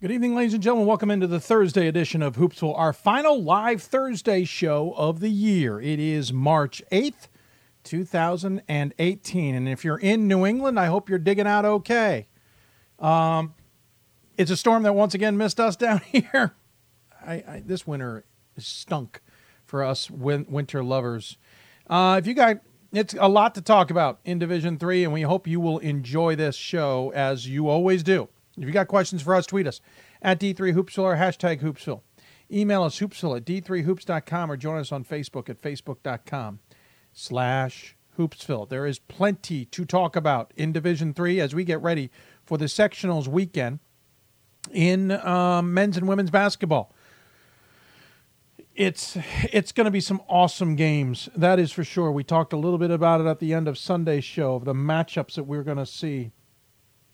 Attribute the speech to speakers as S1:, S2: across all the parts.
S1: Good evening, ladies and gentlemen. Welcome into the Thursday edition of Hoopsville, our final live Thursday show of the year. It is March 8th, 2018. And if you're in New England, I hope you're digging out okay. Um, it's a storm that once again missed us down here. I, I, this winter stunk for us win, winter lovers. Uh, if you got, it's a lot to talk about in Division Three, and we hope you will enjoy this show as you always do. If you got questions for us, tweet us at D3Hoopsville or hashtag Hoopsville. Email us hoopsville at d3hoops.com or join us on Facebook at facebook.com slash hoopsville. There is plenty to talk about in Division Three as we get ready for the sectionals weekend in um, men's and women's basketball. It's it's going to be some awesome games. That is for sure. We talked a little bit about it at the end of Sunday's show of the matchups that we're going to see.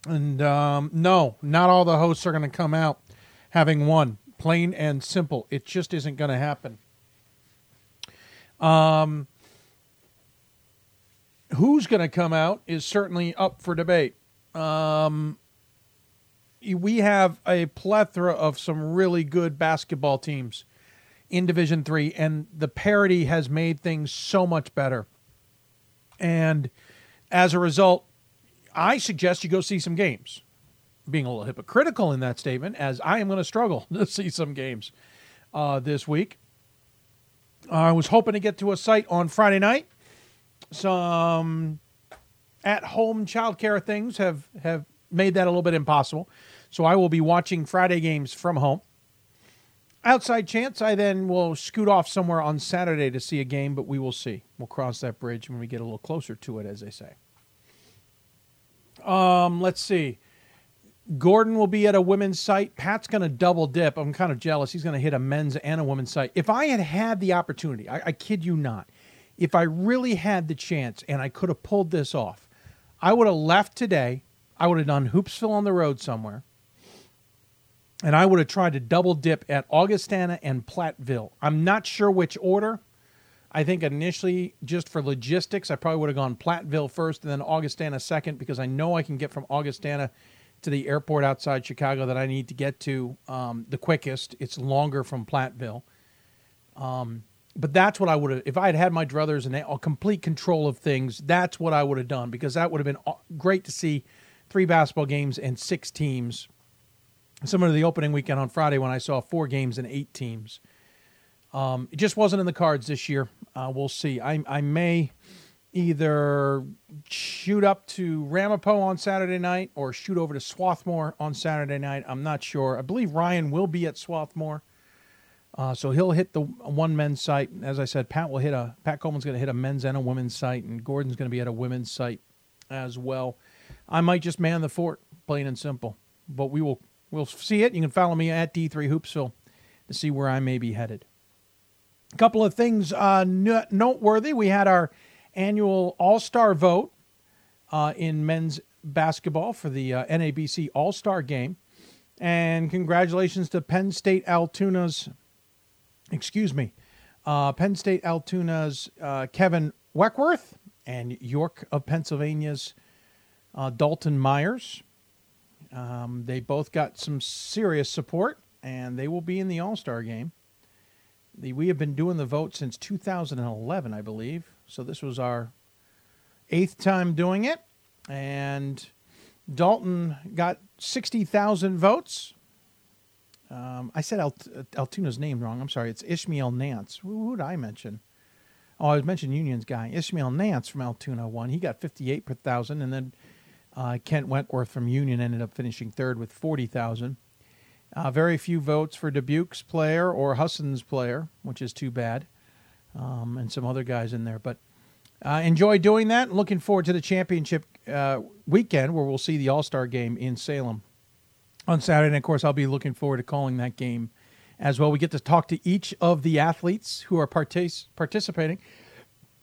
S1: And um, no, not all the hosts are going to come out having won. Plain and simple. It just isn't going to happen. Um, who's going to come out is certainly up for debate. Um, we have a plethora of some really good basketball teams in Division Three, and the parity has made things so much better. And as a result, I suggest you go see some games. Being a little hypocritical in that statement, as I am going to struggle to see some games uh, this week. I was hoping to get to a site on Friday night. Some at-home childcare things have have made that a little bit impossible. So I will be watching Friday games from home. Outside chance, I then will scoot off somewhere on Saturday to see a game, but we will see. We'll cross that bridge when we get a little closer to it, as they say. Um, let's see. Gordon will be at a women's site. Pat's going to double dip. I'm kind of jealous. He's going to hit a men's and a women's site. If I had had the opportunity, I, I kid you not, if I really had the chance and I could have pulled this off, I would have left today. I would have done Hoopsville on the road somewhere. And I would have tried to double dip at Augustana and Platteville. I'm not sure which order. I think initially, just for logistics, I probably would have gone Platteville first and then Augustana second because I know I can get from Augustana to the airport outside Chicago that I need to get to um, the quickest. It's longer from Platteville. Um, but that's what I would have, if I had had my druthers and a complete control of things, that's what I would have done because that would have been great to see three basketball games and six teams. Similar to the opening weekend on Friday when I saw four games and eight teams. Um, it just wasn't in the cards this year. Uh, we'll see. I, I may either shoot up to Ramapo on Saturday night or shoot over to Swarthmore on Saturday night. I'm not sure. I believe Ryan will be at Swarthmore. Uh, so he'll hit the one men's site. As I said, Pat will hit a Pat Coleman's going to hit a men's and a women's site, and Gordon's going to be at a women's site as well. I might just man the fort, plain and simple. But we will we'll see it. You can follow me at D3 Hoopsville to see where I may be headed. A couple of things uh, noteworthy. We had our annual All Star vote uh, in men's basketball for the uh, NABC All Star game. And congratulations to Penn State Altoona's, excuse me, uh, Penn State Altoona's uh, Kevin Weckworth and York of Pennsylvania's uh, Dalton Myers. Um, they both got some serious support, and they will be in the All Star game. The, we have been doing the vote since 2011, I believe. So this was our eighth time doing it. And Dalton got 60,000 votes. Um, I said Alt- Altoona's name wrong. I'm sorry. It's Ishmael Nance. Who, who did I mention? Oh, I mentioned Union's guy. Ishmael Nance from Altoona won. He got 58 per thousand. And then uh, Kent Wentworth from Union ended up finishing third with 40,000. Uh, very few votes for Dubuque's player or Husson's player, which is too bad, um, and some other guys in there. But uh, enjoy doing that. Looking forward to the championship uh, weekend where we'll see the All Star game in Salem on Saturday. And of course, I'll be looking forward to calling that game as well. We get to talk to each of the athletes who are partic- participating.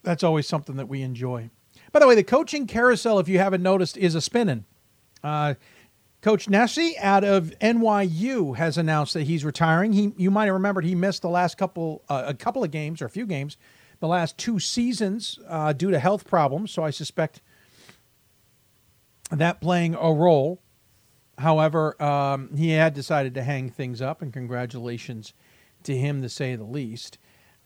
S1: That's always something that we enjoy. By the way, the coaching carousel, if you haven't noticed, is a spinning. Coach Nesi out of NYU has announced that he's retiring. He, you might have remembered he missed the last couple, uh, a couple of games or a few games, the last two seasons uh, due to health problems. So I suspect that playing a role. However, um, he had decided to hang things up, and congratulations to him, to say the least.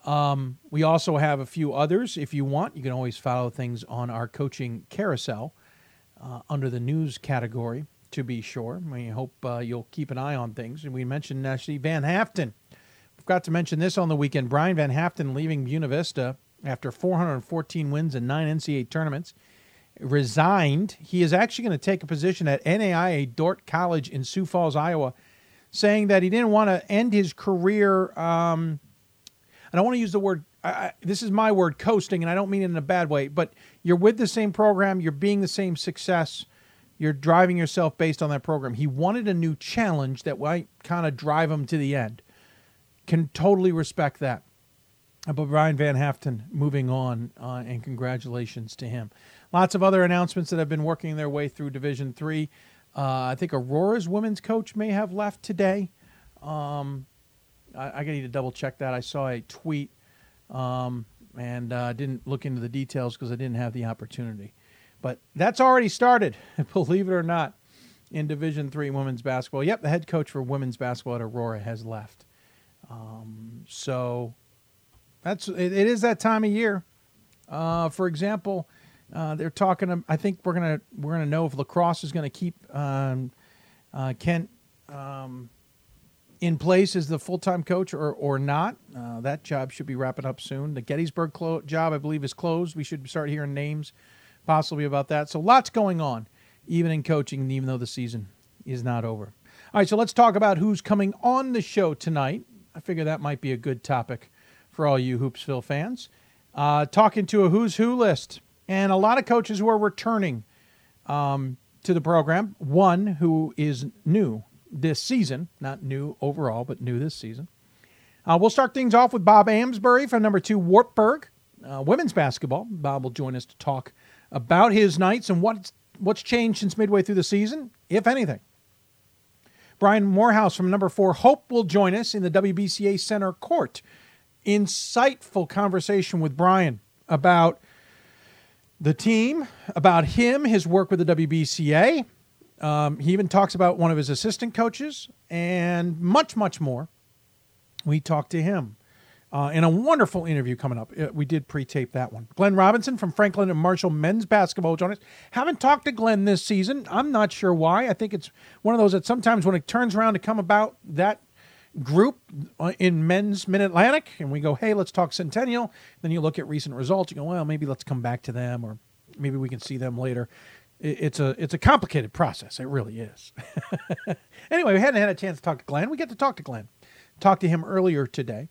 S1: Um, we also have a few others. If you want, you can always follow things on our coaching carousel uh, under the news category, to be sure. We hope uh, you'll keep an eye on things. And we mentioned actually Van Haaften. Forgot to mention this on the weekend. Brian Van Haaften leaving Buena Vista after 414 wins in nine NCAA tournaments resigned. He is actually going to take a position at NAIA Dordt College in Sioux Falls, Iowa, saying that he didn't want to end his career. Um, I don't want to use the word. I, this is my word, coasting, and I don't mean it in a bad way. But you're with the same program. You're being the same success. You're driving yourself based on that program. He wanted a new challenge that might kind of drive him to the end. Can totally respect that. But Brian Van Haaften moving on, uh, and congratulations to him. Lots of other announcements that have been working their way through Division Three. Uh, I think Aurora's women's coach may have left today. Um, I, I need to double check that. I saw a tweet um, and uh, didn't look into the details because I didn't have the opportunity. But that's already started, believe it or not, in Division Three women's basketball. Yep, the head coach for women's basketball at Aurora has left. Um, so that's it, it is that time of year. Uh, for example, uh, they're talking. I think we're gonna we're gonna know if La Crosse is gonna keep um, uh, Kent um, in place as the full time coach or or not. Uh, that job should be wrapping up soon. The Gettysburg clo- job, I believe, is closed. We should start hearing names possibly about that. So lots going on, even in coaching, even though the season is not over. All right, so let's talk about who's coming on the show tonight. I figure that might be a good topic for all you Hoopsville fans. Uh, talking to a who's who list and a lot of coaches who are returning um, to the program. One who is new this season, not new overall, but new this season. Uh, we'll start things off with Bob Amsberry from number two Wartburg uh, women's basketball. Bob will join us to talk about his Knights and what's what's changed since midway through the season, if anything. Brian Morehouse from number four Hope will join us in the WBCA Center Court. Insightful conversation with Brian about the team, about him, his work with the WBCA. Um, he even talks about one of his assistant coaches and much, much more. We talked to him uh, in a wonderful interview coming up. Uh, we did pre-tape that one. Glenn Robinson from Franklin and Marshall men's basketball join us. Haven't talked to Glenn this season. I'm not sure why. I think it's one of those that sometimes when it turns around to come about that group uh, in men's Mid Atlantic, and we go, hey, let's talk Centennial. Then you look at recent results, you go, well, maybe let's come back to them, or maybe we can see them later. It's a it's a complicated process. It really is. anyway, we hadn't had a chance to talk to Glenn. We get to talk to Glenn. Talked to him earlier today.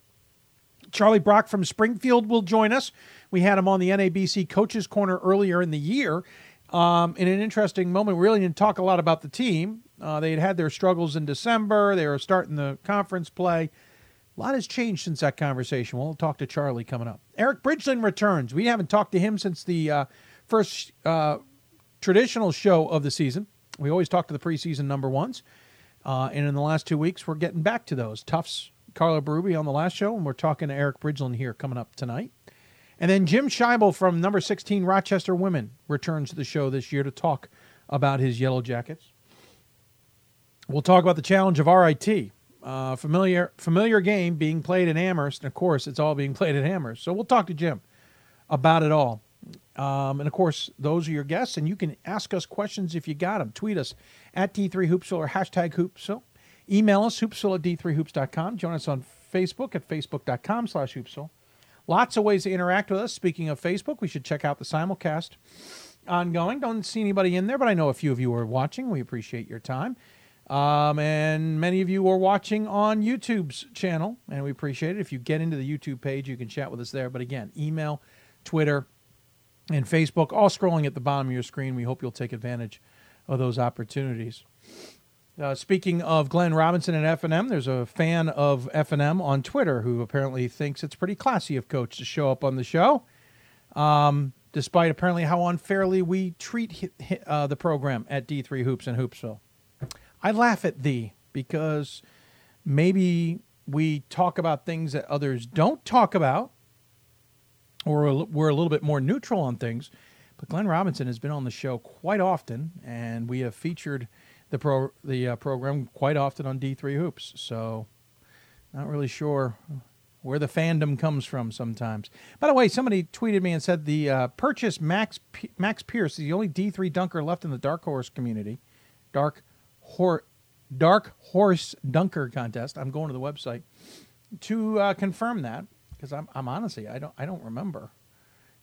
S1: Charlie Brock from Springfield will join us. We had him on the NABC Coaches Corner earlier in the year. Um, in an interesting moment, we really didn't talk a lot about the team. Uh, they had had their struggles in December. They were starting the conference play. A lot has changed since that conversation. We'll talk to Charlie coming up. Eric Bridgeland returns. We haven't talked to him since the uh, first uh, traditional show of the season. We always talk to the preseason number ones. Uh, and in the last two weeks, we're getting back to those. Tufts, Carla Berube on the last show, and we're talking to Eric Bridgeland here coming up tonight. And then Jim Scheibel from number 16 Rochester Women returns to the show this year to talk about his Yellow Jackets. We'll talk about the challenge of RIT. Uh, familiar familiar game being played in Amherst. And of course, it's all being played at Amherst. So we'll talk to Jim about it all. Um, and of course, those are your guests, and you can ask us questions if you got them. Tweet us at D3Hoopsville or hashtag Hoopsville. Email us, hoopsville at D3Hoops.com. Join us on Facebook at Facebook.com slash Hoopsville. Lots of ways to interact with us. Speaking of Facebook, we should check out the simulcast ongoing. Don't see anybody in there, but I know a few of you are watching. We appreciate your time. Um, and many of you are watching on YouTube's channel, and we appreciate it. If you get into the YouTube page, you can chat with us there. But again, email, Twitter, and Facebook, all scrolling at the bottom of your screen. We hope you'll take advantage of those opportunities. Uh, speaking of Glenn Robinson and F&M, there's a fan of F&M on Twitter who apparently thinks it's pretty classy of Coach to show up on the show, um, despite apparently how unfairly we treat uh, the program at D3 Hoops in Hoopsville. I laugh at thee because maybe we talk about things that others don't talk about, or we're a little bit more neutral on things. But Glenn Robinson has been on the show quite often, and we have featured the pro the uh, program quite often on D3 hoops. So not really sure where the fandom comes from sometimes. By the way, somebody tweeted me and said the uh, purchase Max P- Max Pierce is the only D3 dunker left in the Dark Horse community. Dark Horse Dark Horse Dunker contest. I'm going to the website to uh, confirm that because I'm, I'm honestly I don't I don't remember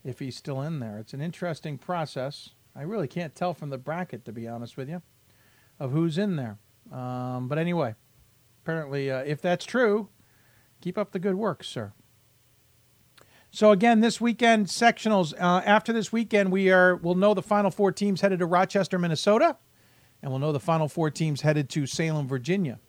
S1: if he's still in there. It's an interesting process. I really can't tell from the bracket to be honest with you of who's in there. Um, but anyway, apparently, uh, if that's true, Keep up the good work, sir. So again, this weekend sectionals. Uh, after this weekend, we are we'll know the final four teams headed to Rochester, Minnesota, and we'll know the final four teams headed to Salem, Virginia,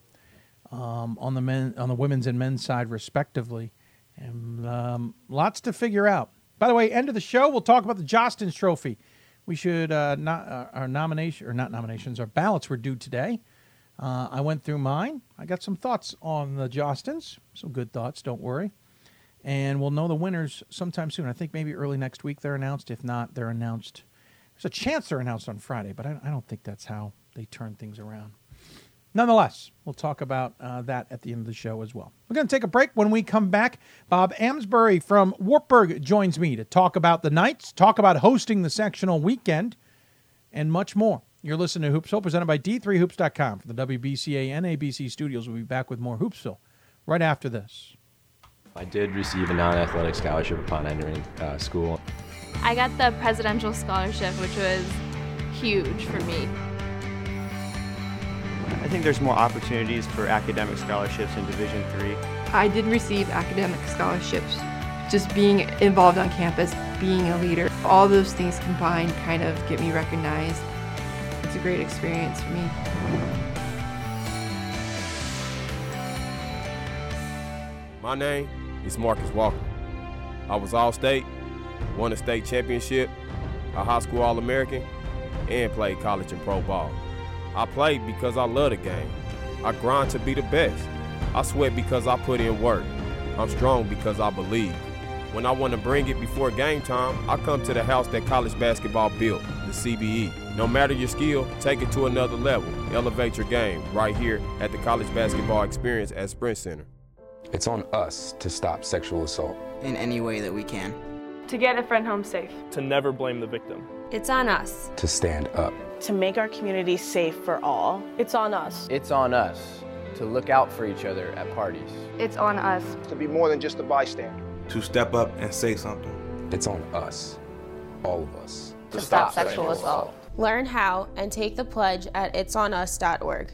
S1: um, on the men on the women's and men's side, respectively, and um, lots to figure out. By the way, end of the show, we'll talk about the Jostens Trophy. We should uh, not uh, our nomination or not nominations. Our ballots were due today. Uh, I went through mine. I got some thoughts on the Jostens. Some good thoughts, don't worry. And we'll know the winners sometime soon. I think maybe early next week they're announced. If not, they're announced. There's a chance they're announced on Friday, but I, I don't think that's how they turn things around. Nonetheless, we'll talk about uh, that at the end of the show as well. We're going to take a break. When we come back, Bob Amsberry from Wartburg joins me to talk about the Knights, talk about hosting the sectional weekend, and much more. You're listening to Hoopsville, presented by D3Hoops.com for the WBCA and ABC studios. We'll be back with more Hoopsville right after this.
S2: I did receive a non athletic scholarship upon entering uh, school.
S3: I got the presidential scholarship, which was huge for me.
S4: I think there's more opportunities for academic scholarships in Division Three.
S5: I did receive academic scholarships. Just being involved on campus, being a leader, all those things combined kind of get me recognized it's a great experience for me.
S6: My name is Marcus Walker. I was All State, won a state championship, a high school All American, and played college and pro ball. I play because I love the game. I grind to be the best. I sweat because I put in work. I'm strong because I believe. When I want to bring it before game time, I come to the house that college basketball built, the CBE. No matter your skill, take it to another level. Elevate your game right here at the College Basketball Experience at Sprint Center.
S7: It's on us to stop sexual assault
S8: in any way that we can.
S9: To get a friend home safe.
S10: To never blame the victim.
S11: It's on us.
S7: To stand up.
S12: To make our community safe for all.
S13: It's on us.
S14: It's on us to look out for each other at parties.
S3: It's on us.
S15: To be more than just a bystander
S16: to step up and say something.
S7: It's on us, all of us,
S11: to, to stop, stop, sexual assault. assault.
S17: Learn how and take the pledge at itsonus.org.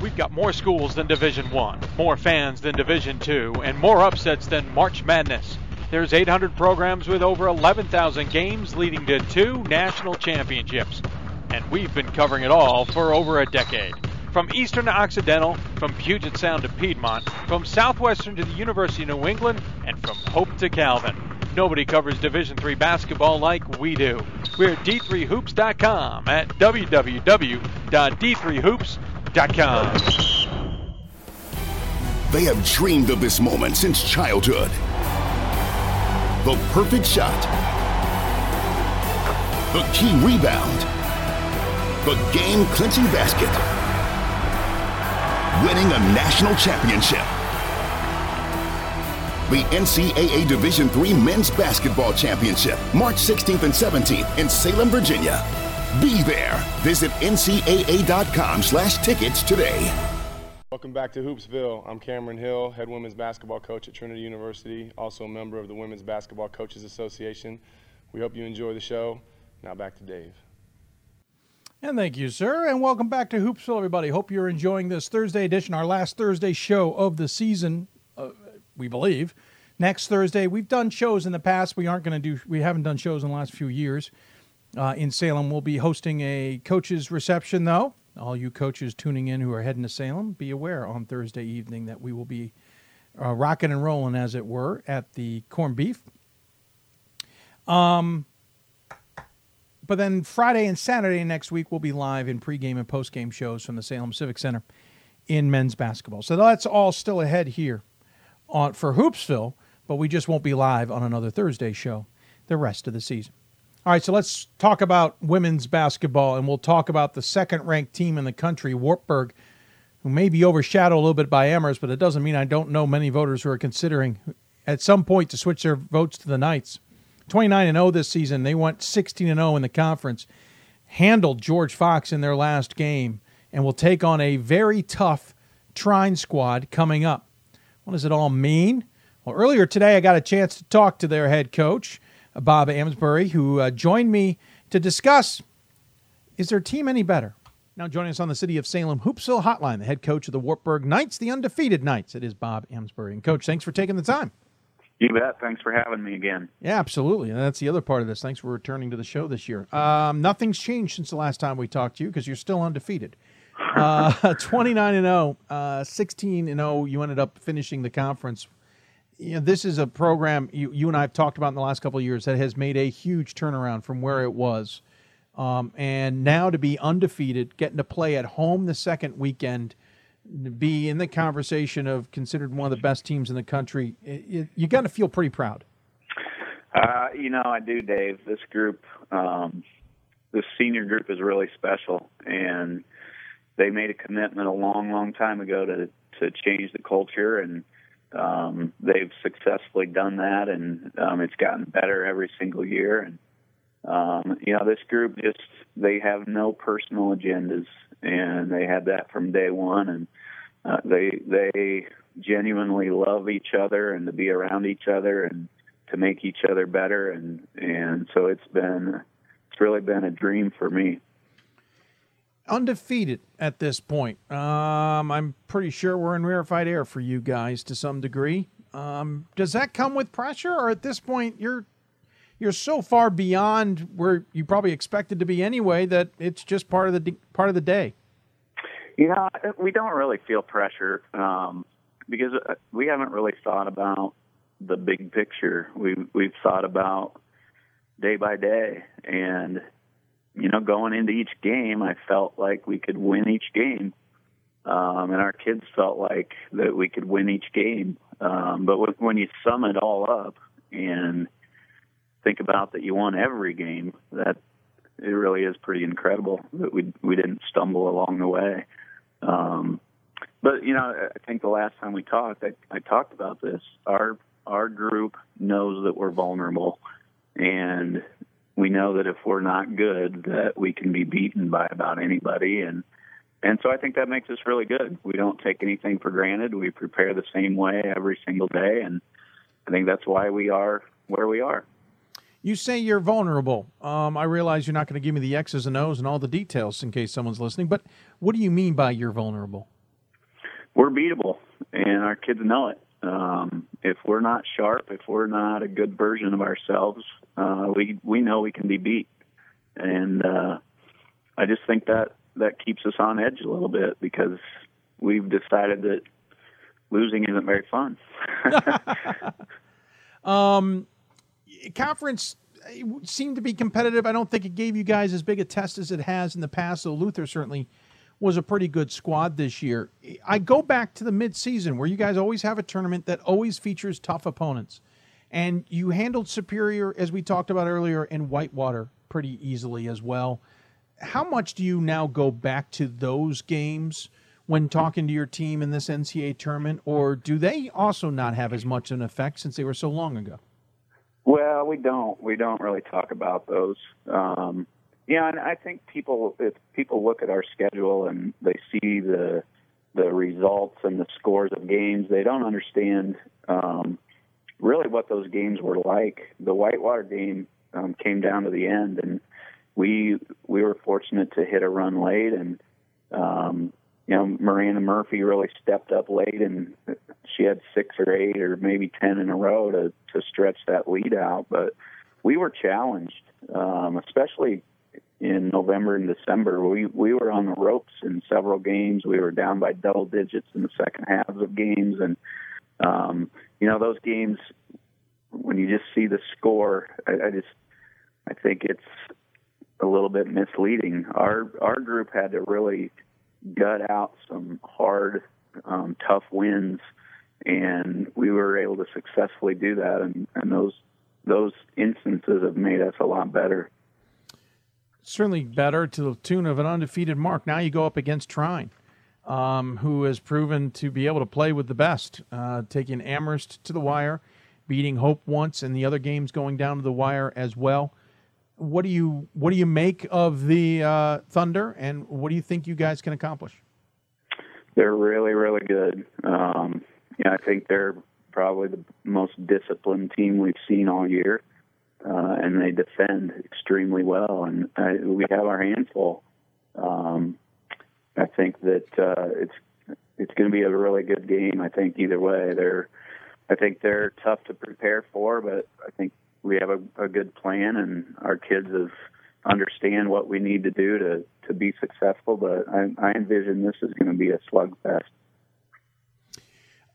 S18: We've got more schools than Division 1, more fans than Division 2, and more upsets than March Madness. There's 800 programs with over 11,000 games leading to two national championships. And we've been covering it all for over a decade. From eastern to occidental, from Puget Sound to Piedmont, from southwestern to the University of New England, and from Hope to Calvin. Nobody covers Division III basketball like we do. We're at d3hoops.com at www.d3hoops.com.
S19: They have dreamed of this moment since childhood. The perfect shot. The key rebound. The game clinching basket winning a national championship. The NCAA Division III Men's Basketball Championship, March 16th and 17th in Salem, Virginia. Be there. Visit ncaa.com slash tickets today.
S20: Welcome back to Hoopsville. I'm Cameron Hill, head women's basketball coach at Trinity University, also a member of the Women's Basketball Coaches Association. We hope you enjoy the show. Now back to Dave.
S1: And thank you, sir. And welcome back to Hoopsville, everybody. Hope you're enjoying this Thursday edition, our last Thursday show of the season, uh, we believe. Next Thursday, we've done shows in the past. We aren't going to do, we haven't done shows in the last few years uh, in Salem. We'll be hosting a coaches' reception, though. All you coaches tuning in who are heading to Salem, be aware on Thursday evening that we will be uh, rocking and rolling, as it were, at the corned beef. Um, but then Friday and Saturday next week we'll be live in pregame and postgame shows from the Salem Civic Center in men's basketball. So that's all still ahead here on for Hoopsville, but we just won't be live on another Thursday show the rest of the season. All right, so let's talk about women's basketball, and we'll talk about the second-ranked team in the country, Wartburg, who may be overshadowed a little bit by Amherst, but it doesn't mean I don't know many voters who are considering at some point to switch their votes to the Knights. 29 and 0 this season. They went 16 and 0 in the conference. Handled George Fox in their last game and will take on a very tough Trine squad coming up. What does it all mean? Well, earlier today I got a chance to talk to their head coach, Bob Amsberry, who uh, joined me to discuss is their team any better? Now joining us on the City of Salem Hoopsville Hotline, the head coach of the Wartburg Knights, the undefeated Knights. It is Bob Amsberry. And coach, thanks for taking the time.
S21: You bet. Thanks for having me again.
S1: Yeah, absolutely. And that's the other part of this. Thanks for returning to the show this year. Um, nothing's changed since the last time we talked to you because you're still undefeated. Uh, 29 and 0, uh, 16 and 0. You ended up finishing the conference. You know, this is a program you, you and I have talked about in the last couple of years that has made a huge turnaround from where it was. Um, and now to be undefeated, getting to play at home the second weekend – be in the conversation of considered one of the best teams in the country, it, it, you got to feel pretty proud.
S21: Uh, you know, I do, Dave. This group, um, this senior group is really special, and they made a commitment a long, long time ago to to change the culture, and um, they've successfully done that, and um, it's gotten better every single year. And um, you know, this group just they have no personal agendas and they had that from day one, and uh, they they genuinely love each other and to be around each other and to make each other better, and and so it's been it's really been a dream for me.
S1: Undefeated at this point. Um, I'm pretty sure we're in rarefied air for you guys to some degree. Um, does that come with pressure, or at this point you're you're so far beyond where you probably expected to be anyway that it's just part of the part of the day.
S21: You know, we don't really feel pressure um, because uh, we haven't really thought about the big picture. We we've thought about day by day, and you know, going into each game, I felt like we could win each game, um, and our kids felt like that we could win each game. Um, but when you sum it all up and think about that you won every game, that it really is pretty incredible that we we didn't stumble along the way. Um, but you know, I think the last time we talked, I, I talked about this. Our our group knows that we're vulnerable, and we know that if we're not good, that we can be beaten by about anybody, and and so I think that makes us really good. We don't take anything for granted. We prepare the same way every single day, and I think that's why we are where we are.
S1: You say you're vulnerable. Um, I realize you're not going to give me the X's and O's and all the details in case someone's listening, but what do you mean by you're vulnerable?
S21: We're beatable, and our kids know it. Um, if we're not sharp, if we're not a good version of ourselves, uh, we we know we can be beat, and uh, I just think that that keeps us on edge a little bit because we've decided that losing isn't very fun.
S1: um, conference seemed to be competitive. I don't think it gave you guys as big a test as it has in the past. So Luther certainly was a pretty good squad this year. I go back to the midseason where you guys always have a tournament that always features tough opponents. And you handled Superior, as we talked about earlier, in Whitewater pretty easily as well. How much do you now go back to those games when talking to your team in this NCAA tournament, or do they also not have as much of an effect since they were so long ago?
S21: Well, we don't. We don't really talk about those. Um, yeah, and I think people, if people look at our schedule and they see the the results and the scores of games, they don't understand um, really what those games were like. The Whitewater game um, came down to the end, and we we were fortunate to hit a run late, and um, you know, Miranda Murphy really stepped up late, and she had six or eight or maybe ten in a row to to stretch that lead out. But we were challenged, um, especially in November and December. We we were on the ropes in several games. We were down by double digits in the second halves of games, and um, you know those games when you just see the score, I, I just I think it's a little bit misleading. Our our group had to really gut out some hard, um, tough wins, and we were able to successfully do that. And, and those those instances have made us a lot better.
S1: Certainly better to the tune of an undefeated mark. Now you go up against Trine, um, who has proven to be able to play with the best, uh, taking Amherst to the wire, beating Hope once, and the other games going down to the wire as well. What do you what do you make of the uh, Thunder, and what do you think you guys can accomplish?
S21: They're really, really good. Um, yeah, I think they're probably the most disciplined team we've seen all year, uh, and they defend extremely well. And uh, we have our hands full. Um, I think that uh, it's it's going to be a really good game. I think either way, they're I think they're tough to prepare for, but I think we have a, a good plan, and our kids have understand what we need to do to to be successful. But I, I envision this is going to be a slugfest.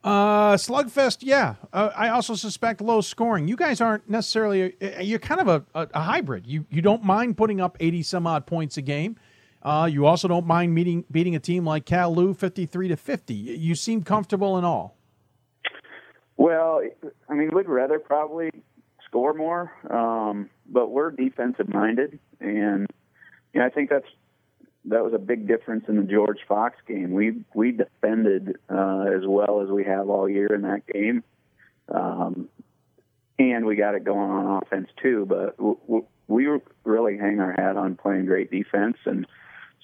S1: Uh, slugfest, yeah. Uh, I also suspect low scoring. You guys aren't necessarily. A, you're kind of a, a, a, hybrid. You you don't mind putting up eighty some odd points a game. Uh, you also don't mind meeting, beating a team like Cal Lu fifty three to fifty. You seem comfortable in all.
S21: Well, I mean, we'd rather probably score more, um, but we're defensive minded, and you know, I think that's that was a big difference in the George Fox game. We we defended uh, as well as we have all year in that game, um, and we got it going on offense too. But we really hang our hat on playing great defense, and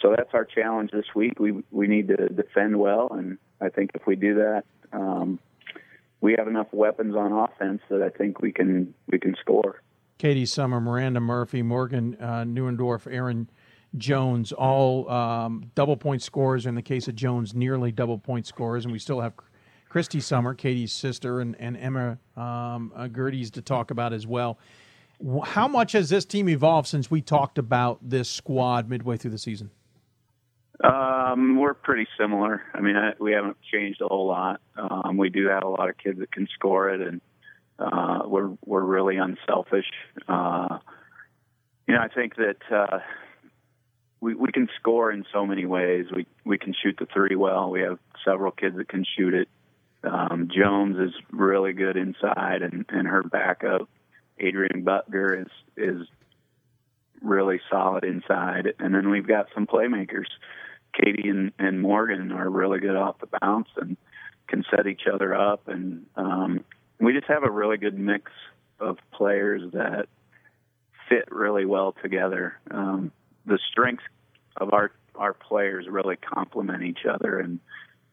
S21: so that's our challenge this week. We we need to defend well, and I think if we do that, um, we have enough weapons on offense that I think we can we can score.
S1: Katie Summer, Miranda Murphy, Morgan uh, Neuendorf, Aaron Jones, all um, double point scorers. In the case of Jones, nearly double point scorers, and we still have Christy Summer, Katie's sister, and, and Emma um, uh, Gerties to talk about as well. How much has this team evolved since we talked about this squad midway through the season?
S21: Um, we're pretty similar. I mean, I, we haven't changed a whole lot. Um, we do have a lot of kids that can score it, and uh, we're we're really unselfish. Uh, you know, I think that uh, we we can score in so many ways. We we can shoot the three well. We have several kids that can shoot it. Um, Jones is really good inside, and and her backup, Adrian Butger, is is really solid inside. And then we've got some playmakers. Katie and, and Morgan are really good off the bounce and can set each other up. And um, we just have a really good mix of players that fit really well together. Um, the strengths of our our players really complement each other, and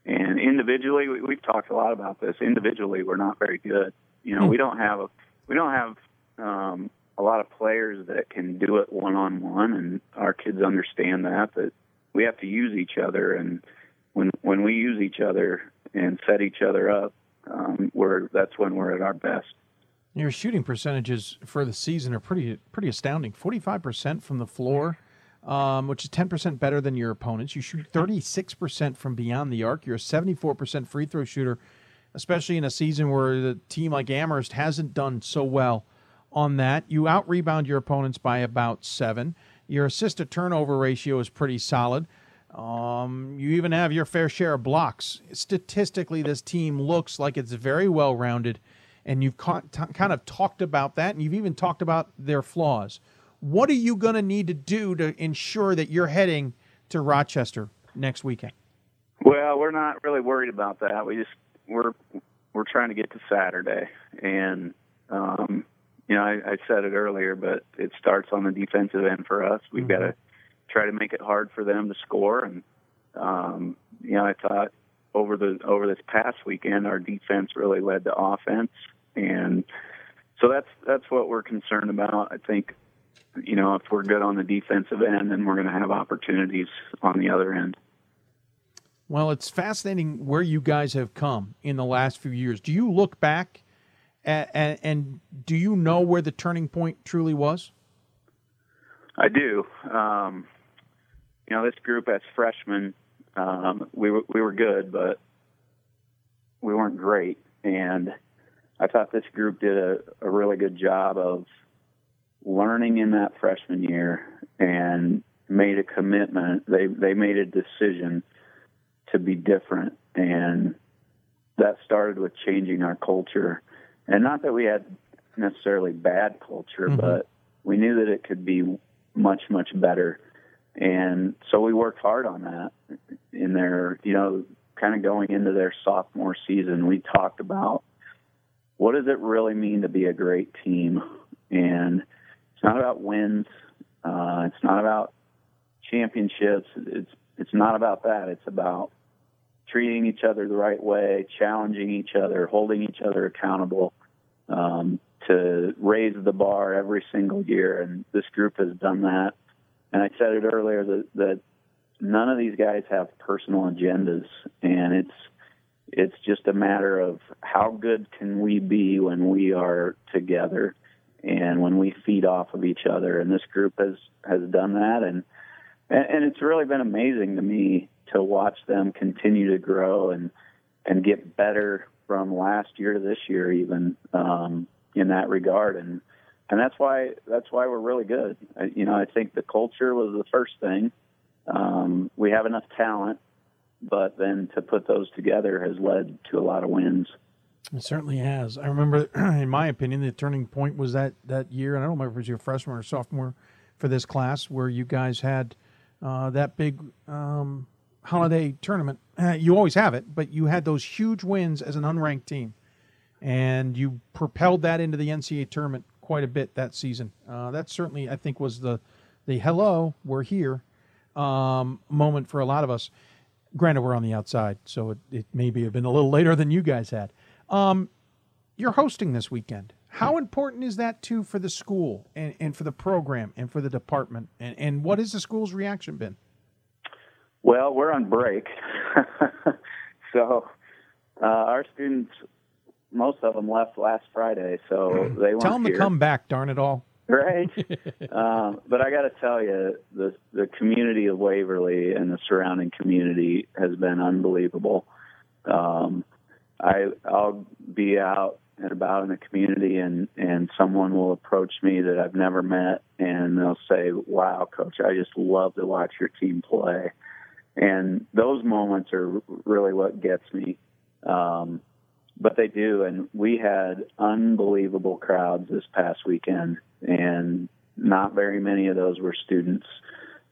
S21: and individually, we, we've talked a lot about this. Individually, we're not very good. You know, mm. we don't have a we don't have um, a lot of players that can do it one on one, and our kids understand that that we have to use each other, and when when we use each other and set each other up, um, we're that's when we're at our best.
S1: Your shooting percentages for the season are pretty pretty astounding. Forty five percent from the floor, um, which is ten percent better than your opponents. You shoot thirty six percent from beyond the arc. You're a seventy four percent free throw shooter, especially in a season where the team like Amherst hasn't done so well on that. You out rebound your opponents by about seven. Your assist to turnover ratio is pretty solid. Um, you even have your fair share of blocks. Statistically, this team looks like it's very well rounded, and you've ca- t- kind of talked about that, and you've even talked about their flaws. What are you going to need to do to ensure that you're heading to Rochester next weekend?
S21: Well, we're not really worried about that. We just we're we're trying to get to Saturday, and um, you know, I, I said it earlier, but it starts on the defensive end for us. We've mm-hmm. got to try to make it hard for them to score. And um, you know, I thought over the over this past weekend, our defense really led the offense, and so that's that's what we're concerned about. I think, you know, if we're good on the defensive end, then we're going to have opportunities on the other end.
S1: Well, it's fascinating where you guys have come in the last few years. Do you look back and, and, do you know where the turning point truly was?
S21: I do. Um, you know, this group as freshmen, um, we were we were good, but we weren't great. And I thought this group did a, a really good job of learning in that freshman year and made a commitment. They they made a decision to be different, and that started with changing our culture and not that we had necessarily bad culture,
S1: Mhm.
S21: but we knew that it could be much much better, and so we worked hard on that. In their, you know, kind of going into their sophomore season, we talked about what does it really mean to be a great team, and not about wins, uh, it's not about championships, it's it's not about that. It's about treating each other the right way, challenging each other, holding each other accountable, um, to raise the bar every single year. And this group has done that. And I said it earlier that, that none of these guys have personal agendas, and it's it's just a matter of how good can we be when we are together and when we feed off of each other. And this group has has done that, and and, it's really been amazing to me to watch them continue to grow and and get better from last year to this year, even um, in that regard. And and that's why that's why we're really good. I, you know, I think the culture was the first thing. Um, we have enough talent, but then to put those together has led to a lot of wins.
S1: It certainly has. I remember, in my opinion, the turning point was that that year, and I don't remember if it was your freshman or sophomore for this class, where you guys had uh, that big um, holiday tournament. Uh, you always have it, but you had those huge wins as an unranked team, and you propelled that into the NCAA tournament quite a bit that season. Uh, that certainly, I think, was the the hello, we're here um, moment for a lot of us. Granted, we're on the outside, so it, it maybe have been a little later than you guys had. Um, you're hosting this weekend. How important is that too for the school and, and for the program and for the department? And, and what has the school's reaction been?
S21: Well, we're on break, so uh, our students, most of them left last Friday, so they
S1: Tell them
S21: here.
S1: to come back, darn it all.
S21: right? um, but I got to tell you, the the community of Waverly and the surrounding community has been unbelievable. Um, I I'll be out and about in the community, and and someone will approach me that I've never met, and they'll say, "Wow, coach, I just love to watch your team play." And those moments are really what gets me. Um, but they do, and we had unbelievable crowds this past weekend, and not very many of those were students.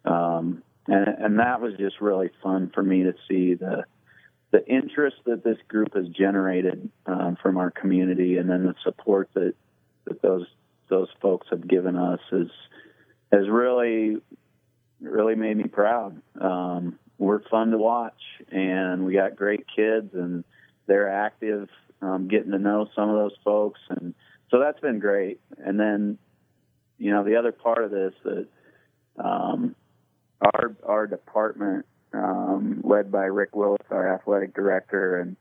S21: Um, and, and that was just really fun for me to see the the interest that this group has generated um, from our community, and then the support that that those those folks have given us is has really really made me proud. Um, we're fun to watch, and we got great kids, and they're active, um, getting to know some of those folks, and so that's been great. And then, you know, the other part of this that um, our our department, um, led by Rick Willis, our athletic director, and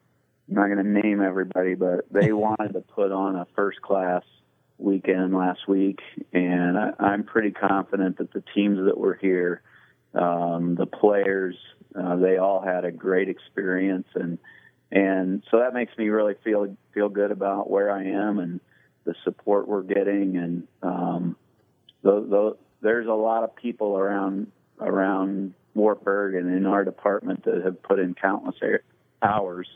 S21: I'm not going to name everybody, but they wanted to put on a first class weekend last week, and I, I'm pretty confident that the teams that were here, um, the players, uh, they all had a great experience, and and so that makes me really feel feel good about where I am and the support we're getting, and um, the, the, there's a lot of people around around Wartburg and in our department that have put in countless hours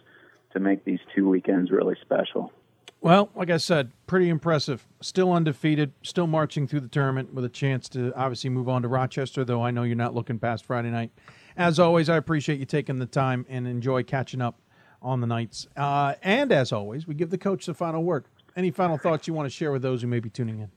S21: to make these two weekends really special.
S1: Well, like I said, pretty impressive. Still undefeated, still marching through the tournament with a chance to obviously move on to Rochester, though I know you're not looking past Friday night. As always, I appreciate you taking the time and enjoy catching up on the Knights. Uh, and as always, we give the coach the final word. Any final thoughts you want to share with those who may be tuning in?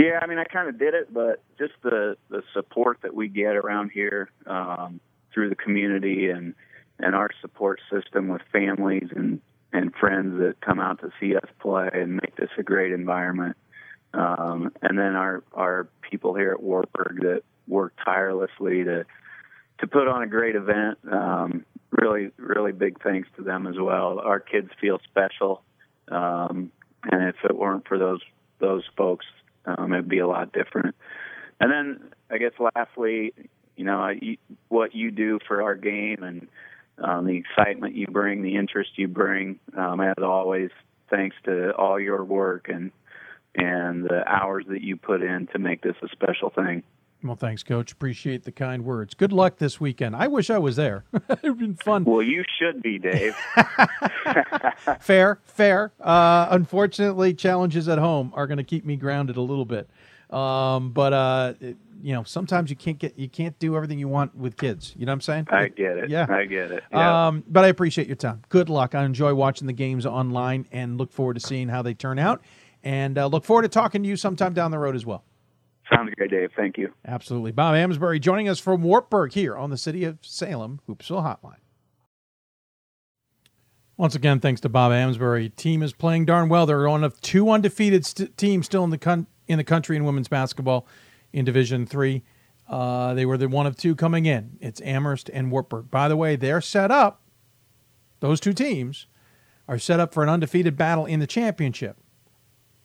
S21: Yeah, I mean, I kind of did it, but just the the support that we get around here um, through the community and and our support system with families and and friends that come out to see us play and make this a great environment. Um, and then our our people here at Wartburg that work tirelessly to to put on a great event. Um, really, really big thanks to them as well. Our kids feel special, um, and if it weren't for those those folks, um, it'd be a lot different. And then I guess lastly, you know, I, what you do for our game and um, the excitement you bring, the interest you bring, um, as always, thanks to all your work and and the hours that you put in to make this a special thing.
S1: Well, thanks, Coach. Appreciate the kind words. Good luck this weekend. I wish I was there. It'd been fun.
S21: Well, you should be, Dave.
S1: fair, fair. Uh, unfortunately, challenges at home are going to keep me grounded a little bit. Um, but uh, it, you know, sometimes you can't get you can't do everything you want with kids. You know what I'm saying?
S21: I get it.
S1: Yeah,
S21: I get it. Yeah.
S1: Um, but I appreciate your time. Good luck. I enjoy watching the games online and look forward to seeing how they turn out. And uh, look forward to talking to you sometime down the road as well.
S21: Sounds good, Dave. Thank you.
S1: Absolutely. Bob Amsberry joining us from Wartburg here on the City of Salem Hoopsville Hotline. Once again, thanks to Bob Amsberry. Team is playing darn well. They're one of two undefeated st- teams still in the con- in the country in women's basketball in Division Three. Uh, they were the one of two coming in. It's Amherst and Wartburg. By the way, they're set up. Those two teams are set up for an undefeated battle in the championship.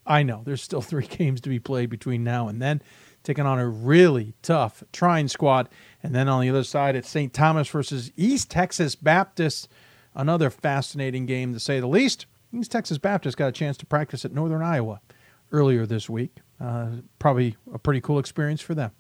S1: I know there's still three games to be played between now and then, taking on a really tough Trine squad. And then on the other side, it's St. Thomas versus East Texas Baptist. Another fascinating game to say the least. East Texas Baptist got a chance to practice at Northern Iowa earlier this week. Uh, probably a pretty cool experience for them.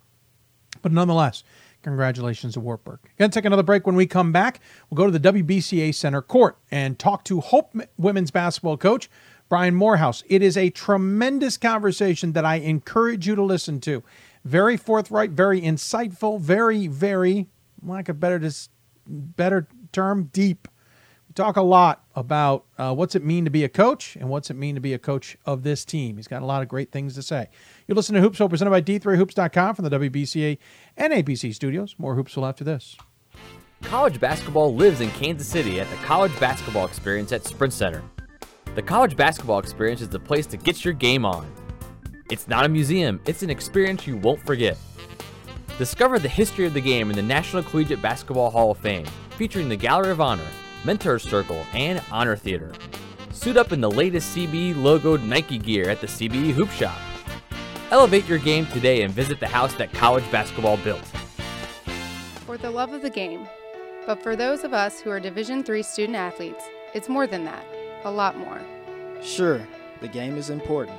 S1: But nonetheless, congratulations to Wartburg. Going to take another break. When we come back, we'll go to the WBCA Center Court and talk to Hope women's basketball coach Brian Morehouse. It is a tremendous conversation that I encourage you to listen to. Very forthright, very insightful, very, very, like a better, better term, deep. We talk a lot about uh, what's it mean to be a coach and what's it mean to be a coach of this team. He's got a lot of great things to say. You listen to Hoops Hope presented by D3Hoops.com from the WBCA and ABC studios. More Hoops will after this.
S22: College basketball lives in Kansas City at the College Basketball Experience at Sprint Center. The college basketball experience is the place to get your game on. It's not a museum, it's an experience you won't forget. Discover the history of the game in the National Collegiate Basketball Hall of Fame, featuring the Gallery of Honor, Mentor Circle, and Honor Theater. Suit up in the latest CBE logoed Nike gear at the CBE Hoop Shop. Elevate your game today and visit the house that college basketball built.
S23: For the love of the game, but for those of us who are Division III student athletes, it's more than that a lot more.
S24: Sure, the game is important,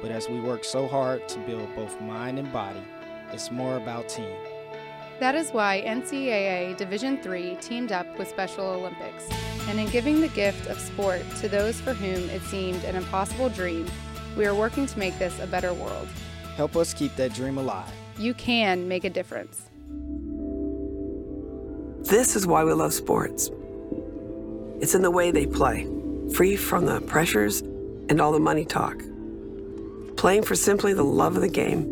S24: but as we work so hard to build both mind and body, it's more about team.
S23: That is why NCAA Division III teamed up with Special Olympics, and in giving the gift of sport to those for whom it seemed an impossible dream, we are working to make this a better world.
S24: Help us keep that dream alive.
S23: You can make a difference.
S25: This is why we love sports. It's in the way they play free from the pressures and all the money talk. Playing for simply the love of the game,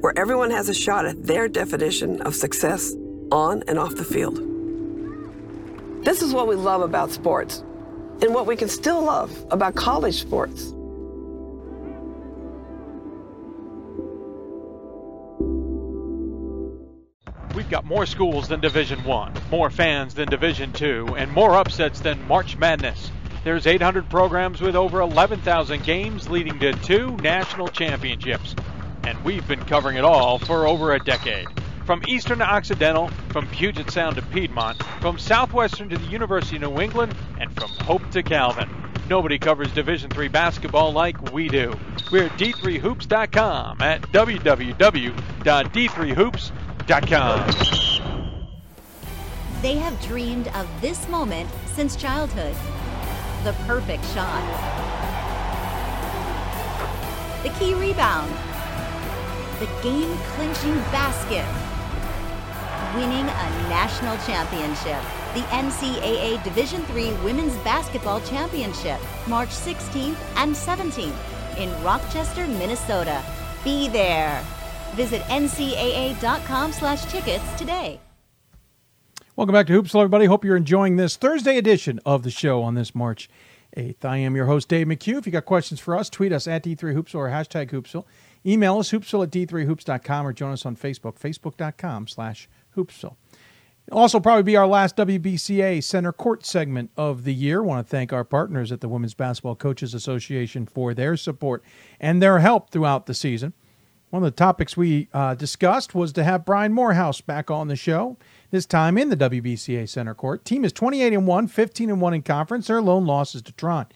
S25: where everyone has a shot at their definition of success on and off the field. This is what we love about sports, and what we can still love about college sports.
S26: We've got more schools than Division 1, more fans than Division 2, and more upsets than March Madness. There's 800 programs with over 11,000 games leading to two national championships. And we've been covering it all for over a decade. From eastern to occidental, from Puget Sound to Piedmont, from southwestern to the University of New England, and from Hope to Calvin. Nobody covers Division III basketball like we do. We're at d3hoops.com at www.d3hoops.com.
S27: They have dreamed of this moment since childhood the perfect shot. The key rebound. The game clinching basket. Winning a national championship. The NCAA Division III Women's Basketball Championship, March 16th and 17th in Rochester, Minnesota. Be there. Visit ncaa.com slash tickets today.
S1: Welcome back to Hoopsville, everybody. Hope you're enjoying this Thursday edition of the show on this March 8th. I am your host, Dave McHugh. If you got questions for us, tweet us at D3Hoopsville or hashtag Hoopsville. Email us, hoopsville at d3hoops.com or join us on Facebook, facebook.com slash hoopsville. Also, probably be our last WBCA Center Court segment of the year. Want to thank our partners at the Women's Basketball Coaches Association for their support and their help throughout the season. One of the topics we uh, discussed was to have Brian Morehouse back on the show this time in the WBCA Center Court. Team is 28 and 1, 15 and 1 in conference. Their lone loss is to Trine.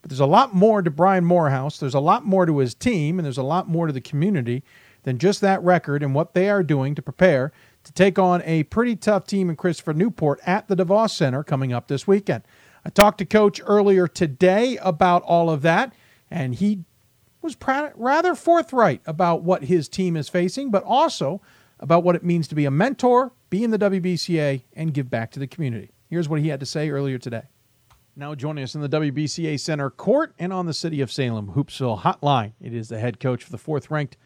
S1: But there's a lot more to Brian Morehouse. There's a lot more to his team, and there's a lot more to the community than just that record and what they are doing to prepare to take on a pretty tough team in Christopher Newport at the DeVos Center coming up this weekend. I talked to Coach earlier today about all of that, and he was rather forthright about what his team is facing, but also about what it means to be a mentor, be in the WBCA, and give back to the community. Here's what he had to say earlier today. Now joining us in the WBCA Center court and on the City of Salem Hoopsville hotline, it is the head coach for the fourth ranked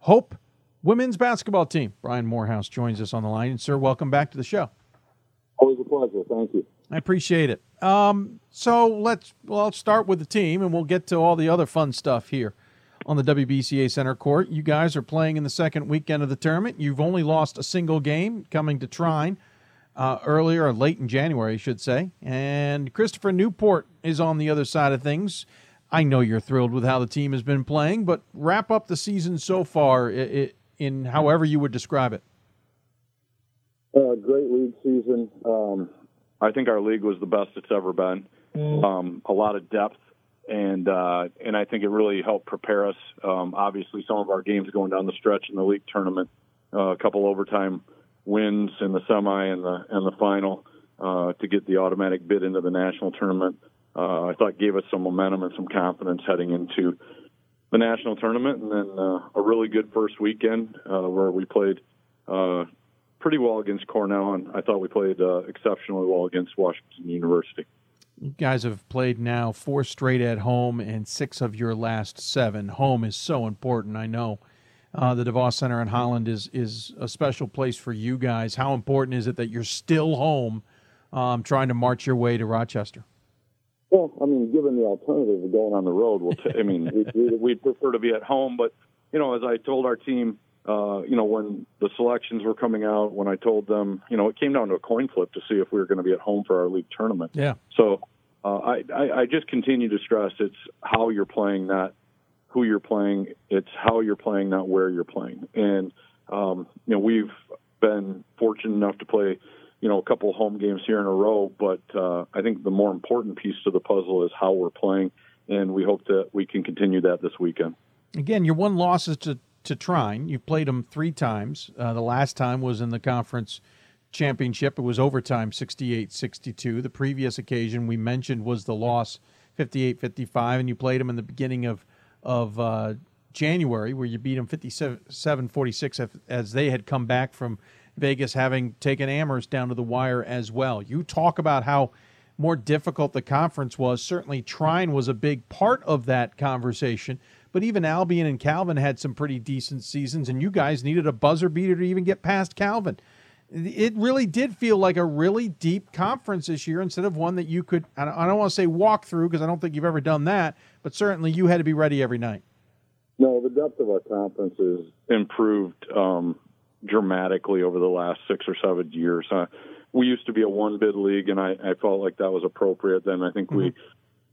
S1: Hope women's basketball team. Brian Morehouse joins us on the line. And, sir, welcome back to the show.
S28: Always a pleasure. Thank you.
S1: I appreciate it. Um, so let's well, let's start with the team, and we'll get to all the other fun stuff here on the WBCA Center Court. You guys are playing in the second weekend of the tournament. You've only lost a single game coming to Trine uh, earlier, or late in January, I should say. And Christopher Newport is on the other side of things. I know you're thrilled with how the team has been playing, but wrap up the season so far in however you would describe it.
S28: Uh, great league season. Um, I think our league was the best it's ever been. Mm. Um, a lot of depth, and uh, and I think it really helped prepare us. Um, obviously, some of our games going down the stretch in the league tournament, uh, a couple overtime wins in the semi and the and the final uh, to get the automatic bid into the national tournament. Uh, I thought gave us some momentum and some confidence heading into the national tournament, and then uh, a really good first weekend uh, where we played uh, pretty well against Cornell, and I thought we played exceptionally well against Washington University.
S1: Guys have played now four straight at home and six of your last seven. Home is so important. I know uh, the DeVos Center in Holland is is a special place for you guys. How important is it that you're still home, um, trying to march your way to Rochester?
S28: Well, I mean, given the alternative of going on the road, we'll t- I mean, we, we'd prefer to be at home. But you know, as I told our team, uh, you know, when the selections were coming out, when I told them, you know, it came down to a coin flip to see if we were going to be at home for our league tournament.
S1: Yeah.
S28: So uh, I, I, I just continue to stress it's how you're playing, not who you're playing. It's how you're playing, not where you're playing. And um, you know, we've been fortunate enough to play you know, a couple home games here in a row. But uh, I think the more important piece to the puzzle is how we're playing, and we hope that we can continue that this weekend.
S1: Again, your one loss is to to Trine. You've played them three times. Uh, the last time was in the conference championship. It was overtime 68-62. The previous occasion we mentioned was the loss 58-55, and you played them in the beginning of of uh, January, where you beat them 57-46 as they had come back from Vegas having taken Amherst down to the wire as well. You talk about how more difficult the conference was. Certainly, Trine was a big part of that conversation. But even Albion and Calvin had some pretty decent seasons, and you guys needed a buzzer beater to even get past Calvin. It really did feel like a really deep conference this year instead of one that you could, I don't want to say walk through because I don't think you've ever done that, but certainly you had to be ready every night.
S28: No, the depth of our conference has improved um, dramatically over the last six or seven years. Uh, we used to be a one bid league, and I, I felt like that was appropriate. Then I think mm-hmm. we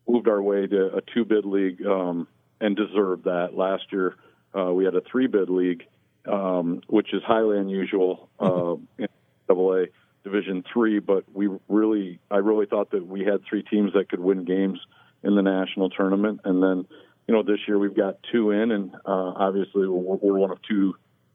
S28: moved our way to a two bid league um, and deserved that. Last year, uh, we had a three bid league, um, which is highly unusual uh, in AA Division Three. But we really, I really thought that we had three teams that could win games in the national tournament, and then. You know, this year we've got two in, and uh, obviously we're, we're one of two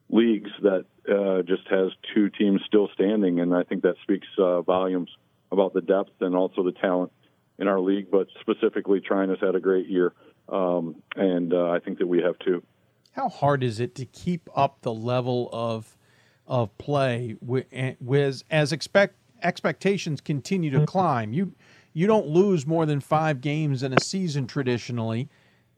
S28: leagues that uh, just has two teams still standing, and I think that speaks uh, volumes about the depth and also the talent in our league. But specifically, Trine has had a great year, um, and uh, I think that we have too.
S1: How hard is it to keep up the level of of play with, with as expect expectations continue to climb? You you don't lose more than five games in a season traditionally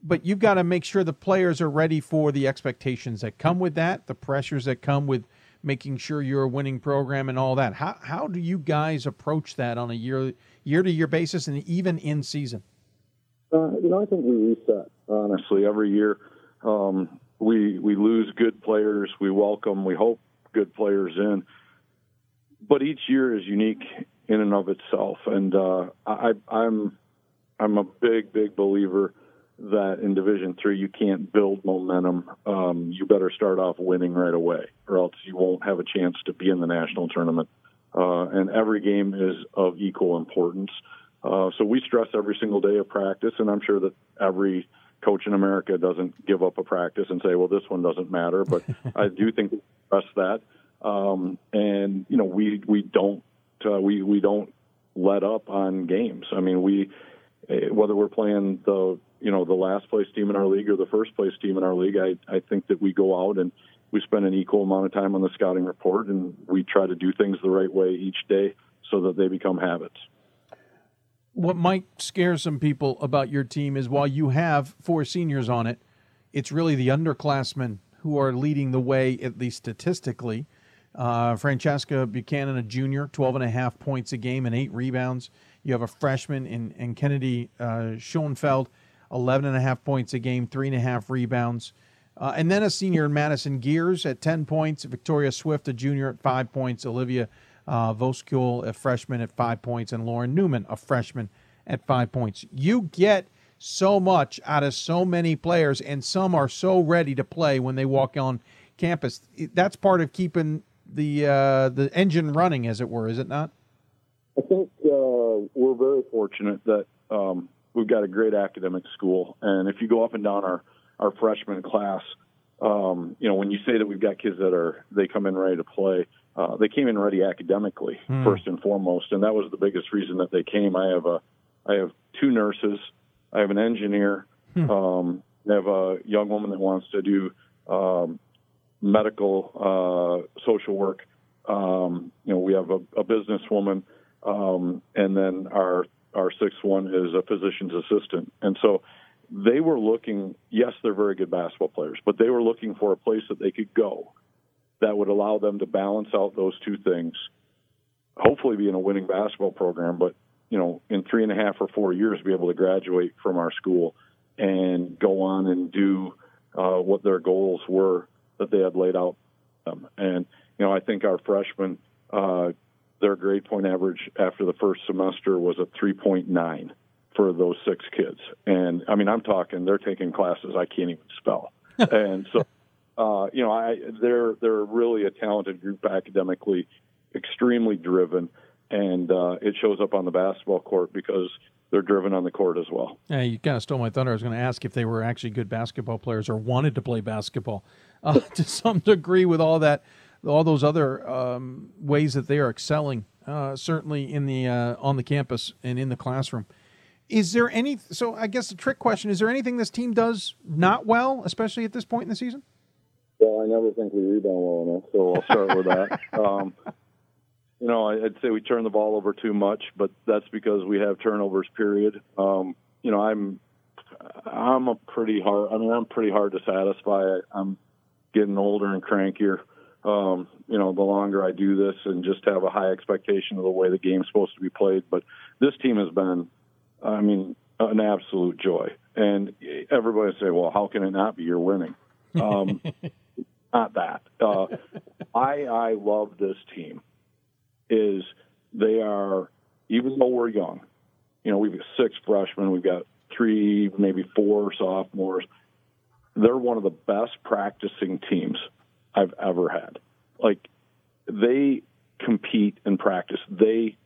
S1: but you've got to make sure the players are ready for the expectations that come with that, the pressures that come with making sure you're a winning program and all that. How how do you guys approach that on a year year to year basis and even in season?
S28: Uh, you know, I think we reset honestly every year. Um, we we lose good players. We welcome. We hope good players in. But each year is unique in and of itself, and uh, I, I'm I'm a big big believer that in Division Three you can't build momentum. Um, you better start off winning right away, or else you won't have a chance to be in the national tournament. Uh, and every game is of equal importance. Uh, so we stress every single day of practice, and I'm sure that every coach in America doesn't give up a practice and say, "Well, this one doesn't matter." But I do think we stress that, um, and you know, we we don't uh, we we don't let up on games. I mean, we eh, whether we're playing the you know the last place team in our league or the first place team in our league, I I think that we go out and we spend an equal amount of time on the scouting report, and we try to do things the right way each day so that they become habits
S1: what might scare some people about your team is while you have four seniors on it, it's really the underclassmen who are leading the way, at least statistically. Uh, Francesca Buchanan, a junior, 12 and a half points a game and eight rebounds. You have a freshman in, in Kennedy uh, Schoenfeld, 11 and a half points a game, three and a half rebounds. Uh, and then a senior in Madison Gears at 10 points, Victoria Swift, a junior, at five points, Olivia uh, a freshman at five points, and Lauren Newman, a freshman at five points. You get so much out of so many players, and some are so ready to play when they walk on campus. That's part of keeping the uh, the engine running, as it were, is it not?
S28: I think uh, we're very fortunate that um, we've got a great academic school, and if you go up and down our our freshman class, um, you know when you say that we've got kids that are they come in ready to play, uh, they came in ready academically hmm. first and foremost, and that was the biggest reason that they came. I have a, I have two nurses, I have an engineer, hmm. um, I have a young woman that wants to do um, medical uh, social work. Um, you know, we have a, a businesswoman, um, and then our our sixth one is a physician's assistant, and so they were looking. Yes, they're very good basketball players, but they were looking for a place that they could go that would allow them to balance out those two things. Hopefully, be in a winning basketball program, but you know, in three and a half or four years, be able to graduate from our school and go on and do uh, what their goals were that they had laid out. Them. And you know, I think our freshmen, uh, their grade point average after the first semester was a 3.9 for those six kids. And I mean, I'm talking they're taking classes I can't even spell. and so uh, you know, I, they're they're really a talented group academically, extremely driven, and uh, it shows up on the basketball court because they're driven on the court as well.
S1: Yeah, you kind of stole my thunder. I was going to ask if they were actually good basketball players or wanted to play basketball uh, to some degree with all that, all those other um, ways that they are excelling, uh, certainly in the uh, on the campus and in the classroom. Is there any? So I guess the trick question: Is there anything this team does not well, especially at this point in the season?
S28: Well, I never think we rebound well enough, so I'll start with that. Um, you know, I'd say we turn the ball over too much, but that's because we have turnovers. Period. Um, you know, I'm I'm a pretty hard. I mean, I'm pretty hard to satisfy. I'm getting older and crankier. Um, you know, the longer I do this and just have a high expectation of the way the game's supposed to be played. But this team has been, I mean, an absolute joy. And everybody say, well, how can it not be? You're winning. Um, not that. Uh, I I love this team. Is they are even though we're young, you know, we've got six freshmen, we've got three, maybe four sophomores. They're one of the best practicing teams I've ever had. Like they compete in practice. They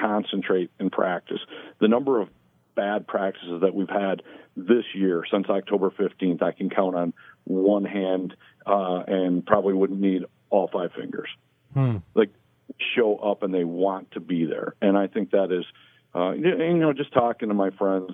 S28: concentrate in practice. The number of bad practices that we've had this year since October 15th, I can count on one hand uh, and probably wouldn't need all five fingers. Hmm. Like show up and they want to be there, and I think that is, uh, you know, just talking to my friends,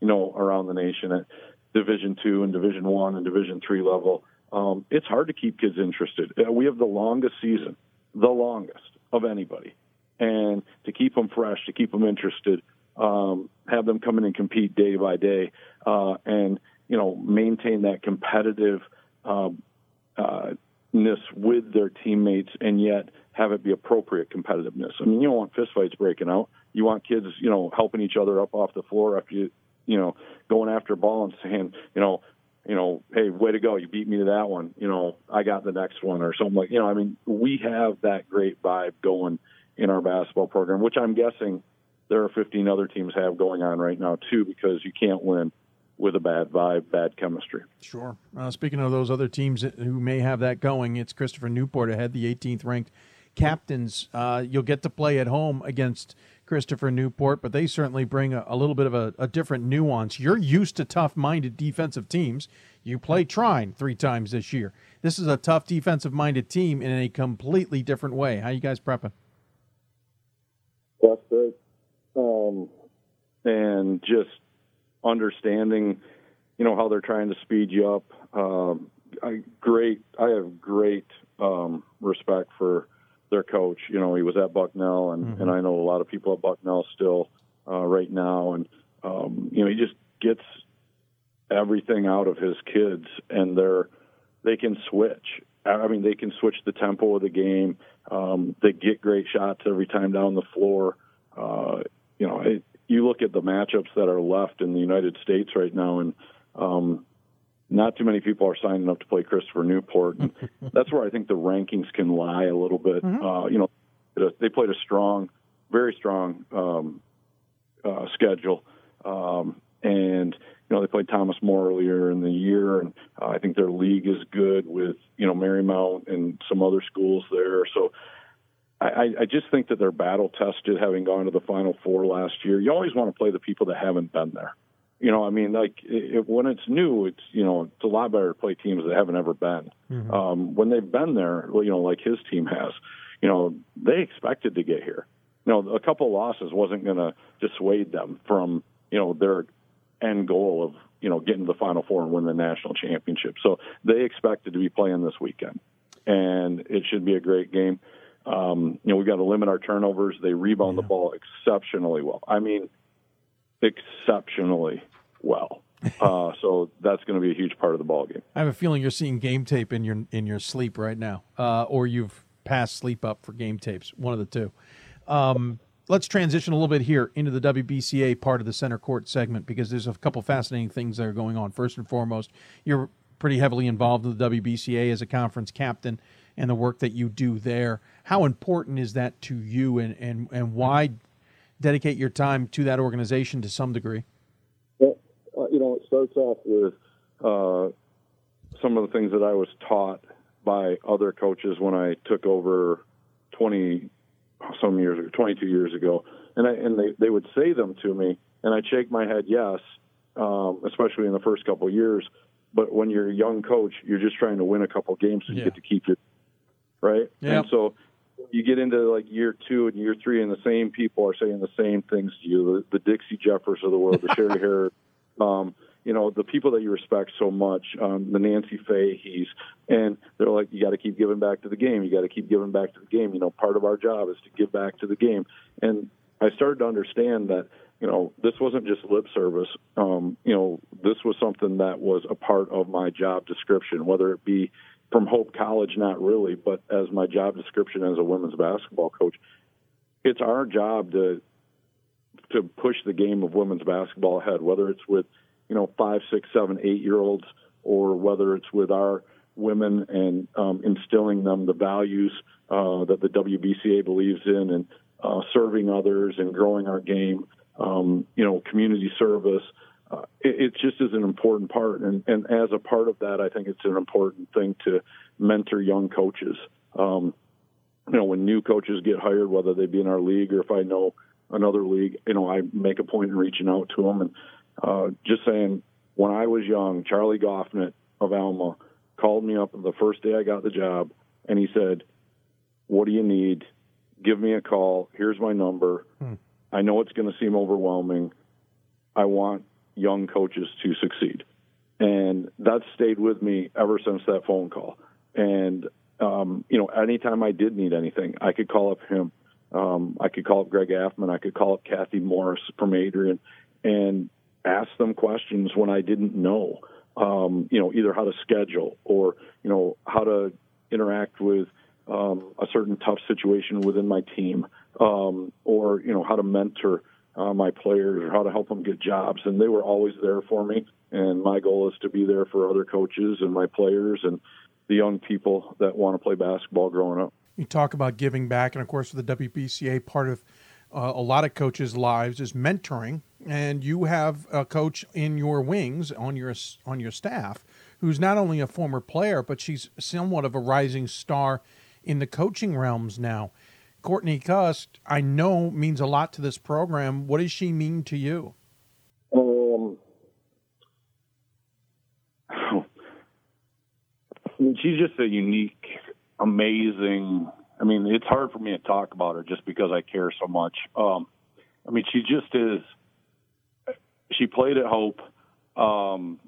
S28: you know, around the nation at Division two and Division one and Division three level. Um, it's hard to keep kids interested. Uh, we have the longest season, the longest of anybody, and to keep them fresh, to keep them interested, um, have them come in and compete day by day, uh, and you know maintain that competitive um, uh, ness with their teammates, and yet have it be appropriate competitiveness. I mean, you don't want fistfights breaking out. You want kids, you know, helping each other up off the floor after you, you know, going after a ball and saying, you know, you know, hey, way to go, you beat me to that one. You know, I got the next one or something like. You know, I mean, we have that great vibe going in our basketball program, which I'm guessing there are 15 other teams have going on right now too, because you can't win with a bad vibe, bad chemistry.
S1: Sure. Uh, speaking of those other teams who may have that going, it's Christopher Newport ahead, the 18th ranked captains. Uh, you'll get to play at home against Christopher Newport, but they certainly bring a, a little bit of a, a, different nuance. You're used to tough minded defensive teams. You play Trine three times this year. This is a tough defensive minded team in a completely different way. How you guys prepping?
S28: That's great. Um, and just understanding, you know, how they're trying to speed you up. Um, I, great. I have great um, respect for their coach. You know, he was at Bucknell, and, mm-hmm. and I know a lot of people at Bucknell still uh, right now, and um, you know, he just gets everything out of his kids, and they're they can switch. I mean, they can switch the tempo of the game. Um, they get great shots every time down the floor. Uh, you know, it, you look at the matchups that are left in the United States right now, and um, not too many people are signing up to play Christopher Newport. And that's where I think the rankings can lie a little bit. Mm-hmm. Uh, you know, they played a strong, very strong um, uh, schedule, um, and you know they played Thomas More earlier in the year, and uh, I think their league is good with you know Marymount and some other schools there. So I, I just think that they're battle tested, having gone to the Final Four last year. You always want to play the people that haven't been there. You know, I mean, like it, when it's new, it's you know it's a lot better to play teams that haven't ever been. Mm-hmm. Um, when they've been there, you know, like his team has, you know, they expected to get here. You know, a couple losses wasn't going to dissuade them from you know their end goal of you know getting to the Final Four and win the national championship. So they expected to be playing this weekend, and it should be a great game. Um, you know, we've got to limit our turnovers. They rebound yeah. the ball exceptionally well. I mean, exceptionally well. Uh, so that's going to be a huge part of the ball game.
S1: I have a feeling you're seeing game tape in your in your sleep right now, uh, or you've passed sleep up for game tapes. One of the two. Um, let's transition a little bit here into the WBCA part of the center court segment because there's a couple fascinating things that are going on. First and foremost, you're pretty heavily involved in the WBCA as a conference captain and the work that you do there. How important is that to you, and and and why dedicate your time to that organization to some degree?
S28: Well, uh, you know, it starts off with uh, some of the things that I was taught by other coaches when I took over twenty some years ago, twenty two years ago, and I and they they would say them to me, and I'd shake my head yes, um, especially in the first couple of years. But when you're a young coach, you're just trying to win a couple games so you yeah. get to keep your right?
S1: Yep.
S28: And so you get into like year two and year three, and the same people are saying the same things to you. The, the Dixie Jeffers of the world, the Sherry Harris, um, you know, the people that you respect so much, um, the Nancy Fahey's, and they're like, you got to keep giving back to the game. You got to keep giving back to the game. You know, part of our job is to give back to the game. And I started to understand that, you know, this wasn't just lip service. Um, you know, this was something that was a part of my job description, whether it be from Hope College, not really, but as my job description as a women's basketball coach, it's our job to to push the game of women's basketball ahead, whether it's with you know five, six, seven, eight year olds, or whether it's with our women and um, instilling them the values uh, that the WBCA believes in, and uh, serving others and growing our game. Um, you know, community service it, it, just is an important part. And, and as a part of that, I think it's an important thing to mentor young coaches. Um, you know, when new coaches get hired, whether they be in our league or if I know another league, you know, I make a point in reaching out to them and uh, just saying, when I was young, Charlie Goffnett of Alma called me up the first day I got the job, and he said, "What do you need? Give me a call. Here's my number. Hmm. I know it's going to seem overwhelming. I want young coaches to succeed. And that's stayed with me ever since that phone call. And, um, you know, anytime I did need anything, I could call up him. Um, I could call up Greg Affman. I could call up Kathy Morris from Adrian and ask them questions when I didn't know, um, you know, either how to schedule or, you know, how to interact with um, a certain tough situation within my team um, or, you know, how to mentor uh, my players or how to help them get jobs. And they were always there for me. And my goal is to be there for other coaches and my players and the young people that want to play basketball growing up.
S1: You talk about giving back, and of course, for the WBCA, part of uh, a lot of coaches' lives is mentoring. And you have a coach in your wings on your on your staff who's not only a former player, but she's somewhat of a rising star in the coaching realms now Courtney Cust, I know means a lot to this program. What does she mean to you?
S28: Um, she's just a unique, amazing. I mean, it's hard for me to talk about her just because I care so much. Um, I mean, she just is. She played at Hope. Um,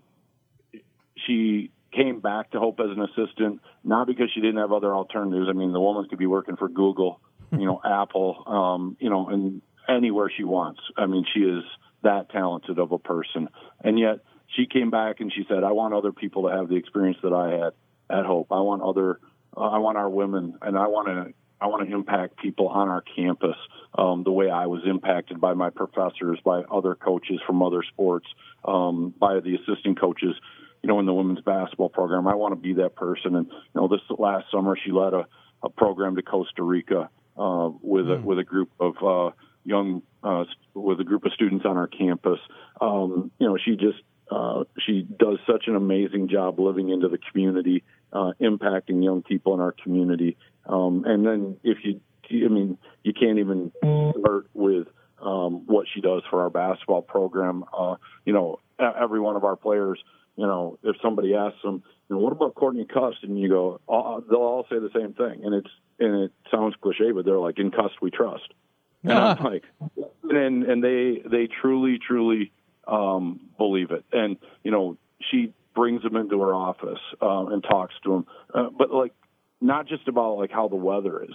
S28: she came back to Hope as an assistant, not because she didn't have other alternatives. I mean, the woman could be working for Google, you know, Apple, um, you know, and anywhere she wants. I mean, she is that talented of a person. And yet she came back and she said, I want other people to have the experience that I had at Hope. I want other, uh, I want our women and I want to, I want to impact people on our campus um, the way I was impacted by my professors, by other coaches from other sports, um, by the assistant coaches you know, in the women's basketball program. I want to be that person. And you know, this last summer she led a, a program to Costa Rica uh, with a, with a group of uh, young uh, with a group of students on our campus. Um, you know, she just uh, she does such an amazing job living into the community, uh, impacting young people in our community. Um, and then if you, I mean, you can't even start with um, what she does for our basketball program. Uh, you know, every one of our players you know, if somebody asks them, you know, what about Courtney Cust? And you go, uh, they'll all say the same thing. And it's, and it sounds cliche, but they're like, in Cust we trust. And I'm like, and, and they, they truly, truly, um, believe it. And, you know, she brings them into her office, um, and talks to them. Uh, but like, not just about like how the weather is.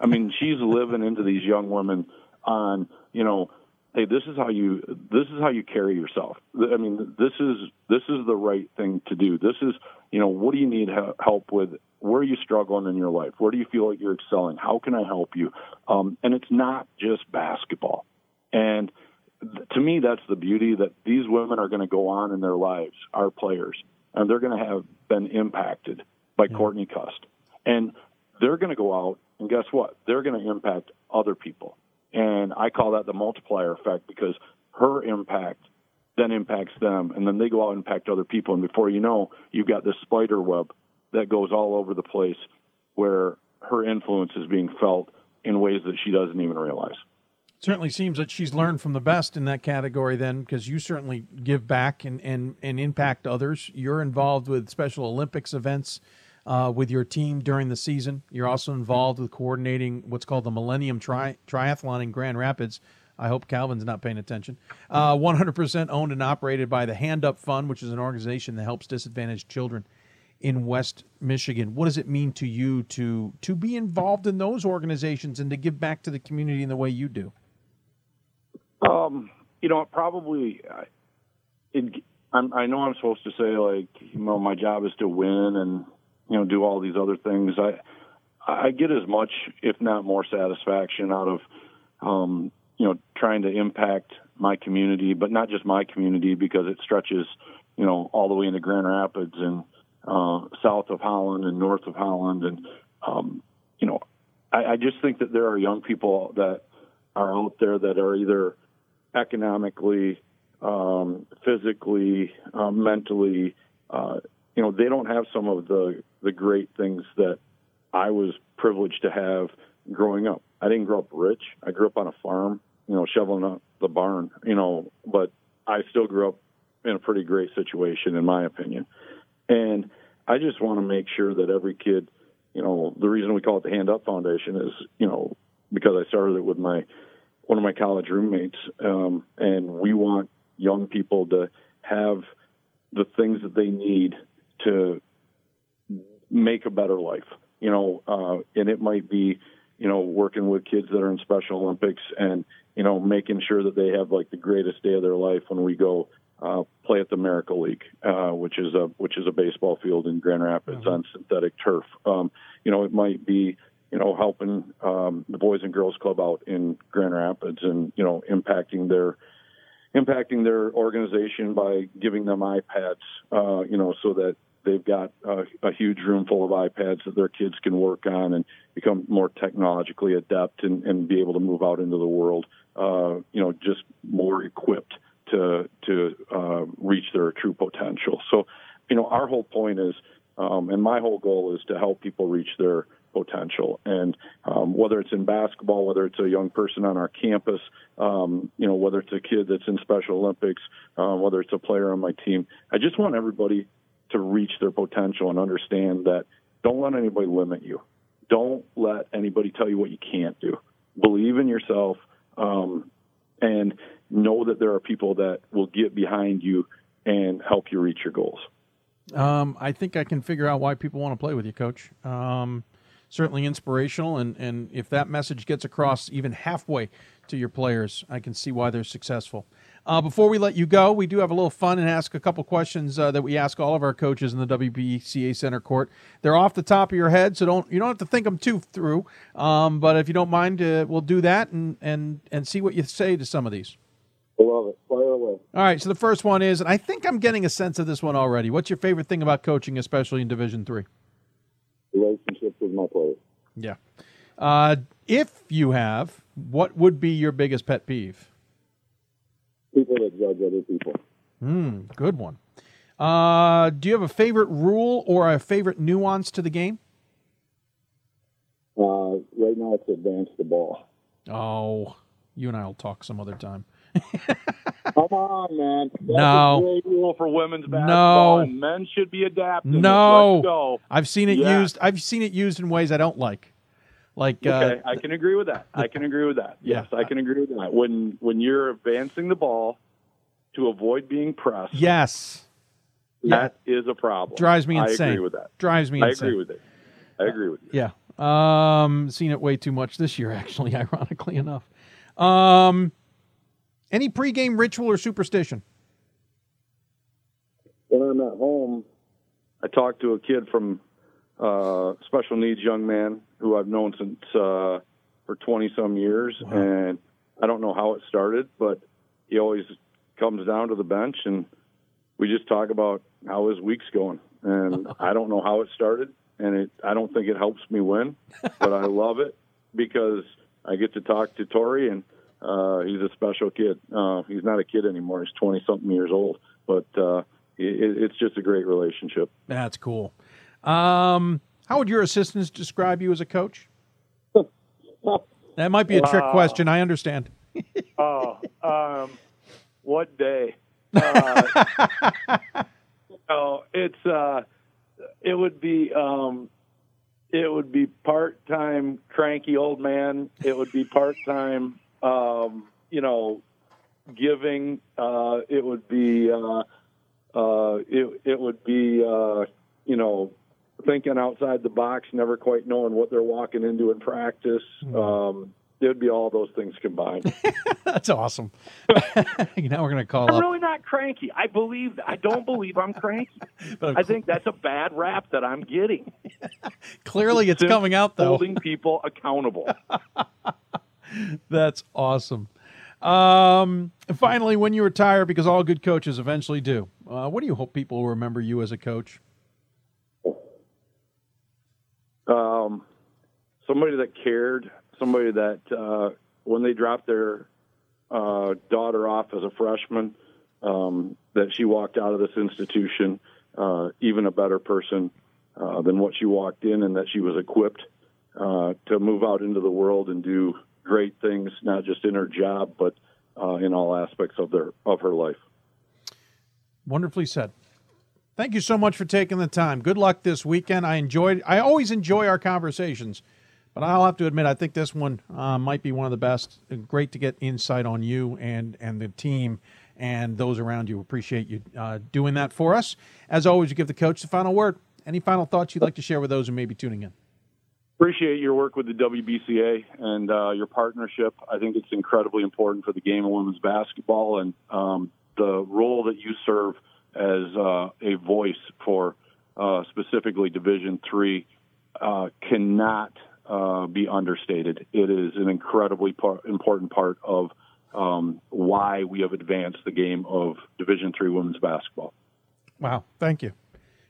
S28: I mean, she's living into these young women on, you know, hey, this is how you this is how you carry yourself. I mean, this is this is the right thing to do. This is you know what do you need help with? Where are you struggling in your life? Where do you feel like you're excelling? How can I help you? Um, and it's not just basketball. And to me, that's the beauty that these women are going to go on in their lives, our players, and they're going to have been impacted by yeah. Courtney Cust, and they're going to go out and guess what? They're going to impact other people and I call that the multiplier effect because her impact then impacts them, and then they go out and impact other people. And before you know, you've got this spider web that goes all over the place where her influence is being felt in ways that she doesn't even realize.
S1: Certainly seems that she's learned from the best in that category, then, because you certainly give back and, and, and impact others. You're involved with Special Olympics events uh, with your team during the season. You're also involved with coordinating what's called the Millennium Tri- Triathlon in Grand Rapids. I hope Calvin's not paying attention. Uh, 100% owned and operated by the Hand Up Fund, which is an organization that helps disadvantaged children in West Michigan. What does it mean to you to to be involved in those organizations and to give back to the community in the way you do?
S28: Um, you know, probably. It, I'm, I know I'm supposed to say like, you know, my job is to win and you know, do all these other things. I I get as much, if not more, satisfaction out of um, you know trying to impact my community, but not just my community because it stretches you know all the way into Grand Rapids and uh, south of Holland and north of Holland, and um, you know I, I just think that there are young people that are out there that are either economically, um, physically, uh, mentally, uh, you know, they don't have some of the the great things that I was privileged to have growing up. I didn't grow up rich. I grew up on a farm, you know, shoveling up the barn, you know, but I still grew up in a pretty great situation, in my opinion. And I just want to make sure that every kid, you know, the reason we call it the Hand Up Foundation is, you know, because I started it with my one of my college roommates, um, and we want young people to have the things that they need to make a better life. You know, uh, and it might be, you know, working with kids that are in Special Olympics and you know making sure that they have like the greatest day of their life when we go uh, play at the Miracle League, uh, which is a which is a baseball field in Grand Rapids mm-hmm. on synthetic turf. Um, you know, it might be you know helping um, the Boys and Girls Club out in Grand Rapids and you know impacting their impacting their organization by giving them iPads, uh, you know, so that they've got a, a huge room full of iPads that their kids can work on and become more technologically adept and, and be able to move out into the world, uh, you know, just more equipped to to uh, reach their true potential. So, you know, our whole point is, um, and my whole goal is to help people reach their potential. And um, whether it's in basketball, whether it's a young person on our campus, um, you know, whether it's a kid that's in Special Olympics, uh, whether it's a player on my team. I just want everybody to reach their potential and understand that don't let anybody limit you. Don't let anybody tell you what you can't do. Believe in yourself um, and know that there are people that will get behind you and help you reach your goals.
S1: Um, I think I can figure out why people want to play with you, Coach. Um, certainly inspirational, and, and if that message gets across even halfway to your players, I can see why they're successful. Uh, before we let you go, we do have a little fun and ask a couple questions uh, that we ask all of our coaches in the WBCA Center Court. They're off the top of your head, so don't you don't have to think them too through. Um, but if you don't mind, uh, we'll do that and and and see what you say to some of these.
S28: I love it. Fire away.
S1: All right. So the first one is, and I think I'm getting a sense of this one already. What's your favorite thing about coaching, especially in Division Three?
S28: Relationships with my players.
S1: Yeah. Uh, if you have, what would be your biggest pet peeve?
S28: People that judge other people.
S1: Hmm. Good one. Uh, do you have a favorite rule or a favorite nuance to the game?
S28: Uh, right now, it's advance the ball.
S1: Oh, you and I will talk some other time.
S28: Come on, man. That's
S1: No.
S28: rule for women's basketball,
S1: No.
S28: and men should be adapting.
S1: No. I've seen it
S28: Yeah.
S1: used. I've seen it used in ways I don't like. Like,
S28: Okay,
S1: uh,
S28: I can agree with that. I can agree with that. Yes, I can agree with that. When when you're advancing the ball to avoid being pressed,
S1: yes,
S28: that is a problem.
S1: Drives me insane.
S28: I agree with that.
S1: Drives me insane.
S28: I
S1: insane.
S28: agree with it. I agree with you.
S1: yeah. Um, seen it way too much this year, actually. Ironically enough. Um, any pregame ritual or superstition?
S28: When I'm at home, I talk to a kid from uh, special needs young man who I've known since uh, for 20 some years, and I don't know how it started, but he always comes down to the bench and we just talk about how his week's going. And I don't know how it started, and it I don't think it helps me win, but I love it because I get to talk to Tori, and uh, he's a special kid. Uh, he's not a kid anymore; he's twenty something years old, but uh, it, it's just a great relationship.
S1: That's cool. Um, how would your assistants describe you as a coach? That might be a trick
S28: Wow.
S1: question. I understand.
S28: Oh, um, what day? Uh, oh, it's uh, it would be um, it would be part time cranky old man. It would be part time, um, you know, giving. Uh, it would be uh, uh, it it would be uh, you know thinking outside the box, never quite knowing what they're walking into in practice. Um, it would be all those things combined.
S1: That's awesome. now we're going to call
S28: I'm
S1: up.
S28: really not cranky. I believe. I don't believe I'm cranky.
S1: But-
S28: I think that's a bad rap that I'm getting.
S1: Clearly, it's
S28: Just
S1: coming out though.
S28: Holding people accountable.
S1: That's awesome. Um, finally, when you retire, because all good coaches eventually do, uh, what do you hope people will remember you as a coach?
S28: Um, somebody that cared, somebody that uh, when they dropped their uh, daughter off as a freshman, um, that she walked out of this institution uh, even a better person uh, than what she walked in, and that she was equipped uh, to move out into the world and do great things, not just in her job, but uh, in all aspects of their of her life.
S1: Wonderfully said. Thank you so much for taking the time. Good luck this weekend. I enjoyed. I always enjoy our conversations, but I'll have to admit, I think this one uh, might be one of the best. Great to get insight on you and and the team and those around you. Appreciate you uh, doing that for us. As always, you give the coach the final word. Any final thoughts you'd like to share with those who may be tuning in?
S28: Appreciate your work with the WBCA and uh, your partnership. I think it's incredibly important for the game of women's basketball and um, the role that you serve as uh, a voice for uh, specifically Division Three uh, cannot uh, be understated. It is an incredibly par- important part of um, why we have advanced the game of Division Three women's basketball.
S1: Wow, thank you.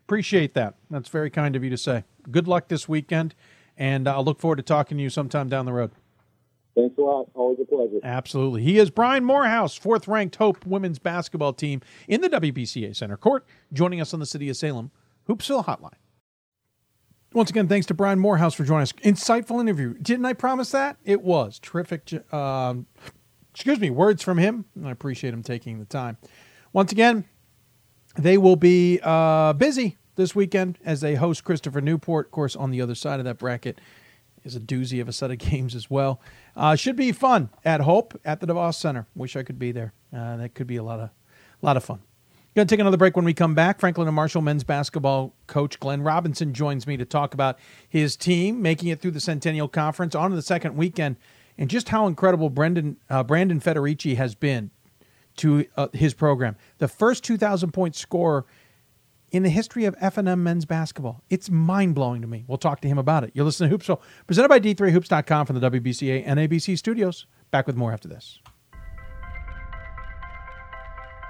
S1: Appreciate that. That's very kind of you to say. Good luck this weekend, and I'll look forward to talking to you sometime down the road.
S28: Thanks a lot. Always a pleasure.
S1: Absolutely. He is Brian Morehouse, fourth ranked Hope women's basketball team in the WBCA Center Court, joining us on the City of Salem Hoopsville Hotline. Once again, thanks to Brian Morehouse for joining us. Insightful interview. Didn't I promise that? It was terrific. Um, excuse me, words from him. I appreciate him taking the time. Once again, they will be uh, busy this weekend as they host Christopher Newport. Of course, on the other side of that bracket is a doozy of a set of games as well. Uh, should be fun at Hope at the DeVos Center. Wish I could be there. Uh, that could be a lot of, lot of fun. Going to take another break when we come back. Franklin and Marshall men's basketball coach Glenn Robinson joins me to talk about his team making it through the Centennial Conference on the second weekend and just how incredible Brendan uh, Brandon Federici has been to uh, his program. The first 2,000 point scorer in the history of F&M men's basketball. It's mind-blowing to me. We'll talk to him about it. You're listening to Hoopsville, presented by D3Hoops.com from the WBCA and ABC studios. Back with more after this.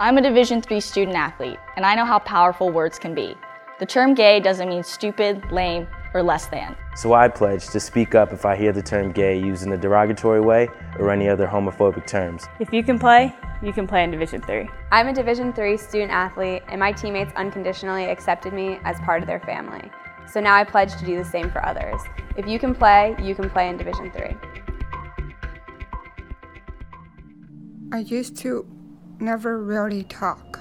S29: I'm a Division III student athlete, and I know how powerful words can be. The term gay doesn't mean stupid, lame, or less than.
S30: So I pledge to speak up if I hear the term gay used in a derogatory way or any other homophobic terms.
S9: If you can play, you can play in Division 3.
S31: I'm a Division 3 student athlete, and my teammates unconditionally accepted me as part of their family. So now I pledge to do the same for others. If you can play, you can play in Division 3.
S32: I used to never really talk.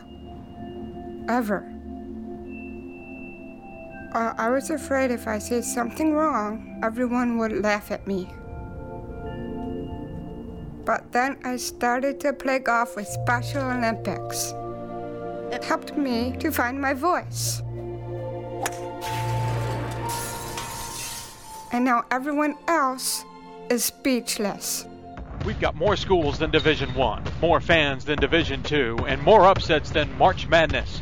S32: Ever. Uh, I was afraid if I said something wrong, everyone would laugh at me. But then I started to play golf with Special Olympics. It helped me to find my voice. And now everyone else is speechless.
S26: We've got more schools than Division 1, more fans than Division 2, and more upsets than March Madness.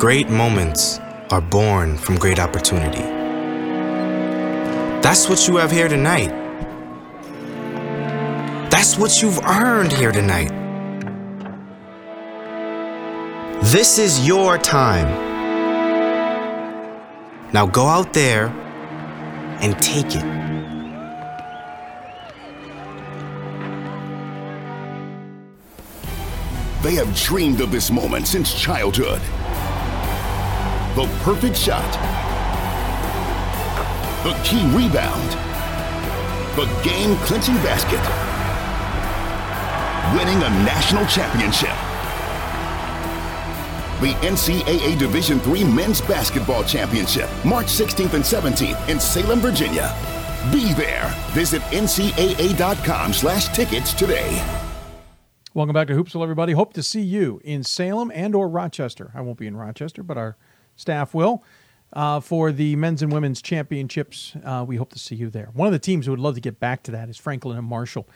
S33: Great moments are born from great opportunity. That's what you have here tonight. That's what you've earned here tonight. This is your time. Now go out there and take it.
S19: They have dreamed of this moment since childhood. The perfect shot. The key rebound. The game clinching basket. Winning a national championship. The NCAA Division III Men's Basketball Championship, March 16th and 17th in Salem, Virginia. Be there. Visit ncaa.com slash tickets today.
S1: Welcome back to Hoopsville, everybody. Hope to see you in Salem and or Rochester. I won't be in Rochester, but our staff will. Uh, for the men's and women's championships, uh, we hope to see you there. One of the teams who would love to get back to that is Franklin and Marshall.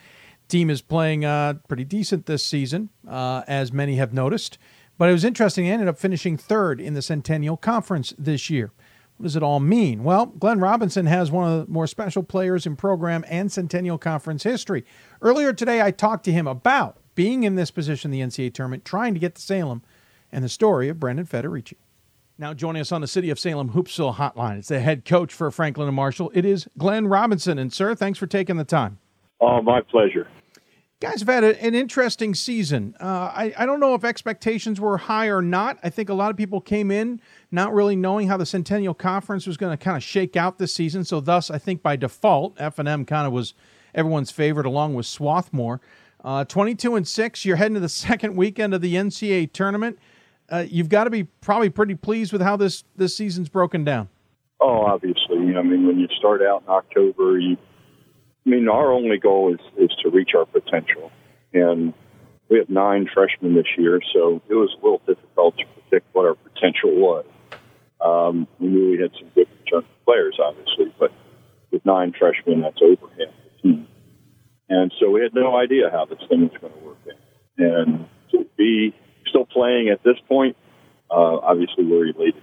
S1: Team is playing uh, pretty decent this season, uh, as many have noticed. But it was interesting. They ended up finishing third in the Centennial Conference this year. What does it all mean? Well, Glenn Robinson has one of the more special players in program and Centennial Conference history. Earlier today, I talked to him about being in this position in the NCAA tournament, trying to get to Salem, and the story of Brandon Federici. Now joining us on the City of Salem Hoopsville Hotline, it's the head coach for Franklin and Marshall. It is Glenn Robinson. And, sir, thanks for taking the time.
S28: Oh, my pleasure.
S1: Guys have had a, an interesting season. Uh, I, I don't know if expectations were high or not. I think a lot of people came in not really knowing how the Centennial Conference was going to kind of shake out this season. So, thus, I think by default, F&M kind of was everyone's favorite along with Swarthmore. Uh, 22 and 6, you're heading to the second weekend of the NCAA tournament. Uh, you've got to be probably pretty pleased with how this, this season's broken down.
S28: Oh, obviously. I mean, when you start out in October, you I mean, our only goal is, is to reach our potential. And we have nine freshmen this year, so it was a little difficult to predict what our potential was. Um, we knew we had some good return players, obviously, but with nine freshmen, that's over half the team. And so we had no idea how this thing was going to work out. And to be still playing at this point, uh, obviously we're elated.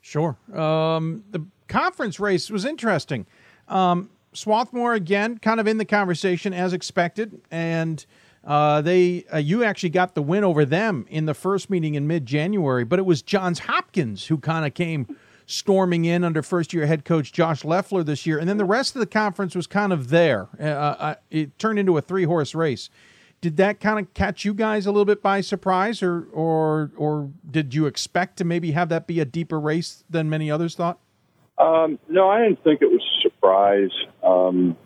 S1: Sure. Um, the conference race was interesting. Um, Swarthmore again, kind of in the conversation as expected, and uh, they uh, you actually got the win over them in the first meeting in mid January, but it was Johns Hopkins who kind of came storming in under first year head coach Josh Loeffler this year, and then the rest of the conference was kind of there. Uh, uh it turned into a three horse race. Did that kind of catch you guys a little bit by surprise, or or or did you expect to maybe have that be a deeper race than many others thought?
S34: Um, no, I didn't think it was a surprise. Um,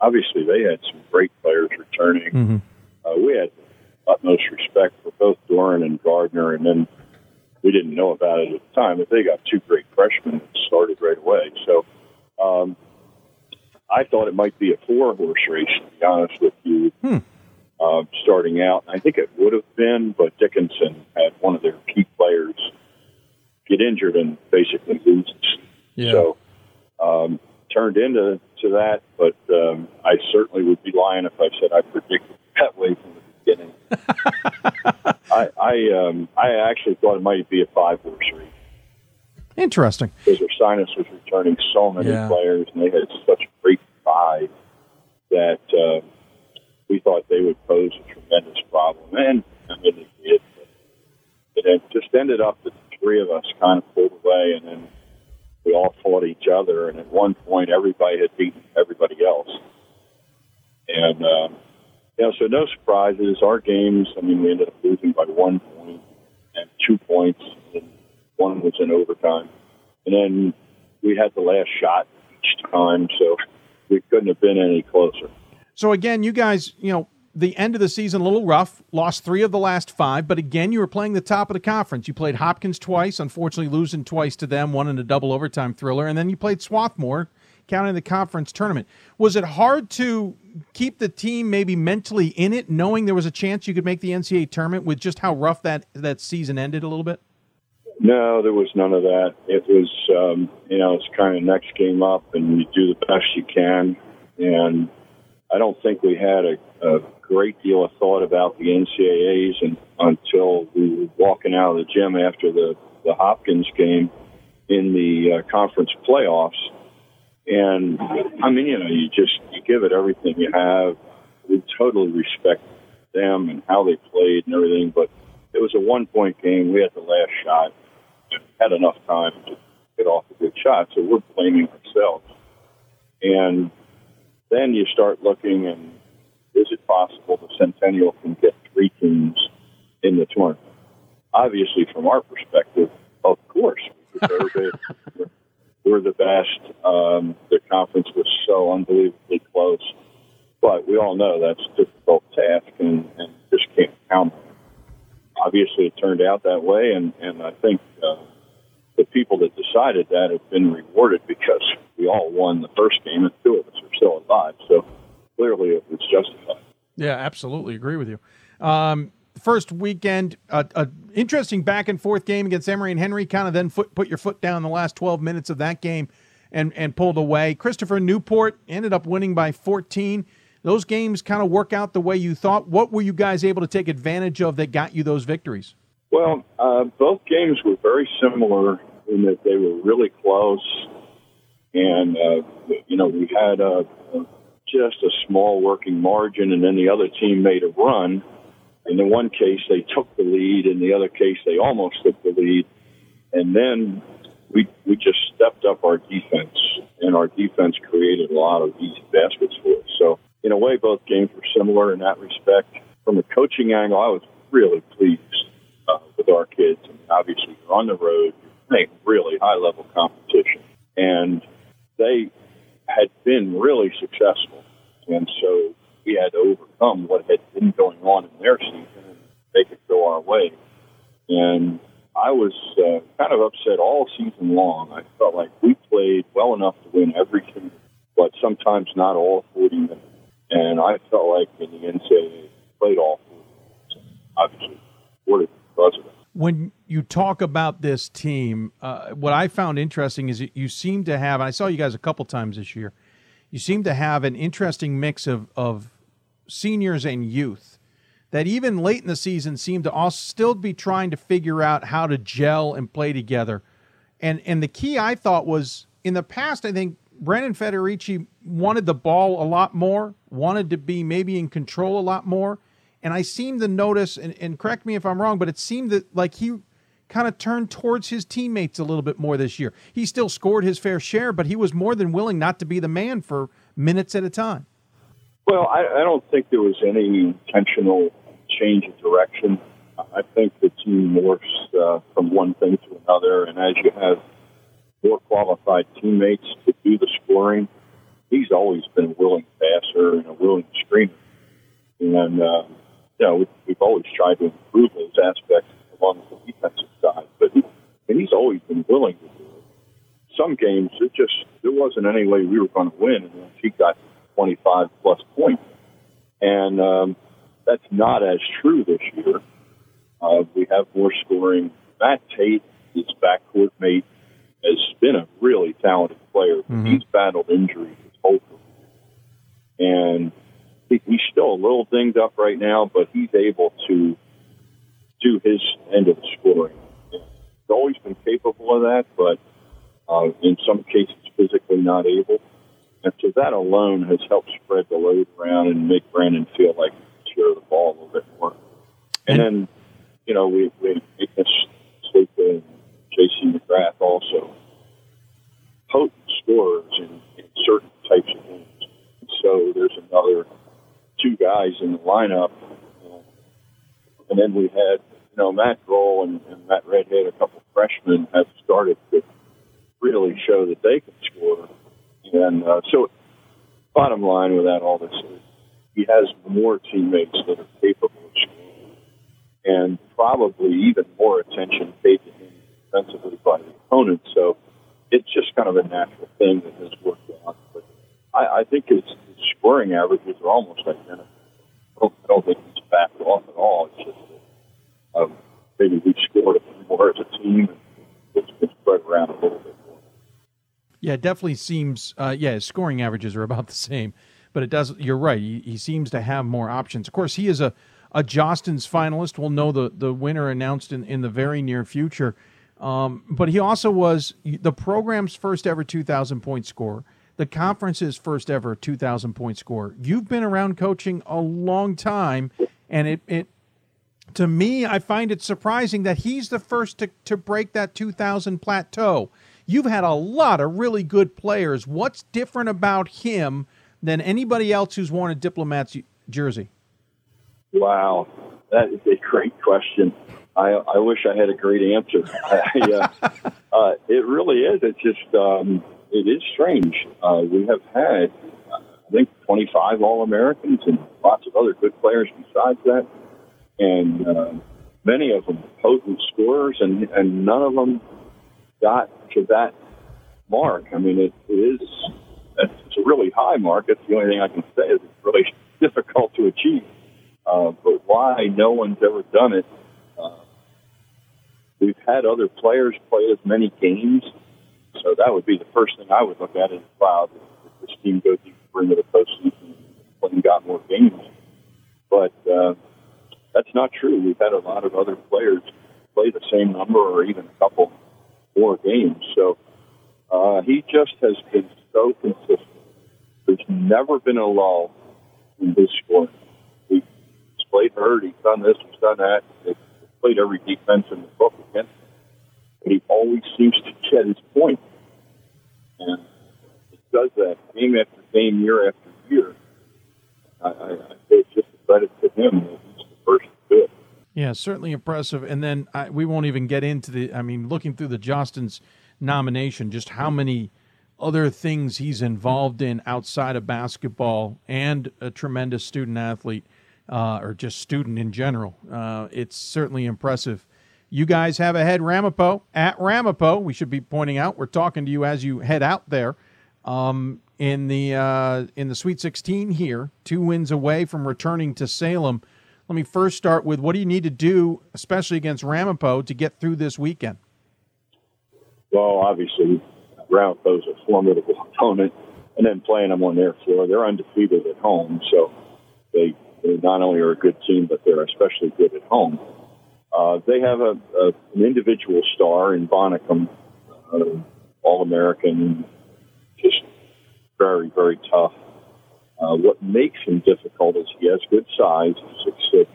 S34: obviously, they had some great players returning.
S1: Mm-hmm.
S34: Uh, we had utmost respect for both Doeren and Gardner, and then we didn't know about it at the time, but they got two great freshmen that started right away. So um, I thought it might be a four horse race, to be honest with you.
S1: Hmm
S34: uh, starting out. I think it would have been, but Dickinson had one of their key players get injured and basically lose.
S1: Yeah.
S34: So um, turned into to that, but um, I certainly would be lying if I said I predicted that way from the beginning. I I, um, I actually thought it might be a five horse race.
S1: Interesting.
S34: Because Ursinus was returning so many
S1: Yeah.
S34: players, and they had such a great five that. Uh, we thought they would pose a tremendous problem. And I mean, they did. It just ended up that the three of us kind of pulled away, and then we all fought each other. And at one point, everybody had beaten everybody else. And, um, you know, so no surprises. Our games, I mean, we ended up losing by one point and two points, and one was in overtime. And then we had the last shot each time, so we couldn't have been any closer.
S1: So again, you guys, you know, the end of the season a little rough. Lost three of the last five, but again, you were playing the top of the conference. You played Hopkins twice, unfortunately losing twice to them, one in a double overtime thriller, and then you played Swarthmore, counting the conference tournament. Was it hard to keep the team maybe mentally in it, knowing there was a chance you could make the NCAA tournament with just how rough that that season ended a little bit?
S34: No, there was none of that. It was, um, you know, it's kind of next game up, and you do the best you can, and I don't think we had a, a great deal of thought about the NCAAs and, until we were walking out of the gym after the, the Hopkins game in the uh, conference playoffs. And I mean, you know, you just you give it everything you have. We totally respect them and how they played and everything, but it was a one point game. We had the last shot, and had enough time to get off a good shot, so we're blaming ourselves. And then you start looking and is it possible the Centennial can get three teams in the tournament? Obviously, from our perspective, of course. We're the best. Um, the conference was so unbelievably close, but we all know that's a difficult task and, and just can't count. Obviously, it turned out that way, and and I think uh, the people that decided that have been rewarded because we all won the first game, and two of us are still alive. So clearly, it was justified.
S1: Yeah, absolutely agree with you. Um, first weekend, a, a interesting back and forth game against Emory and Henry. Kind of then foot, put your foot down the last twelve minutes of that game, and and pulled away. Christopher Newport ended up winning by fourteen. Those games kind of work out the way you thought. What were you guys able to take advantage of that got you those victories?
S34: Well, uh, both games were very similar in that they were really close, and uh, you know we had uh, just a small working margin, and then the other team made a run. In the one case, they took the lead. In the other case, they almost took the lead, and then we we just stepped up our defense, and our defense created a lot of easy baskets for us. So in a way, both games were similar in that respect. From a coaching angle, I was really pleased uh, with our kids. Obviously, you're on the road, playing really high level competition, and they had been really successful. And so we had to overcome what had been going on in their season and make it go our way. And I was uh, kind of upset all season long. I felt like we played well enough to win every season, but sometimes not all 40 minutes. And I felt like in the NCAA, played all 40 minutes. Obviously, supported because of it.
S1: When you talk about this team, uh, what I found interesting is that you seem to have, I saw you guys a couple times this year, you seem to have an interesting mix of, of seniors and youth that even late in the season seem to all still be trying to figure out how to gel and play together. And and the key I thought was in the past, I think Brandon Federici wanted the ball a lot more, wanted to be maybe in control a lot more. And I seem to notice, and, and correct me if I'm wrong, but it seemed that like he kind of turned towards his teammates a little bit more this year. He still scored his fair share, but he was more than willing not to be the man for minutes at a time.
S34: Well, I, I don't think there was any intentional change of direction. I think the team morphs uh, from one thing to another, and as you have more qualified teammates to do the scoring, he's always been a willing passer and a willing screener. And, uh, you know, we've always tried to improve those aspects along the defensive side, but he, and he's always been willing to do it. Some games, it just, there wasn't any way we were going to win unless he got 25 plus points. And um, that's not as true this year. Uh, we have more scoring. Matt Tate, his backcourt mate, has been a really talented player. Mm-hmm. He's battled injuries his whole career. And he, he's still a little dinged up right now, but he's able to do his end of the scoring. He's always been capable of that, but uh, in some cases physically not able. And so that alone has helped spread the load around and make Brandon feel like he can share the ball a little bit more. And then, you know, we, we Ignis Slika and J.C. McGrath also potent scorers in, in certain types of games. So there's another two guys in the lineup. And then we had, you know, Matt Grohl and, and Matt Redhead, a couple freshmen, have started to really show that they can score. And uh, so, bottom line with that, all this is he has more teammates that are capable of scoring, and probably even more attention paid to him defensively by the opponent. So it's just kind of a natural thing that has worked out. But I, I think his scoring averages are almost identical. I don't, I don't think he's backed off at all. It's just that um, maybe we've scored a few more as a team, and spread around a little bit. More.
S1: Yeah, it definitely seems. Uh, yeah, his scoring averages are about the same, but it does. You're right. He, he seems to have more options. Of course, he is a a Jostens finalist. We'll know the the winner announced in in the very near future. Um, but he also was the program's first ever 2,000 point scorer, the conference's first ever 2,000 point score. You've been around coaching a long time, and it, it to me, I find it surprising that he's the first to, to break that 2,000 plateau. You've had a lot of really good players. What's different about him than anybody else who's worn a diplomat's jersey?
S34: Wow, that is a great question. I, I wish I had a great answer. I, uh, uh, it really is. It's just um, it is strange. Uh, we have had, I think, 25 All Americans and lots of other good players besides that, and uh, many of them potent scorers, and and none of them got to that mark. I mean, it, it is it's a really high mark. That's the only thing I can say is it's really difficult to achieve. Uh, but why no one's ever done it? Uh, we've had other players play as many games, so that would be the first thing I would look at is wow, if this team goes deeper into the postseason and got more games. But uh, that's not true. We've had a lot of other players play the same number or even a couple more games. So uh, he just has been so consistent. There's never been a lull in his scoring. He's played hurt. He's done this. He's done that. He's played every defense in the book against him. He always seems to get his point. And it does that game after game, year after year. I, I, I say it's just a credit to him that he's the first to do it.
S1: Yeah, certainly impressive. And then I, we won't even get into the. I mean, looking through the Jostens nomination, just how many other things he's involved in outside of basketball, and a tremendous student athlete, uh, or just student in general. Uh, it's certainly impressive. You guys have a head Ramapo at Ramapo. We should be pointing out we're talking to you as you head out there. Um, in the uh, in the Sweet 16 here, two wins away from returning to Salem. Let me first start with what do you need to do, especially against Ramapo, to get through this weekend?
S34: Well, obviously, Ramapo's a formidable opponent, and then playing them on their floor, they're undefeated at home, so they, they not only are a good team, but they're especially good at home. Uh, they have a, a, an individual star in Bonnicum, uh, All American just very, very tough. Uh, what makes him difficult is he has good size, six six,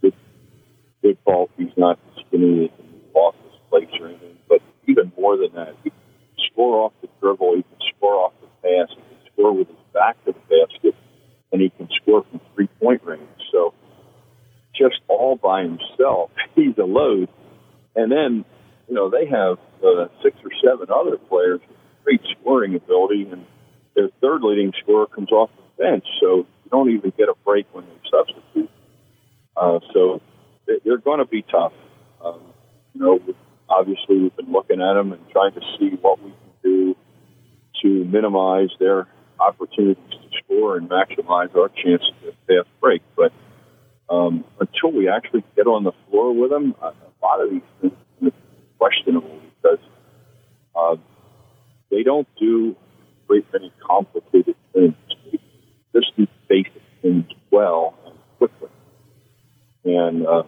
S34: good, good bulk. He's not skinny, he can off his place or anything. But even more than that, he can score off the dribble, he can score off the pass, he can score with his back to the basket, and he can score from three point range. Just all by himself, he's a load. And then, you know, they have uh, six or seven other players with great scoring ability, and their third leading scorer comes off the bench, so you don't even get a break when they substitute. Uh, so they- they're going to be tough. Um, you know, obviously we've been looking at them and trying to see what we can do to minimize their opportunities to score and maximize our chances at fast break. But um, until we actually get on the floor with them, a, lot of these things are questionable because uh, they don't do very many complicated things. They just do basic things well and quickly. And uh,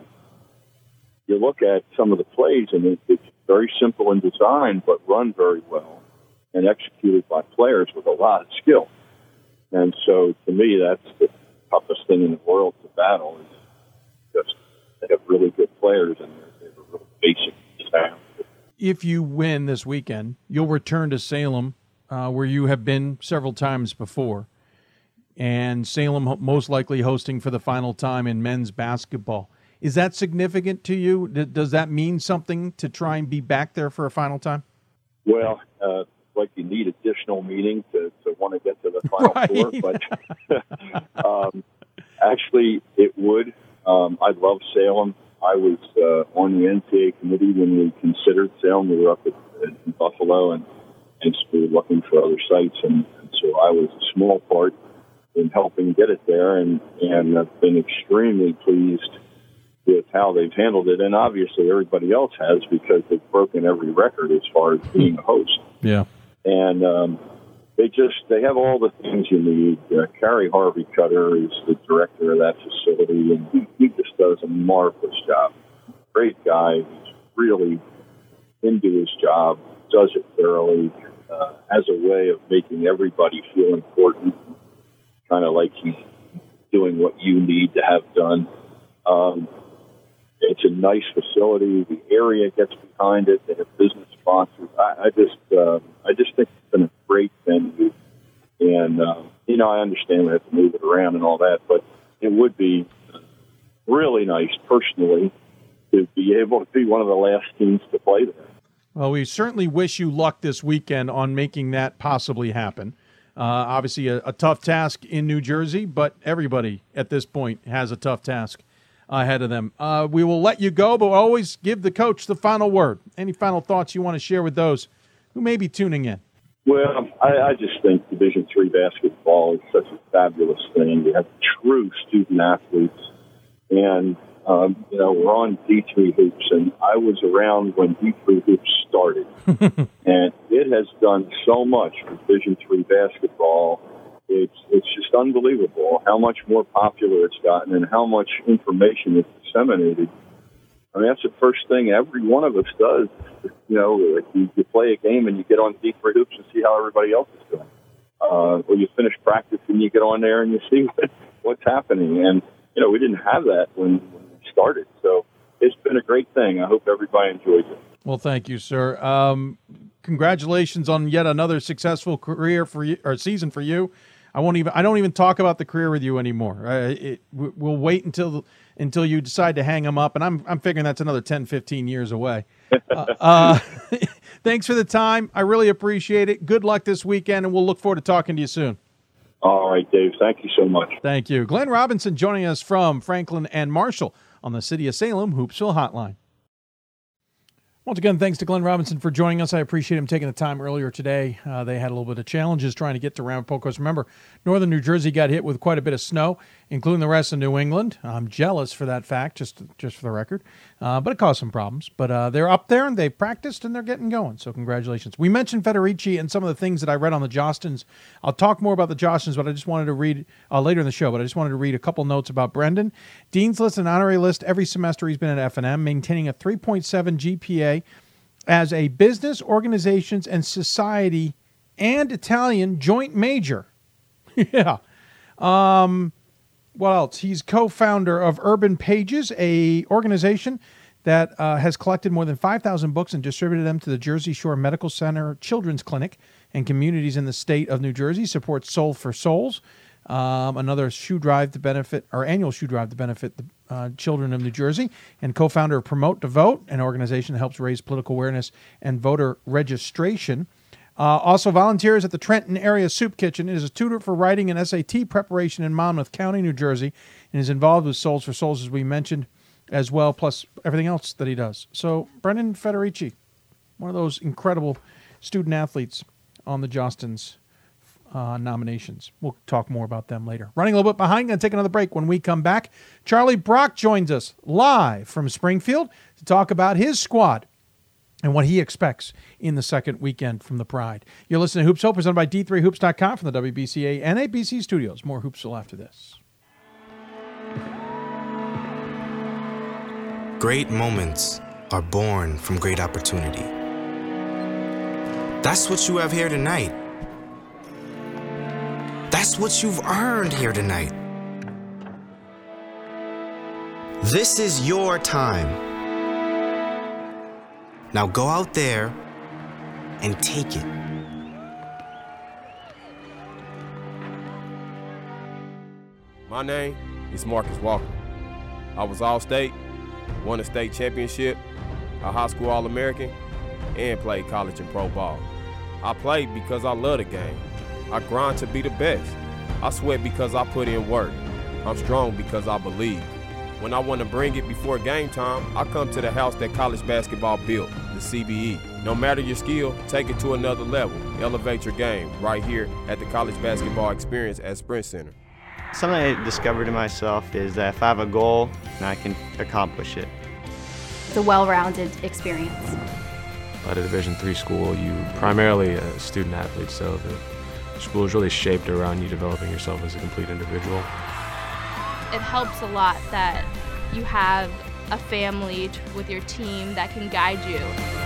S34: you look at some of the plays, and it, it's very simple in design, but run very well and executed by players with a lot of skill. And so, to me, that's the toughest thing in the world to battle is they have really good players and they're, they're a real basic sound.
S1: If you win this weekend, you'll return to Salem, uh, where you have been several times before, and Salem most likely hosting for the final time in men's basketball. Is that significant to you? Does that mean something to try and be back there for a final time?
S34: Well, uh, like you need additional meaning to, to want to get to the final four, but um, actually, it would. Um, I love Salem. I was uh, on the NCAA committee when we considered Salem. We were up at, in Buffalo and, and we were looking for other sites, and, and so I was a small part in helping get it there, and and I've been extremely pleased with how they've handled it, and obviously everybody else has because they've broken every record as far as being a host
S1: Yeah.
S34: and um, they just they have all the things you need. Uh, Carey Harveycutter is the director of that facility, and he, he just does a marvelous job. Great guy, he's really into his job, does it thoroughly, uh, has a way of making everybody feel important, kind of like he's doing what you need to have done. Um, it's a nice facility. The area gets behind it. They have business sponsors. I, I just, uh, I just think it's been a great venue. And um, you know, I understand we have to move it around and all that, but it would be really nice, personally, to be able to be one of the last teams to play there.
S1: Well, we certainly wish you luck this weekend on making that possibly happen. Uh, obviously, a, a tough task in New Jersey, but everybody at this point has a tough task ahead of them. Uh, we will let you go, but we'll always give the coach the final word. Any final thoughts you want to share with those who may be tuning in?
S34: Well, I, I just think Division three basketball is such a fabulous thing. We have true student athletes, and um, you know we're on D three hoops, and I was around when D three hoops started, and it has done so much for Division three basketball. It's it's just unbelievable how much more popular it's gotten, and how much information is disseminated. I mean, that's the first thing every one of us does. You know, you, you play a game and you get on D3 hoops and see how everybody else is doing. Uh, or you finish practice and you get on there and you see what, what's happening. And, you know, we didn't have that when, when we started. So it's been a great thing. I hope everybody enjoys it.
S1: Well, thank you, sir. Um, congratulations on yet another successful career for you or season for you. I won't even. I don't even talk about the career with you anymore. Uh, it, we- we'll wait until until you decide to hang them up, and I'm I'm figuring that's another 10, 15 years away. Uh, uh, thanks for the time. I really appreciate it. Good luck this weekend, and we'll look forward to talking to you soon.
S34: All right, Dave. Thank you so much.
S1: Thank you, Glenn Robinson, joining us from Franklin and Marshall on the City of Salem Hoopsville Hotline. Once again, thanks to Glenn Robinson for joining us. I appreciate him taking the time earlier today. Uh, they had a little bit of challenges trying to get to Ramapo. Because remember, northern New Jersey got hit with quite a bit of snow, including the rest of New England. I'm jealous for that fact, just just for the record. Uh, but it caused some problems. But uh, they're up there and they've practiced and they're getting going. So congratulations. We mentioned Federici and some of the things that I read on the Jostens. I'll talk more about the Jostens, but I just wanted to read uh, later in the show. But I just wanted to read a couple notes about Brendan. Dean's List and Honorary List every semester he's been at F&M, maintaining a 3.7 GPA as a business, organizations, and society and Italian joint major. yeah. Um, what else? He's co-founder of Urban Pages, a organization that uh, has collected more than 5,000 books and distributed them to the Jersey Shore Medical Center Children's Clinic and communities in the state of New Jersey. Supports Soul for Souls, um, another shoe drive to benefit, our annual shoe drive to benefit the uh, children of New Jersey, and co-founder of Promote to Vote, an organization that helps raise political awareness and voter registration. Uh, also volunteers at the Trenton Area Soup Kitchen. Is a tutor for writing and SAT preparation in Monmouth County, New Jersey, and is involved with Soles for Souls, as we mentioned, as well, plus everything else that he does. So, Brendan Federici, one of those incredible student athletes on the Jostens uh, nominations. We'll talk more about them later. Running a little bit behind, going to take another break. When we come back, Charlie Brock joins us live from Springfield to talk about his squad and what he expects in the second weekend from the Pride. You're listening to Hoops Hope, presented by D3Hoops.com from the WBCA and ABC studios. More Hoopsville after this.
S33: Great moments are born from great opportunity. That's what you have here tonight. That's what you've earned here tonight. This is your time. Now go out there and take it.
S6: My name is Marcus Walker. I was All State, won a state championship, a high school All American, and played college and pro ball. I played because I love the game. I grind to be the best. I sweat because I put in work. I'm strong because I believe. When I want to bring it before game time, I come to the house that college basketball built, the CBE. No matter your skill, take it to another level. Elevate your game right here at the college basketball experience at Sprint Center.
S4: Something I discovered in myself is that if I have a goal, then I can accomplish it.
S35: It's a well-rounded experience.
S36: At a Division three school, you primarily a student athlete, so the school is really shaped around you developing yourself as a complete individual.
S3: It helps a lot that you have a family with your team that can guide you.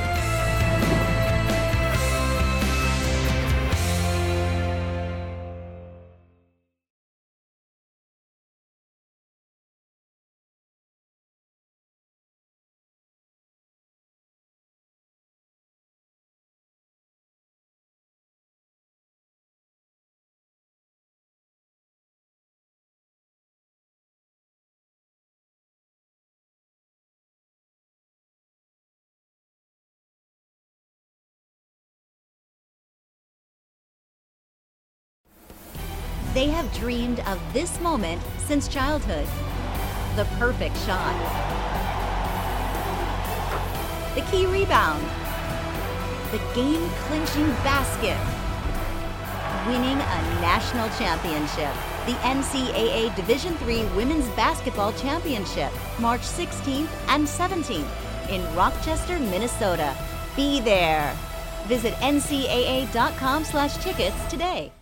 S27: Dreamed of this moment since childhood. The perfect shot. The key rebound. The game clinching basket. Winning a national championship. The NCAA Division III Women's Basketball Championship, March 16th and 17th in Rochester, Minnesota. Be there. Visit ncaa.com slash tickets today.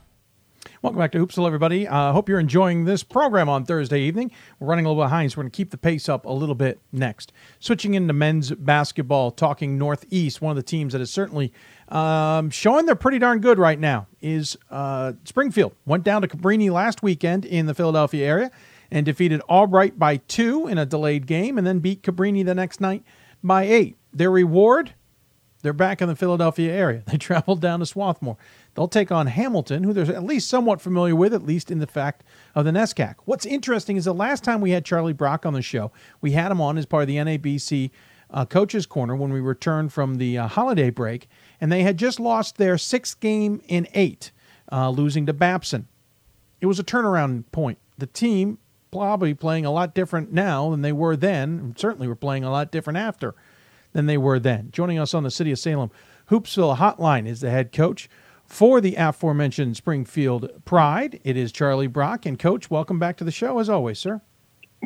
S1: Welcome back to Hoopsville, everybody. I uh, hope you're enjoying this program on Thursday evening. We're running a little behind, so we're going to keep the pace up a little bit next. Switching into men's basketball, talking Northeast, one of the teams that is certainly um, showing they're pretty darn good right now is uh, Springfield. Went down to Cabrini last weekend in the Philadelphia area and defeated Albright by two in a delayed game and then beat Cabrini the next night by eight. Their reward, they're back in the Philadelphia area. They traveled down to Swarthmore. They'll take on Hamilton, who they're at least somewhat familiar with, at least in the fact of the NESCAC. What's interesting is the last time we had Charlie Brock on the show, we had him on as part of the NABC uh, Coaches Corner when we returned from the uh, holiday break, and they had just lost their sixth game in eight, uh, losing to Babson. It was a turnaround point. The team probably playing a lot different now than they were then, and certainly were playing a lot different after than they were then. Joining us on the City of Salem Hoopsville Hotline is the head coach for the aforementioned Springfield Pride. It is Charlie Brock. And, Coach, welcome back to the show as always, sir.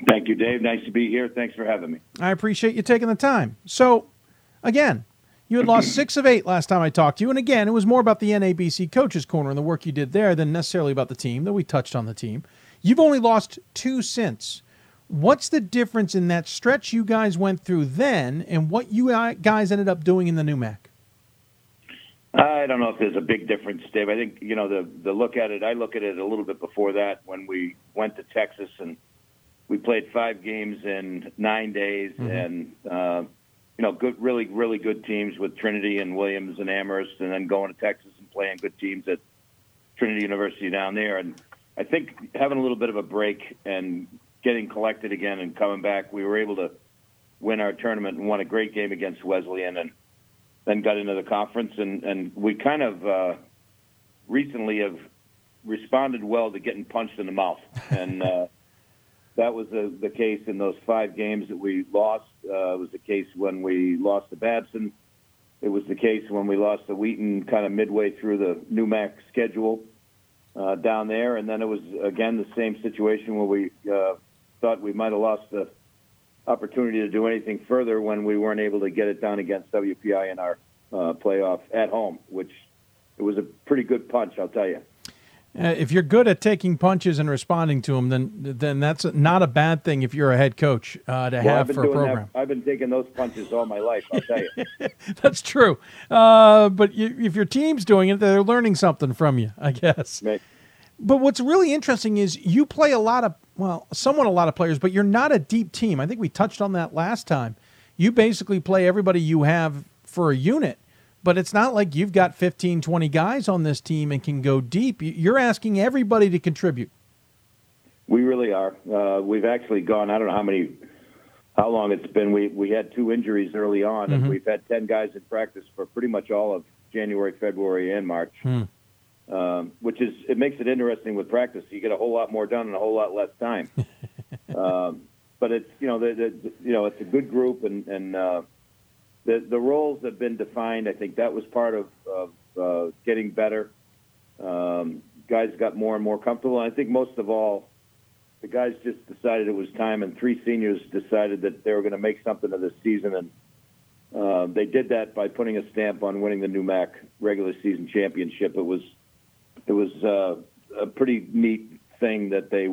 S37: Thank you, Dave. Nice to be here. Thanks for having me.
S1: I appreciate you taking the time. So, again, you had lost six of eight last time I talked to you. And again, it was more about the NABC Coaches Corner and the work you did there than necessarily about the team, though we touched on the team. You've only lost two since. What's the difference in that stretch you guys went through then and what you uh, guys ended up doing in the NEWMAC?
S37: I don't know if there's a big difference, Dave. I think you know the the look at it. I look at it a little bit before that when we went to Texas and we played five games in nine days,
S5: Mhm.
S37: and uh, you know, good, really, really good teams with Trinity and Williams and Amherst, and then going to Texas and playing good teams at Trinity University down there. And I think having a little bit of a break and getting collected again and coming back, we were able to win our tournament and won a great game against Wesleyan, and then got into the conference. And and we kind of uh, recently have responded well to getting punched in the mouth, and uh, that was the, the case in those five games that we lost. Uh, it was the case when we lost to Babson. It was the case when we lost to Wheaton, kind of midway through the NEWMAC schedule uh, down there, and then it was again the same situation where we uh, thought we might have lost the opportunity to do anything further when we weren't able to get it done against WPI in our uh, playoff at home, which it was a pretty good punch, I'll tell you.
S1: Uh, if you're good at taking punches and responding to them, then then that's not a bad thing if you're a head coach uh, to
S37: Well, I've
S1: for a program.
S37: That, I've been taking those punches all my life, I'll tell you.
S1: That's true. Uh, but you, if your team's doing it, they're learning something from you, I guess. But what's really interesting is you play a lot of, well, somewhat a lot of players, but you're not a deep team. I think we touched on that last time. You basically play everybody you have for a unit, but it's not like you've got 15, 20 guys on this team and can go deep. You- You're asking everybody to contribute.
S37: We really are. Uh, we've actually gone. I don't know how many, how long it's been. We we had two injuries early on,
S1: Mhm.
S37: and we've had ten guys in practice for pretty much all of January, February, and March.
S1: Hmm.
S37: Um, which is it makes it interesting with practice. You get a whole lot more done in a whole lot less time. um, but it's you know the, the you know it's a good group, and and uh, the the roles have been defined. I think that was part of, of uh, getting better. Um, guys got more and more comfortable, and I think most of all, the guys just decided it was time, and three seniors decided that they were going to make something of this season, and uh, they did that by putting a stamp on winning the NEWMAC regular season championship. It was it was uh, a pretty neat thing that they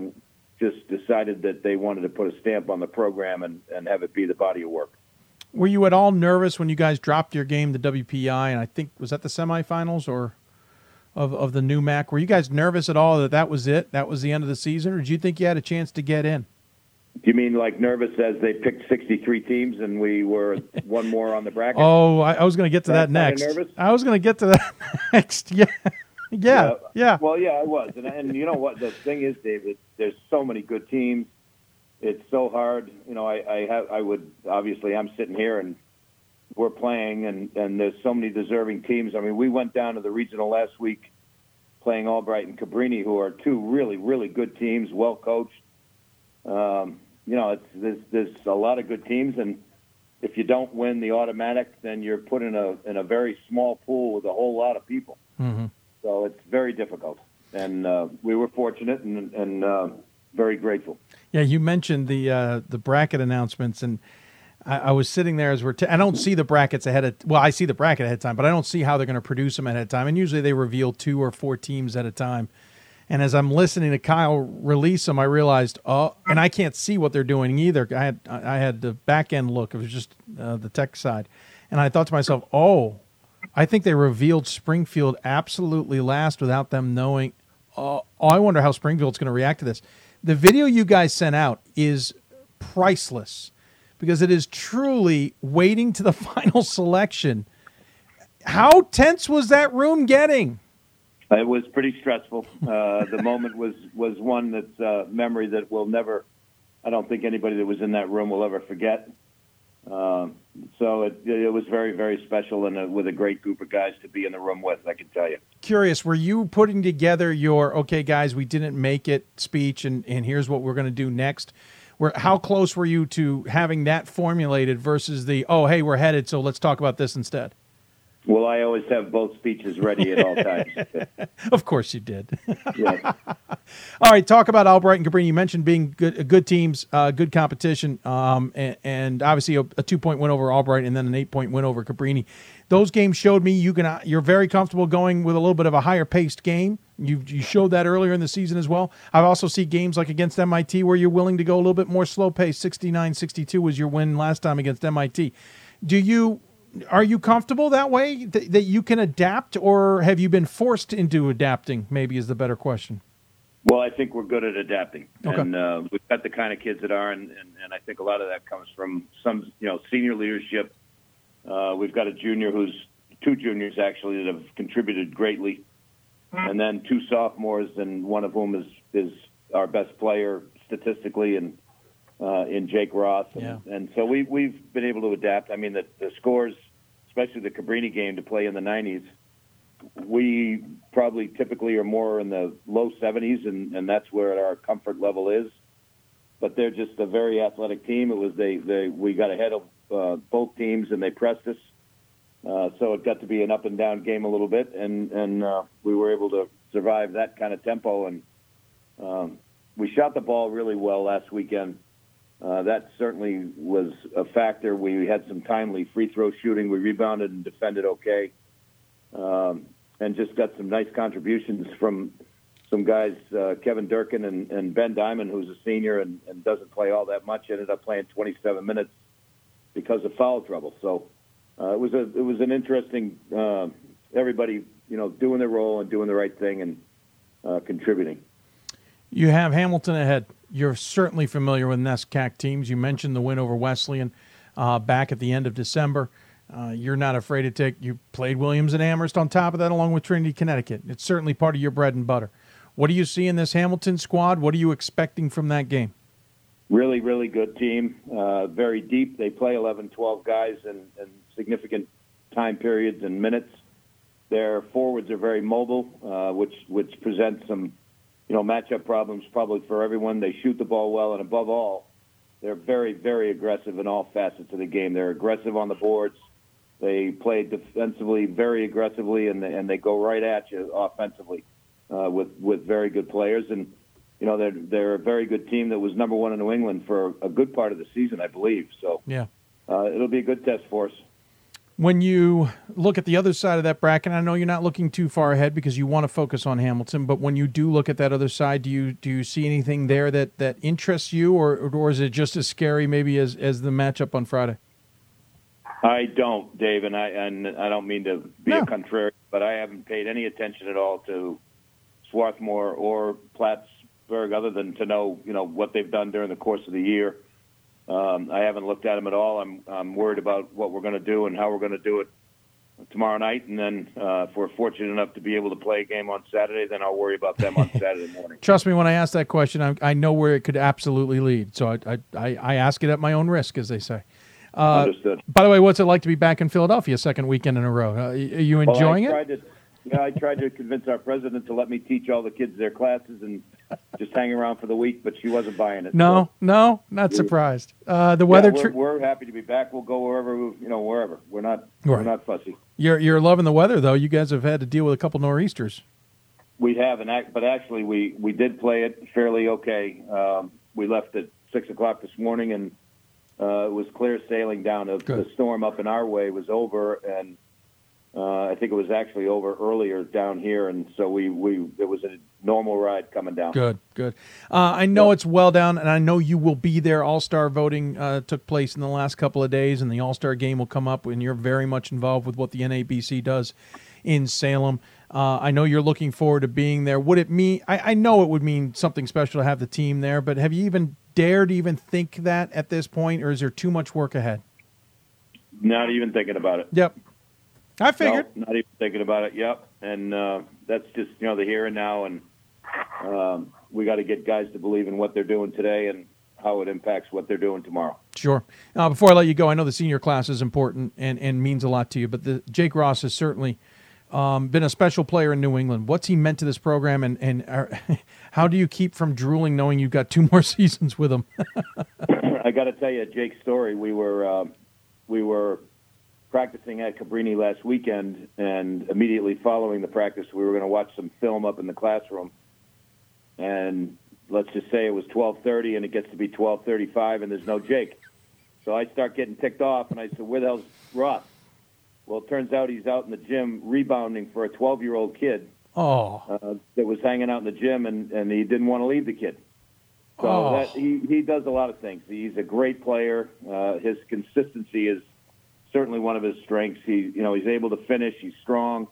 S37: just decided that they wanted to put a stamp on the program and, and have it be the body of work.
S1: Were you at all nervous when you guys dropped your game to WPI? And I think was that the semifinals or of of the NEWMAC? Were you guys nervous at all that that was it? That was the end of the season, or did you think you had a chance to get in?
S37: Do you mean like nervous as they picked 63 teams and we were one more on the bracket?
S1: Oh, I, I was going to get to that
S37: That
S1: next.
S37: nervous?
S1: I was going to get to that next. Yeah, yeah, yeah.
S37: Well, yeah, I was, and and you know what? The thing is, David, there's so many good teams. It's so hard. You know, I I have I would obviously I'm sitting here and we're playing, and and there's so many deserving teams. I mean, we went down to the regional last week, playing Albright and Cabrini, who are two really really good teams, well coached. Um, you know, it's there's there's a lot of good teams, and if you don't win the automatic, then you're put in a in a very small pool with a whole lot of people.
S1: Mm-hmm.
S37: So it's very difficult, and uh, we were fortunate and, and uh, very grateful.
S1: Yeah, you mentioned the uh, the bracket announcements, and I, I was sitting there as we're. I don't see the brackets ahead of. Well, I see the bracket ahead of time, but I don't see how they're going to produce them ahead of time. And usually they reveal two or four teams at a time. And as I'm listening to Kyle release them, I realized, oh, and I can't see what they're doing either. I had I had the back end look. It was just uh, the tech side, and I thought to myself, oh, I think they revealed Springfield absolutely last without them knowing. Oh, I wonder how Springfield's going to react to this. The video you guys sent out is priceless because it is truly waiting to the final selection. How tense was that room getting?
S37: It was pretty stressful. Uh, the moment was was one that's uh, memory that will never. I don't think anybody that was in that room will ever forget. Um, so it, it was very very special and uh with a great group of guys to be in the room with. I can tell you.
S1: Curious, were you putting together your okay, guys? We didn't make it speech, and and here's what we're going to do next. Where how close were you to having that formulated versus the oh hey we're headed so let's talk about this instead?
S37: Well, I always have both speeches ready at all times.
S1: of course you did.
S37: yeah.
S1: All right, talk about Albright and Cabrini. You mentioned being good, good teams, uh, good competition, um, and, and obviously a, a two-point win over Albright and then an eight-point win over Cabrini. Those games showed me you can uh, you're very comfortable going with a little bit of a higher-paced game. You you showed that earlier in the season as well. I've also seen games like against MIT where you're willing to go a little bit more slow-paced. 69-62 was your win last time against MIT. Do you are you comfortable that way that, that you can adapt, or have you been forced into adapting? Maybe is the better question.
S37: Well, I think we're good at adapting,
S1: Okay.
S37: and uh, we've got the kind of kids that are, and, and, and I think a lot of that comes from some, you know, senior leadership. Uh, we've got a junior who's two juniors actually that have contributed greatly, and then two sophomores, and one of whom is is our best player statistically, and uh, in Jake Ross, and,
S1: Yeah.
S37: and so we we've been able to adapt. I mean, the, the scores, especially the Cabrini game to play in the '90s, we probably typically are more in the low 70s, and, and that's where our comfort level is. But they're just a very athletic team. It was they, they we got ahead of uh, both teams, and they pressed us. Uh, so it got to be an up and down game a little bit, and and uh, we were able to survive that kind of tempo. And um, we shot the ball really well last weekend. Uh, that certainly was a factor. We had some timely free throw shooting. We rebounded and defended okay um, and just got some nice contributions from some guys, uh, Kevin Durkin and, and Ben Diamond, who's a senior and, and doesn't play all that much, ended up playing 27 minutes because of foul trouble. So uh, it was a it was an interesting uh, everybody you know doing their role and doing the right thing and uh, contributing.
S1: You have Hamilton ahead. You're certainly familiar with NESCAC teams. You mentioned the win over Wesleyan uh, back at the end of December. Uh, you're not afraid to take. You played Williams and Amherst on top of that, along with Trinity, Connecticut. It's certainly part of your bread and butter. What do you see in this Hamilton squad? What are you expecting from that game?
S37: Really, really good team. Uh, very deep. They play 11, 12 guys in, in significant time periods and minutes. Their forwards are very mobile, uh, which which presents some, you know, matchup problems probably for everyone. They shoot the ball well, and above all, they're very, very aggressive in all facets of the game. They're aggressive on the boards. They play defensively very aggressively, and they, and they go right at you offensively uh, with with very good players. And you know they're they're a very good team that was number one in New England for a good part of the season, I believe. So
S1: Yeah.
S37: uh, it'll be a good test for us.
S1: When you look at the other side of that bracket, I know you're not looking too far ahead because you want to focus on Hamilton. But when you do look at that other side, do you do you see anything there that, that interests you, or or is it just as scary maybe as, as the matchup on Friday?
S37: I don't, Dave, and I and I don't mean to be a contrary, but I haven't paid any attention at all to Swarthmore or Plattsburgh, other than to know you know what they've done during the course of the year. Um, I haven't looked at them at all. I'm I'm worried about what we're going to do and how we're going to do it tomorrow night, and then uh, if we're fortunate enough to be able to play a game on Saturday, then I'll worry about them on Saturday morning.
S1: Trust me, when I ask that question, I, I know where it could absolutely lead. So I, I, I, ask it at my own risk, as they say. Uh,
S37: Understood.
S1: By the way, what's it like to be back in Philadelphia second weekend in a row? Uh, are you
S37: Well,
S1: enjoying it?
S37: tried To, yeah, I tried to convince our president to let me teach all the kids their classes and just hanging around for the week, but she wasn't buying it.
S1: No, no, not surprised. Uh, the weather.
S37: Yeah, we're, we're happy to be back. We'll go wherever we- you know, wherever. We're not
S1: Right.
S37: we're not fussy.
S1: you're you're loving the weather though. You guys have had to deal with a couple nor'easters.
S37: We have an act, but actually we we did play it fairly okay. Um, we left at six o'clock this morning, and uh, it was clear sailing down. The, the storm up in our way was over, and uh, I think it was actually over earlier down here, and so we we it was a normal ride coming down.
S1: Good, good. Uh, I know it's well down, and I know you will be there. All Star voting uh, took place in the last couple of days, and the All Star game will come up, and you're very much involved with what the NABC does in Salem. Uh, I know you're looking forward to being there. Would it mean? I, I know it would mean something special to have the team there, but have you even dared to even think that at this point, or is there too much work ahead?
S37: Not even thinking about it.
S1: Yep, I figured.
S37: No, not even thinking about it. Yep, and uh, that's just you know the here and now, and um, we got to get guys to believe in what they're doing today and how it impacts what they're doing tomorrow.
S1: Sure. Uh, before I let you go, I know the senior class is important and, and means a lot to you, but the, Jake Ross has certainly um, been a special player in New England. What's he meant to this program, and, and are, how do you keep from drooling knowing you've got two more seasons with him?
S37: I got to tell you, Jake's story. We were uh, we were practicing at Cabrini last weekend, and immediately following the practice, we were going to watch some film up in the classroom. And let's just say it was 12:30, and it gets to be 12:35, and there's no Jake. So I start getting ticked off, and I said, "Where the hell's Ross?" Well, it turns out he's out in the gym rebounding for a 12-year-old kid
S1: oh,
S37: uh, that was hanging out in the gym, and, and he didn't want to leave the kid. So
S1: Oh.
S37: that, he he does a lot of things. He's a great player. Uh, his consistency is certainly one of his strengths. He, you know, he's able to finish. He's strong,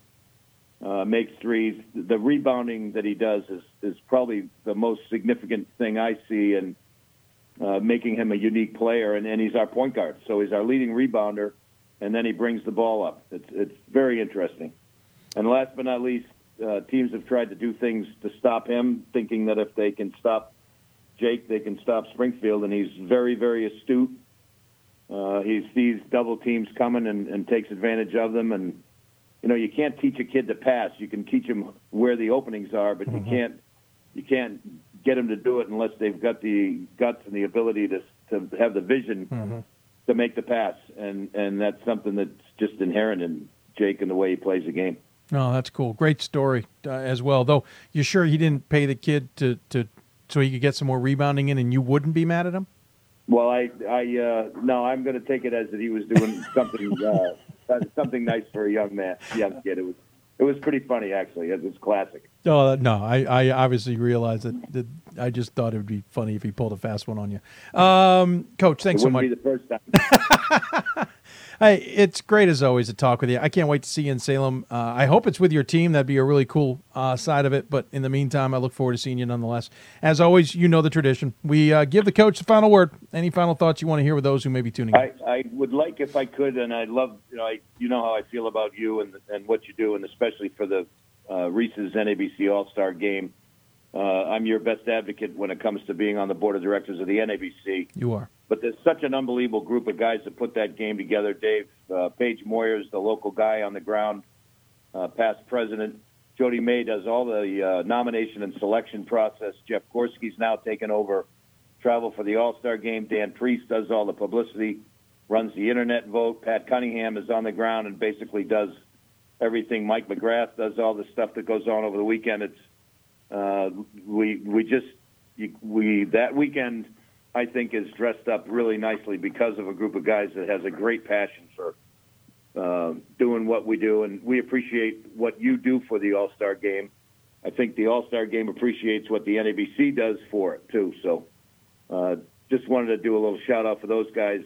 S37: uh, makes threes. The rebounding that he does is is probably the most significant thing I see in uh, making him a unique player. And, and he's our point guard, so he's our leading rebounder, and then he brings the ball up. It's it's very interesting. And last but not least, uh, teams have tried to do things to stop him, thinking that if they can stop Jake, they can stop Springfield, and he's very, very astute. Uh, he sees double teams coming and, and takes advantage of them. And you know, you can't teach a kid to pass. You can teach him where the openings are, but
S1: Mm-hmm.
S37: you can't you can't get them to do it unless they've got the guts and the ability to to have the vision
S1: Mm-hmm.
S37: to make the pass. And and that's something that's just inherent in Jake and the way he plays the game.
S1: No, that's cool. Great story uh, as well. Though you're sure he didn't pay the kid to to so he could get some more rebounding in, and you wouldn't be mad at him?
S37: Well, I, I, uh, no, I'm going to take it as that he was doing something, uh, uh, something nice for a young man, young kid. It was, it was pretty funny actually. It was classic.
S1: Oh no, I, I obviously realized that, that. I just thought it would be funny if he pulled a fast one on you. Um, Coach, thanks so much.
S37: the first time.
S1: Hey, it's great as always to talk with you. I can't wait to see you in Salem. Uh, I hope it's with your team. That'd be a really cool uh, side of it. But in the meantime, I look forward to seeing you nonetheless. As always, you know the tradition. We uh, give the coach the final word. Any final thoughts you want to hear with those who may be tuning in?
S37: I, I would like if I could, and I love, you know, I, you know how I feel about you and and what you do, and especially for the uh, Reese's NABC All Star Game. Uh, I'm your best advocate when it comes to being on the board of directors of the NABC.
S1: You are.
S37: But there's such an unbelievable group of guys that put that game together. Dave, uh, Page Moir's, the local guy on the ground, uh, past president. Jody May does all the uh, nomination and selection process. Jeff Gorski's now taken over travel for the All Star game. Dan Priest does all the publicity, runs the internet vote. Pat Cunningham is on the ground and basically does everything. Mike McGrath does all the stuff that goes on over the weekend. It's uh, we we just we that weekend I think is dressed up really nicely because of a group of guys that has a great passion for uh, doing what we do, and we appreciate what you do for the All Star Game. I think the All Star Game appreciates what the NABC does for it too. So, uh, just wanted to do a little shout out for those guys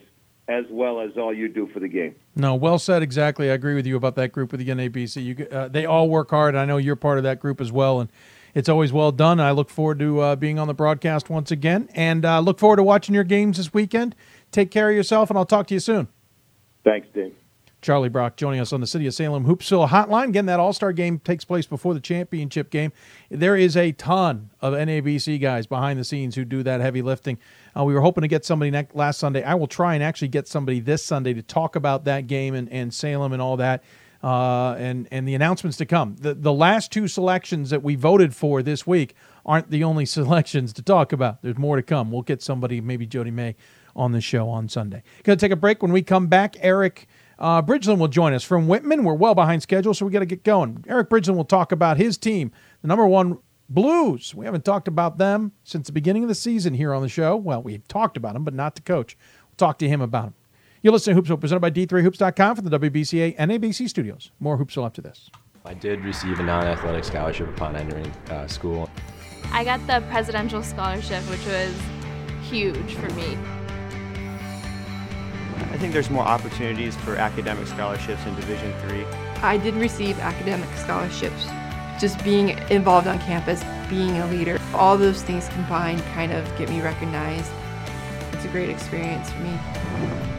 S37: as well as all you do for the game.
S1: No, well said. Exactly. I agree with you about that group with the NABC. You, uh, they all work hard. I know you're part of that group as well, and it's always well done. I look forward to uh, being on the broadcast once again, and uh, look forward to watching your games this weekend. Take care of yourself, and I'll talk to you soon.
S37: Thanks, Dave.
S1: Charlie Brock joining us on the City of Salem Hoopsville Hotline. Again, that All Star game takes place before the championship game. There is a ton of NABC guys behind the scenes who do that heavy lifting. Uh, we were hoping to get somebody next, last Sunday. I will try and actually get somebody this Sunday to talk about that game and, and Salem and all that. Uh, and and the announcements to come. The the last two selections that we voted for this week aren't the only selections to talk about. There's more to come. We'll get somebody, maybe Jody May, on the show on Sunday. Going to take a break. When we come back, Eric uh, Bridgeland will join us from Whitman. We're well behind schedule, so we got to get going. Eric Bridgeland will talk about his team, the number one Blues. We haven't talked about them since the beginning of the season here on the show. Well, we've talked about them, but not the coach. We'll talk to him about them. You're listening to Hoopsville, presented by D3Hoops.com from the WBCA and ABC studios. More Hoopsville after this.
S36: I did receive a non-athletic scholarship upon entering uh, school.
S3: I got the presidential scholarship, which was huge for me.
S4: I think there's more opportunities for academic scholarships in Division Three.
S5: I did receive academic scholarships. Just being involved on campus, being a leader, all those things combined kind of get me recognized. It's a great experience for me.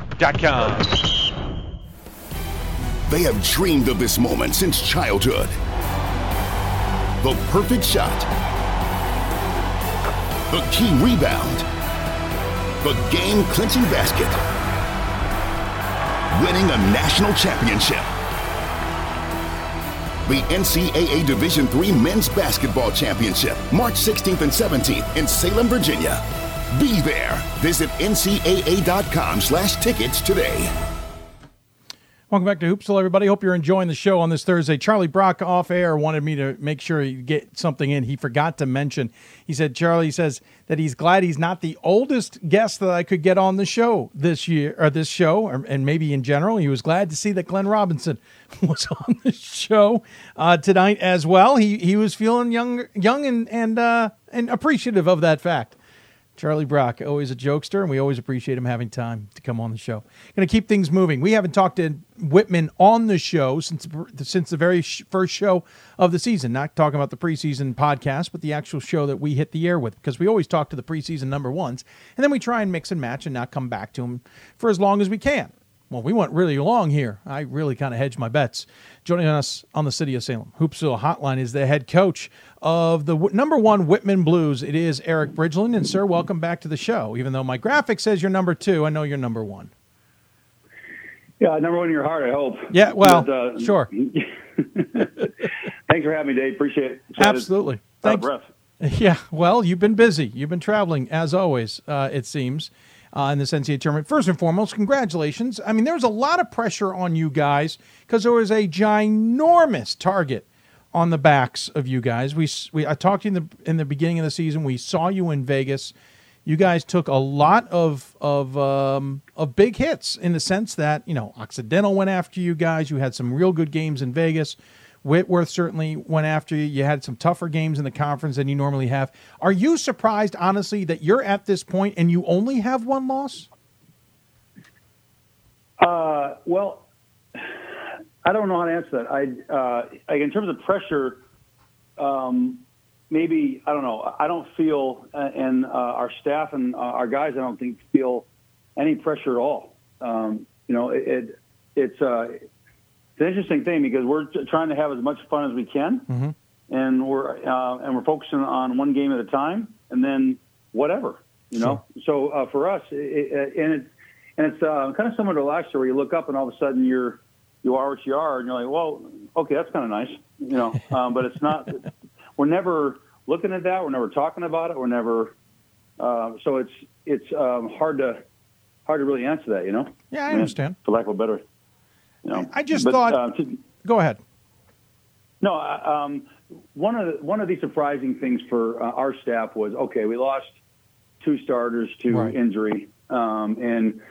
S38: They have dreamed of this moment since childhood. The perfect shot, the key rebound, the game clinching basket, winning a national championship. The NCAA Division III Men's Basketball Championship, March 16th and 17th in Salem, Virginia. Be there. Visit ncaa.com slash tickets today.
S1: Welcome back to Hoopsville, everybody. Hope you're enjoying the show on this Thursday. Charlie Brock off air wanted me to make sure you get something in. He forgot to mention. He said, Charlie says that he's glad he's not the oldest guest that I could get on the show this year or this show, or, and maybe in general. He was glad to see that Glenn Robinson was on the show uh, tonight as well. He he was feeling young, young and and uh, and appreciative of that fact. Charlie Brock, always a jokester, and we always appreciate him having time to come on the show. Going to keep things moving. We haven't talked to Whitman on the show since since the very sh- first show of the season. Not talking about the preseason podcast, but the actual show that we hit the air with, because we always talk to the preseason number ones, and then we try and mix and match and not come back to them for as long as we can. Well, we went really long here. I really kind of hedged my bets. Joining us on the City of Salem Hoopsville Hotline is the head coach of the w- number one Whitman Blues. It is Eric Bridgeland. And, sir, welcome back to the show. Even though my graphic says you're number two, I know you're number one.
S39: Yeah, number one in your heart, I hope.
S1: Yeah, well, but, uh, sure.
S39: thanks for having me, Dave. Appreciate it.
S1: Absolutely. Thanks. Yeah, well, you've been busy. You've been traveling, as always, uh, it seems uh, in this NCAA tournament. First and foremost, congratulations. I mean, there was a lot of pressure on you guys because there was a ginormous target on the backs of you guys. We, we I talked to you in the in the beginning of the season. We saw you in Vegas. You guys took a lot of of um, of big hits in the sense that you know Occidental went after you guys. You had some real good games in Vegas. Whitworth certainly went after you. You had some tougher games in the conference than you normally have. Are you surprised, honestly, that you're at this point and you only have one loss?
S39: Uh, well, I don't know how to answer that. I, uh, like in terms of pressure, um, maybe I don't know. I don't feel, uh, and uh, our staff and uh, our guys, I don't think feel any pressure at all. Um, you know, it, it it's uh, it's an interesting thing because we're trying to have as much fun as we can,
S1: mm-hmm.
S39: and we're uh, and we're focusing on one game at a time, and then whatever, you know.
S1: Sure.
S39: So uh, for us, it, it, and it's and it's uh, kind of similar to last year, where you look up and all of a sudden you're you are what you are, and you're like, well, okay, that's kind of nice, you know. um, but it's not. we're never looking at that. We're never talking about it. We're never. Uh, so it's it's um, hard to hard to really answer that, you know.
S1: Yeah, I understand.
S39: For lack of a better. You know,
S1: I just
S39: but,
S1: thought.
S39: Uh, to,
S1: go ahead.
S39: No, um, one of the, one of the surprising things for uh, our staff was okay, we lost two starters to
S1: Right.
S39: injury, um, and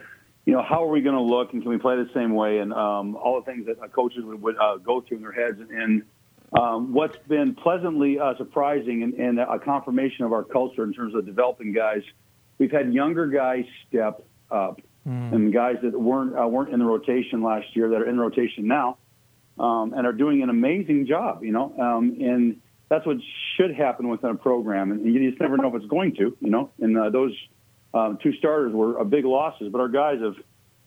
S39: you know how are we going to look, and can we play the same way, and um, all the things that uh, coaches would, would uh, go through in their heads, and um, what's been pleasantly uh, surprising and, and a confirmation of our culture in terms of developing guys, we've had younger guys step up, and guys that weren't uh, weren't in the rotation last year that are in rotation now um, and are doing an amazing job, you know. Um, and that's what should happen within a program, and you just never know if it's going to, you know. And uh, those um, two starters were big losses, but our guys have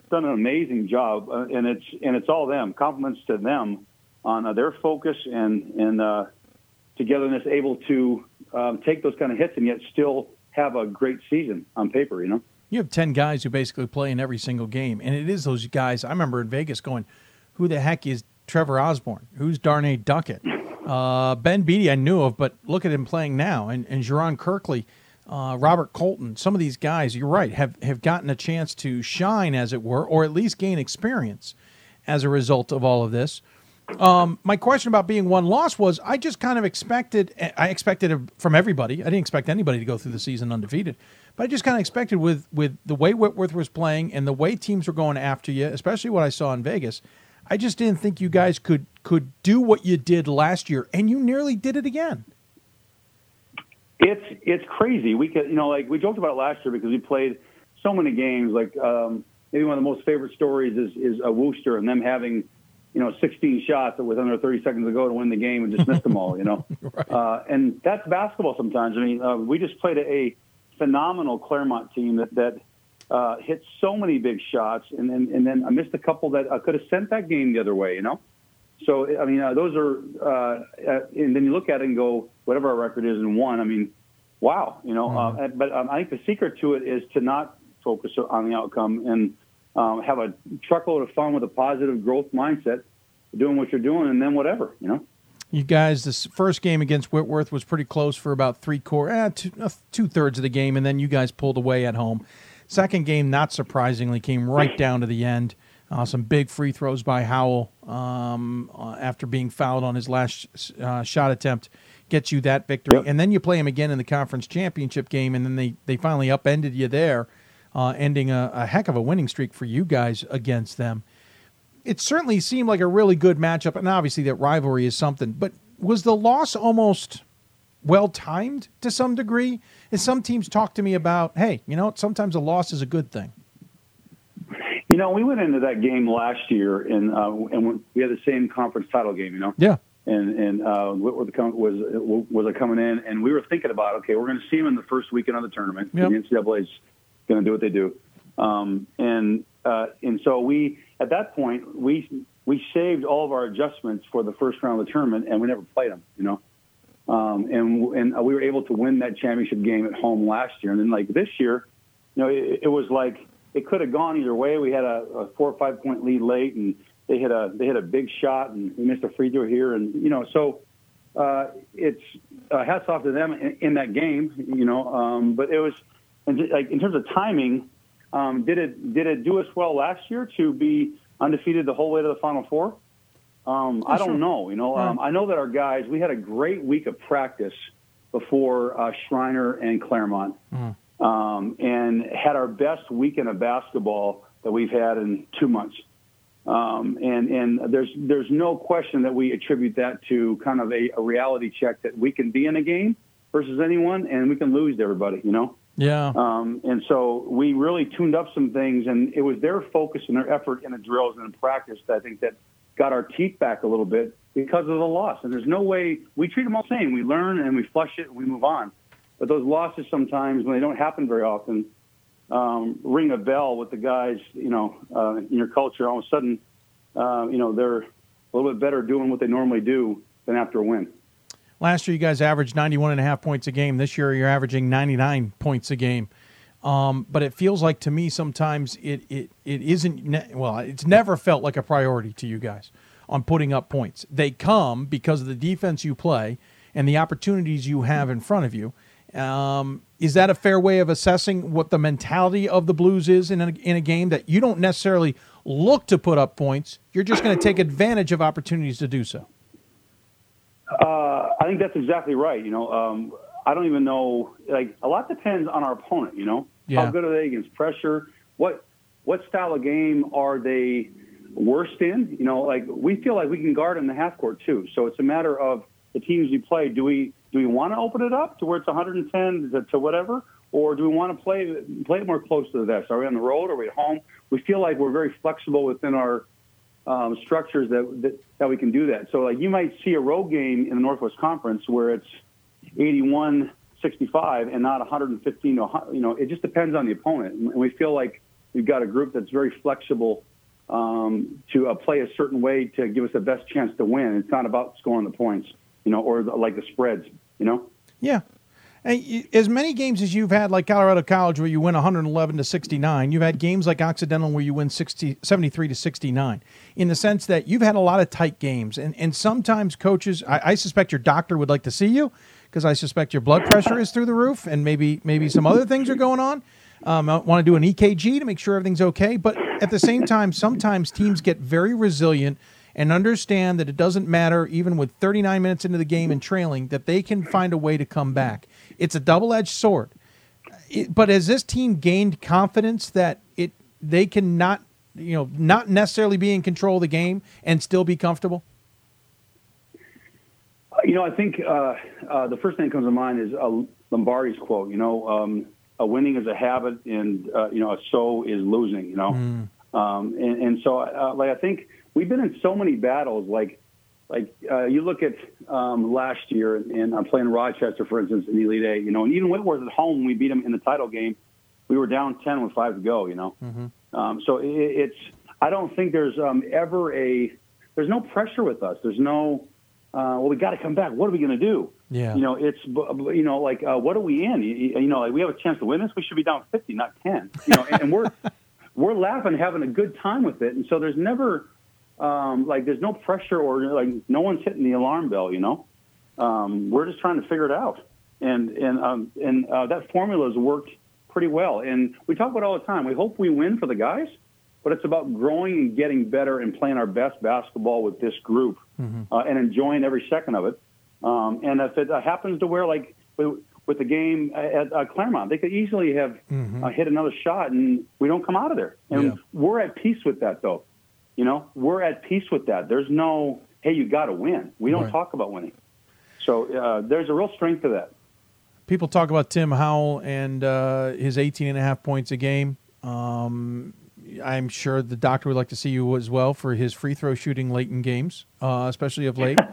S39: done an amazing job, uh, and it's and it's all them. Compliments to them on uh, their focus and and uh, togetherness, able to um, take those kind of hits and yet still have a great season on paper, you know.
S1: You have 10 guys who basically play in every single game. And it is those guys. I remember in Vegas going, who the heck is Trevor Osborne? Who's Darnay Duckett? Uh, ben Beatty, I knew of, but look at him playing now. And, and Jerron Kirkley, uh, Robert Colton, some of these guys, you're right, have, have gotten a chance to shine, as it were, or at least gain experience as a result of all of this. Um, my question about being one loss was I just kind of expected I expected it from everybody. I didn't expect anybody to go through the season undefeated, but I just kind of expected with with the way Whitworth was playing and the way teams were going after you, especially what I saw in Vegas. I just didn't think you guys could could do what you did last year, and you nearly did it again.
S39: It's it's crazy. We could you know like we joked about it last year because we played so many games. Like um, maybe one of the most favorite stories is is a Wooster and them having you know 16 shots with under 30 seconds to go to win the game and just missed them all. You know, right. uh, and that's basketball sometimes. I mean, uh, we just played a, a phenomenal Claremont team that that uh, hit so many big shots, and then and then I missed a couple that I could have sent that game the other way. You know. So I mean, uh, those are, uh, uh, and then you look at it and go, whatever our record is in one. I mean, wow, you know. Mm-hmm. Uh, but um, I think the secret to it is to not focus on the outcome and um, have a truckload of fun with a positive growth mindset, doing what you're doing, and then whatever, you know.
S1: You guys, this first game against Whitworth was pretty close for about three core, eh, two, uh, two thirds of the game, and then you guys pulled away at home. Second game, not surprisingly, came right down to the end. Uh, some big free throws by Howell um, uh, after being fouled on his last uh, shot attempt gets you that victory. Yep. And then you play him again in the conference championship game, and then they, they finally upended you there, uh, ending a, a, heck of a winning streak for you guys against them. It certainly seemed like a really good matchup, and obviously that rivalry is something. But was the loss almost well timed to some degree? And some teams talk to me about, hey, you know, sometimes a loss is a good thing.
S39: You know, we went into that game last year, and uh, and we had the same conference title game. You know.
S1: Yeah.
S39: And and uh, was was it coming in, and we were thinking about okay, we're going to see them in the first weekend of the tournament. Yep. The NCAA is going to do what they do, um, and uh, and so we at that point we we saved all of our adjustments for the first round of the tournament, and we never played them. You know. Um, and and we were able to win that championship game at home last year, and then like this year, you know, it, it was like it could have gone either way. We had a, a four or five point lead late, and they hit a they hit a big shot, and we missed a free throw here, and you know, so uh, it's uh, hats off to them in, in that game, you know. Um, but it was like in terms of timing, um, did it did it do us well last year to be undefeated the whole way to the Final Four? Um, I don't sure. know. You know, um, I know that our guys we had a great week of practice before uh, Schreiner and Claremont. Mm um, and had our best weekend of basketball that we've had in two months. Um, and and there's there's no question that we attribute that to kind of a, a, reality check that we can be in a game versus anyone, and we can lose to everybody, you know.
S1: Yeah.
S39: Um, and so we really tuned up some things, and it was their focus and their effort in the drills and in practice that I think that got our teeth back a little bit because of the loss. And there's no way we treat them all the same. We learn and we flush it and we move on. But those losses sometimes, when they don't happen very often, um, ring a bell with the guys, you know, uh, in your culture. All of a sudden, uh, you know, they're a little bit better doing what they normally do than after a win.
S1: Last year, you guys averaged 91 and a half points a game. This year, you're averaging 99 points a game. Um, but it feels like to me sometimes it, it, it isn't, ne- well, it's never felt like a priority to you guys on putting up points. They come because of the defense you play and the opportunities you have in front of you. Um, is that a fair way of assessing what the mentality of the Blues is in a, in a game that you don't necessarily look to put up points? You're just going to take advantage of opportunities to do so.
S39: Uh, I think that's exactly right. You know, um, I don't even know. Like a lot depends on our opponent. You know,
S1: yeah.
S39: how good are they against pressure? What what style of game are they worst in? You know, like we feel like we can guard in the half court too. So it's a matter of the teams we play. Do we do we want to open it up to where it's 110 to, to whatever, or do we want to play play it more close to the vest? Are we on the road? Are we at home? We feel like we're very flexible within our um, structures that, that that we can do that. So like you might see a road game in the Northwest Conference where it's 81 65 and not 115 you know it just depends on the opponent and we feel like we've got a group that's very flexible um, to uh, play a certain way to give us the best chance to win it's not about scoring the points you know or the, like the spreads you know?
S1: Yeah. As many games as you've had, like Colorado College, where you win 111 to 69, you've had games like Occidental where you win 60, 73 to 69, in the sense that you've had a lot of tight games. And, and sometimes coaches, I, I suspect your doctor would like to see you because I suspect your blood pressure is through the roof and maybe maybe some other things are going on. Um, I want to do an EKG to make sure everything's okay. But at the same time, sometimes teams get very resilient and understand that it doesn't matter, even with 39 minutes into the game and trailing, that they can find a way to come back. It's a double edged sword. It, but has this team gained confidence that it they can not you know not necessarily be in control of the game and still be comfortable?
S39: You know, I think uh, uh, the first thing that comes to mind is uh, Lombardi's quote. You know, um, a winning is a habit, and uh, you know, a so is losing. You know,
S1: Mm.
S39: um, and, and so uh, like I think we've been in so many battles. Like, like uh, you look at um, last year, and I'm playing Rochester, for instance, in the Elite Eight. You know, and even Whitworth at home, when we beat them in the title game, we were down ten with five to go. You know,
S1: Mm-hmm.
S39: um, so it, it's. I don't think there's um, ever a. There's no pressure with us. There's no. Uh, well, we got to come back. What are we going to do?
S1: Yeah.
S39: You know, it's you know like uh, what are we in? You, you know, like we have a chance to win this. We should be down 50, not 10. You know, and, and we're we're laughing, having a good time with it. And so there's never um, like there's no pressure or like no one's hitting the alarm bell. You know, um, we're just trying to figure it out. And and um, and uh, that formula has worked pretty well. And we talk about it all the time. We hope we win for the guys, but it's about growing and getting better and playing our best basketball with this group uh, and enjoying every second of it. Um, and if it uh, happens to where, like with, with the game at uh, Claremont, they could easily have uh, hit another shot, and we don't come out of there. And
S1: Yeah.
S39: we're at peace with that, though. You know, we're at peace with that. There's no, hey, you got to win. We don't
S1: Right.
S39: talk about winning. So uh, there's a real strength to that.
S1: People talk about Tim Howell and uh, his 18 and a half points a game. Um, I'm sure the doctor would like to see you as well for his free throw shooting late in games, uh, especially of late.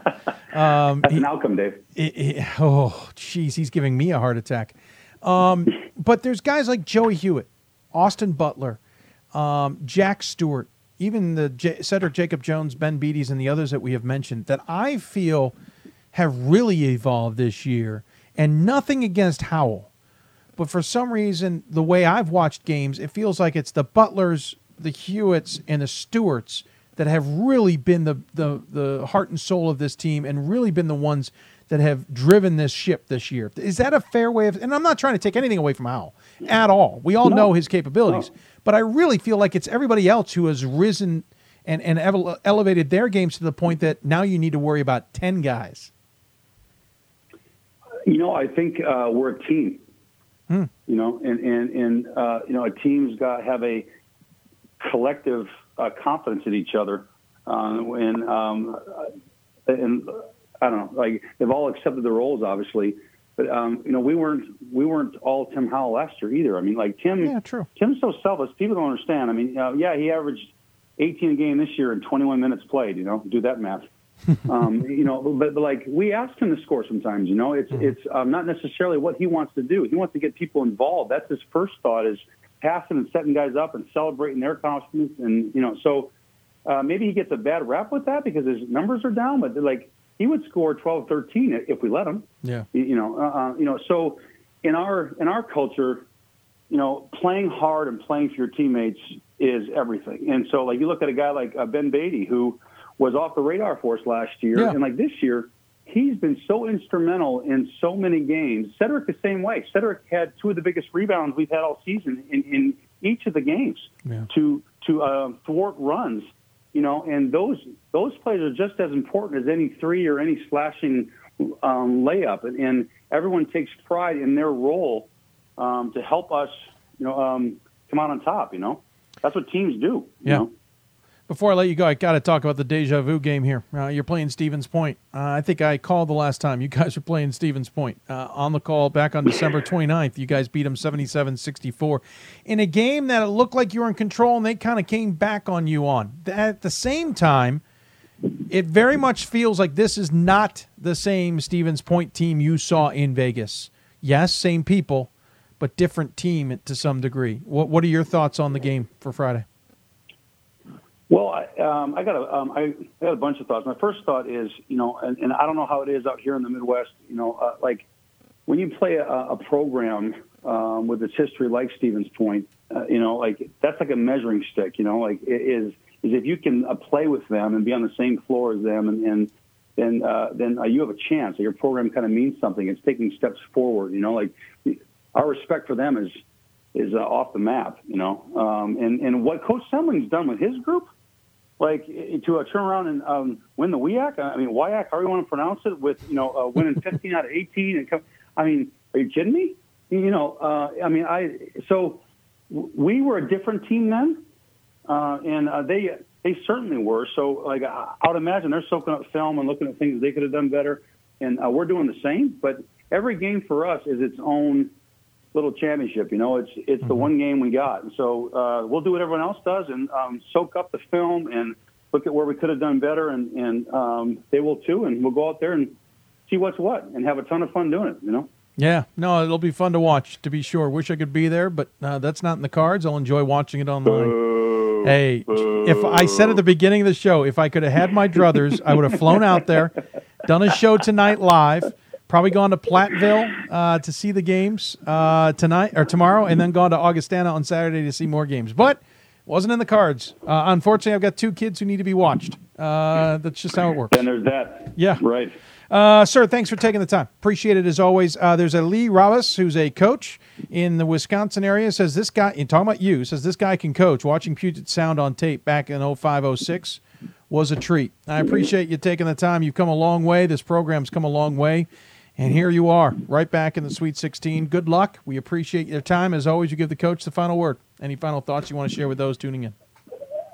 S1: Um,
S39: That's
S1: he-
S39: an outcome, Dave.
S1: it- it- oh, jeez, he's giving me a heart attack. Um, but there's guys like Joey Hewitt, Austin Butler, um, Jack Stewart, even the J- Cedric Jacob Jones, Ben Beatties, and the others that we have mentioned that I feel have really evolved this year. And nothing against Howell, but for some reason, the way I've watched games, it feels like it's the Butlers, the Hewitts, and the Stewarts that have really been the, the, the heart and soul of this team and really been the ones that have driven this ship this year. Is that a fair way of, and I'm not trying to take anything away from Howell at all. We all
S39: No.
S1: know his capabilities,
S39: No.
S1: but I really feel like it's everybody else who has risen and, and ele- elevated their games to the point that now you need to worry about 10 guys.
S39: You know, I think uh, we're a team.
S1: Hmm.
S39: You know, and and and uh, you know, a team's got have a collective uh, confidence in each other, uh, and um, and I don't know, like they've all accepted their roles, obviously. But um, you know, we weren't we weren't all Tim Howell last year either. I mean, like Tim,
S1: Yeah, true.
S39: Tim's so selfless. People don't understand. I mean, uh, yeah, he averaged 18 a game this year and 21 minutes played. You know, do that math. um, you know, but, but like we ask him to score sometimes. You know, it's it's um, not necessarily what he wants to do. He wants to get people involved. That's his first thought is passing and setting guys up and celebrating their accomplishments. And you know, so uh, maybe he gets a bad rap with that because his numbers are down. But like he would score 12, 13 if we let him.
S1: Yeah.
S39: You- know, uh, uh, you know. So in our in our culture, you know, playing hard and playing for your teammates is everything. And so, like, you look at a guy like uh, Ben Beatty, who was off the radar for us last year,
S1: Yeah.
S39: and like this year, he's been so instrumental in so many games. Cedric the same way. Cedric had two of the biggest rebounds we've had all season in, in each of the games
S1: Yeah.
S39: to to uh, thwart runs. You know, and those those plays are just as important as any three or any slashing um, layup, and, and everyone takes pride in their role um, to help us, you know, um, come out on top. You know, that's what teams do. You
S1: Yeah.
S39: know?
S1: Before I let you go, I got to talk about the deja vu game here. Uh, you're playing Stevens Point. Uh, I think I called the last time you guys were playing Stevens Point. Uh, on the call back on December 29th, you guys beat them 77 64 in a game that it looked like you were in control and they kind of came back on you on. At the same time, it very much feels like this is not the same Stevens Point team you saw in Vegas. Yes, same people, but different team to some degree. What, what are your thoughts on the game for Friday?
S39: Well, I, um, I got a, um, I, got a bunch of thoughts. My first thought is, you know, and, and I don't know how it is out here in the Midwest. You know, uh, like when you play a, a program um, with its history like Stevens Point, uh, you know, like that's like a measuring stick. You know, like it is is if you can uh, play with them and be on the same floor as them, and, and then uh, then uh, you have a chance. Your program kind of means something. It's taking steps forward. You know, like our respect for them is is uh, off the map. You know, um, and and what Coach Semling's done with his group like to uh, turn around and um, win the WIAC. I mean, WIAC, however you want to pronounce it, with you know uh, winning 15 out of 18. And come, I mean, are you kidding me? You know, uh, I mean, I so we were a different team then, uh, and uh, they they certainly were. So like I would imagine they're soaking up film and looking at things they could have done better, and uh, we're doing the same. But every game for us is its own little championship. You know, it's it's mm-hmm. the one game we got. And so uh, we'll do what everyone else does and um, soak up the film and look at where we could have done better, and and um, they will too. And we'll go out there and see what's what and have a ton of fun doing it. You know.
S1: Yeah, no, it'll be fun to watch to be sure. Wish I could be there, but uh, that's not in the cards. I'll enjoy watching it online. Boo, hey, boo. if I said at the beginning of the show, if I could have had my druthers, I would have flown out there, done a show tonight live, probably gone to Platteville uh, to see the games uh, tonight or tomorrow, and then gone to Augustana on Saturday to see more games. But wasn't in the cards. Uh, unfortunately, I've got two kids who need to be watched. Uh, that's just how it works.
S39: And there's that.
S1: Yeah.
S39: Right.
S1: Uh, sir, thanks for taking the time. Appreciate it as always. Uh, there's a Lee Rabas who's a coach in the Wisconsin area. Says this guy, in talking about you, says this guy can coach. Watching Puget Sound on tape back in 0506 was a treat. I appreciate you taking the time. You've come a long way. This program's come a long way. And here you are, right back in the Sweet 16. Good luck. We appreciate your time. As always, you give the coach the final word. Any final thoughts you want to share with those tuning in?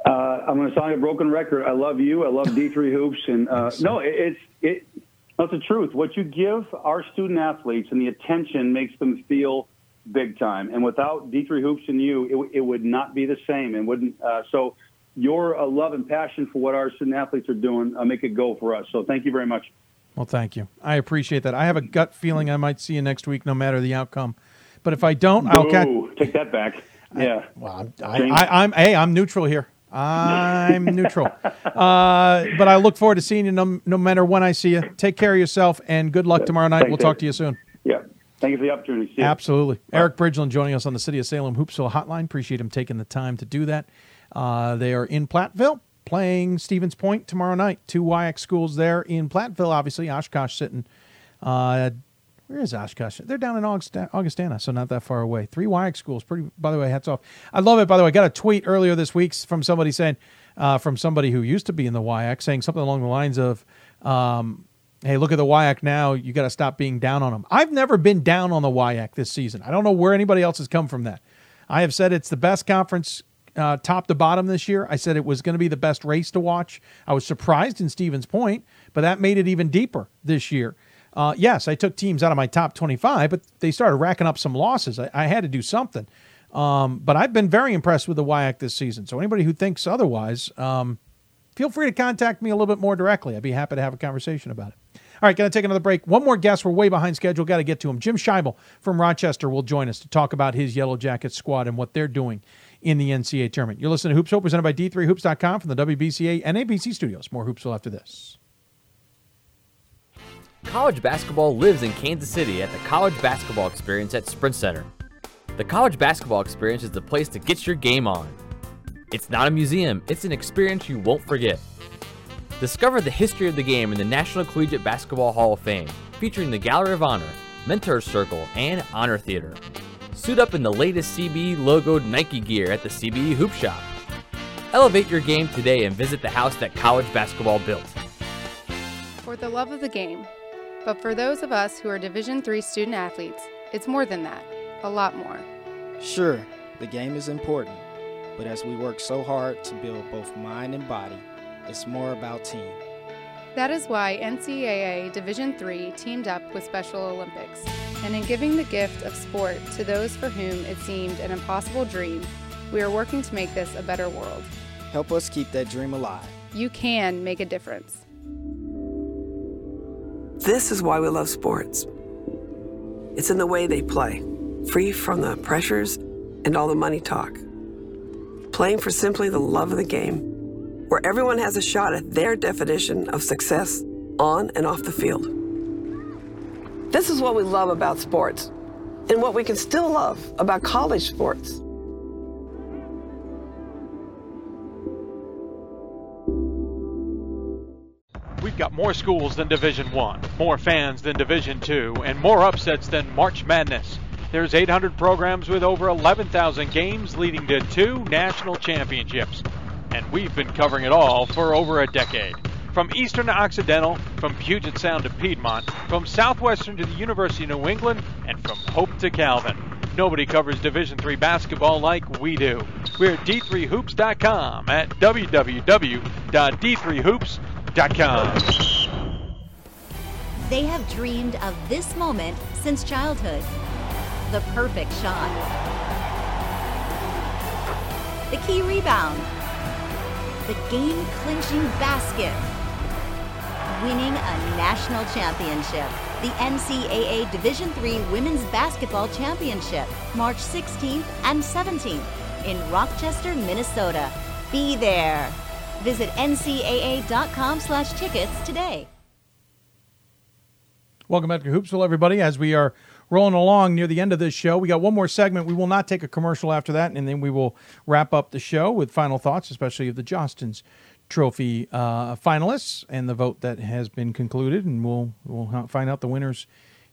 S39: Uh, I'm going to sound a broken record. I love you. I love D3 Hoops. And uh, no, it, it's it, that's the truth. What you give our student athletes and the attention makes them feel big time. And without D3 Hoops and you, it, it would not be the same. And wouldn't uh, so your uh, love and passion for what our student athletes are doing uh, make it go for us. So thank you very much.
S1: Well, thank you. I appreciate that. I have a gut feeling I might see you next week, no matter the outcome. But if I don't, I'll catch.
S39: Take that back. Yeah.
S1: I, well, I, I, I'm. Hey, I'm neutral here. I'm neutral. Uh, but I look forward to seeing you no, no, matter when I see you. Take care of yourself and good luck tomorrow night. Thanks, we'll talk to you soon.
S39: Yeah. Thank you for the opportunity.
S1: Absolutely. Bye. Eric Bridgeland joining us on the City of Salem Hoopsville Hotline. Appreciate him taking the time to do that. Uh, they are in Platteville playing Stevens Point tomorrow night. Two WIAC schools there in Platteville, obviously. Oshkosh sitting uh, where is Oshkosh? They're down in Augustana, so not that far away. Three WIAC schools. Pretty. By the way, hats off. I love it. By the way, I got a tweet earlier this week from somebody saying, uh, from somebody who used to be in the WIAC, saying something along the lines of, um, "Hey, look at the WIAC now. You got to stop being down on them." I've never been down on the WIAC this season. I don't know where anybody else has come from that. I have said it's the best conference uh, top to bottom this year. I said it was going to be the best race to watch. I was surprised in Stevens Point, but that made it even deeper this year. Uh, yes, I took teams out of my top 25, but they started racking up some losses. I, I had to do something. Um, but I've been very impressed with the WIAC this season. So anybody who thinks otherwise, um, feel free to contact me a little bit more directly. I'd be happy to have a conversation about it. All right, going to take another break. One more guest. We're way behind schedule. Got to get to him. Jim Scheibel from Rochester will join us to talk about his Yellow Jacket squad and what they're doing in the NCAA tournament. You're listening to Hoops Hope, presented by D3Hoops.com from the WBCA and ABC studios. More Hoopsville after this.
S22: College basketball lives in Kansas City at the College Basketball Experience at Sprint Center. The College Basketball Experience is the place to get your game on. It's not a museum, it's an experience you won't forget. Discover the history of the game in the National Collegiate Basketball Hall of Fame, featuring the Gallery of Honor, Mentor Circle, and Honor Theater. Suit up in the latest CBE logoed Nike gear at the CBE Hoop Shop. Elevate your game today and visit the house that college basketball built.
S40: For the love of the game, but for those of us who are Division III student athletes, it's more than that, a lot more.
S24: Sure, the game is important, but as we work so hard to build both mind and body, it's more about team.
S40: That is why NCAA Division III teamed up with Special Olympics, and in giving the gift of sport to those for whom it seemed an impossible dream, we are working to make this a better world.
S24: Help us keep that dream alive.
S40: You can make a difference.
S25: This is why we love sports. It's in the way they play, free from the pressures and all the money talk. Playing for simply the love of the game, where everyone has a shot at their definition of success on and off the field. This is what we love about sports and what we can still love about college sports.
S41: We've got more schools than Division 1, more fans than Division 2, and more upsets than March Madness. There's 800 programs with over 11,000 games leading to two national championships.
S42: And we've been covering it all for over a decade. From eastern to occidental, from Puget Sound to Piedmont, from southwestern to the University of New England, and from Hope to Calvin. Nobody covers Division III basketball like we do. We're at d3hoops.com at www.d3hoops.com.
S43: They have dreamed of this moment since childhood. The perfect shot. The key rebound. The game clinching basket. Winning a national championship. The NCAA Division III Women's Basketball Championship, March 16th and 17th in Rochester, Minnesota. Be there. Visit ncaa.com slash tickets today.
S1: Welcome back to Hoopsville, everybody. As we are rolling along near the end of this show, we got one more segment. We will not take a commercial after that, and then we will wrap up the show with final thoughts, especially of the Jostens Trophy uh, finalists and the vote that has been concluded, and we'll we'll find out the winners.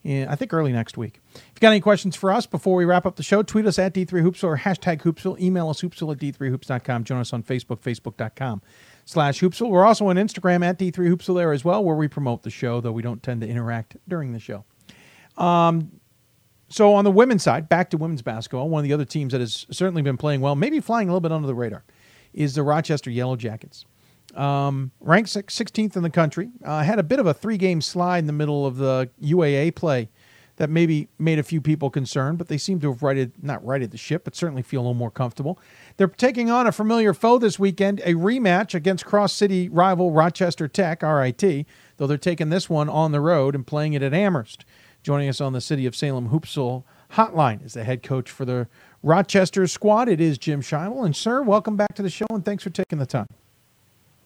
S1: In, I think early next week. If you got any questions for us before we wrap up the show, tweet us at D3Hoopsville or hashtag Hoopsville. Email us hoopsville at D3Hoops.com. Join us on Facebook, Facebook.com slash Hoopsville. We're also on Instagram at D3Hoopsville there as well, where we promote the show, though we don't tend to interact during the show. Um, so on the women's side, back to women's basketball, one of the other teams that has certainly been playing well, maybe flying a little bit under the radar, is the Rochester Yellow Jackets. Um, ranked 16th in the country, uh, had a bit of a three-game slide in the middle of the UAA play that maybe made a few people concerned, but they seem to have righted not righted the ship, but certainly feel a little more comfortable. They're taking on a familiar foe this weekend, a rematch against Cross City rival Rochester Tech, RIT, though they're taking this one on the road and playing it at Amherst. Joining us on the City of Salem Hoopsville hotline is the head coach for the Rochester squad. It is Jim Scheibel. And, sir, welcome back to the show, and thanks for taking the time.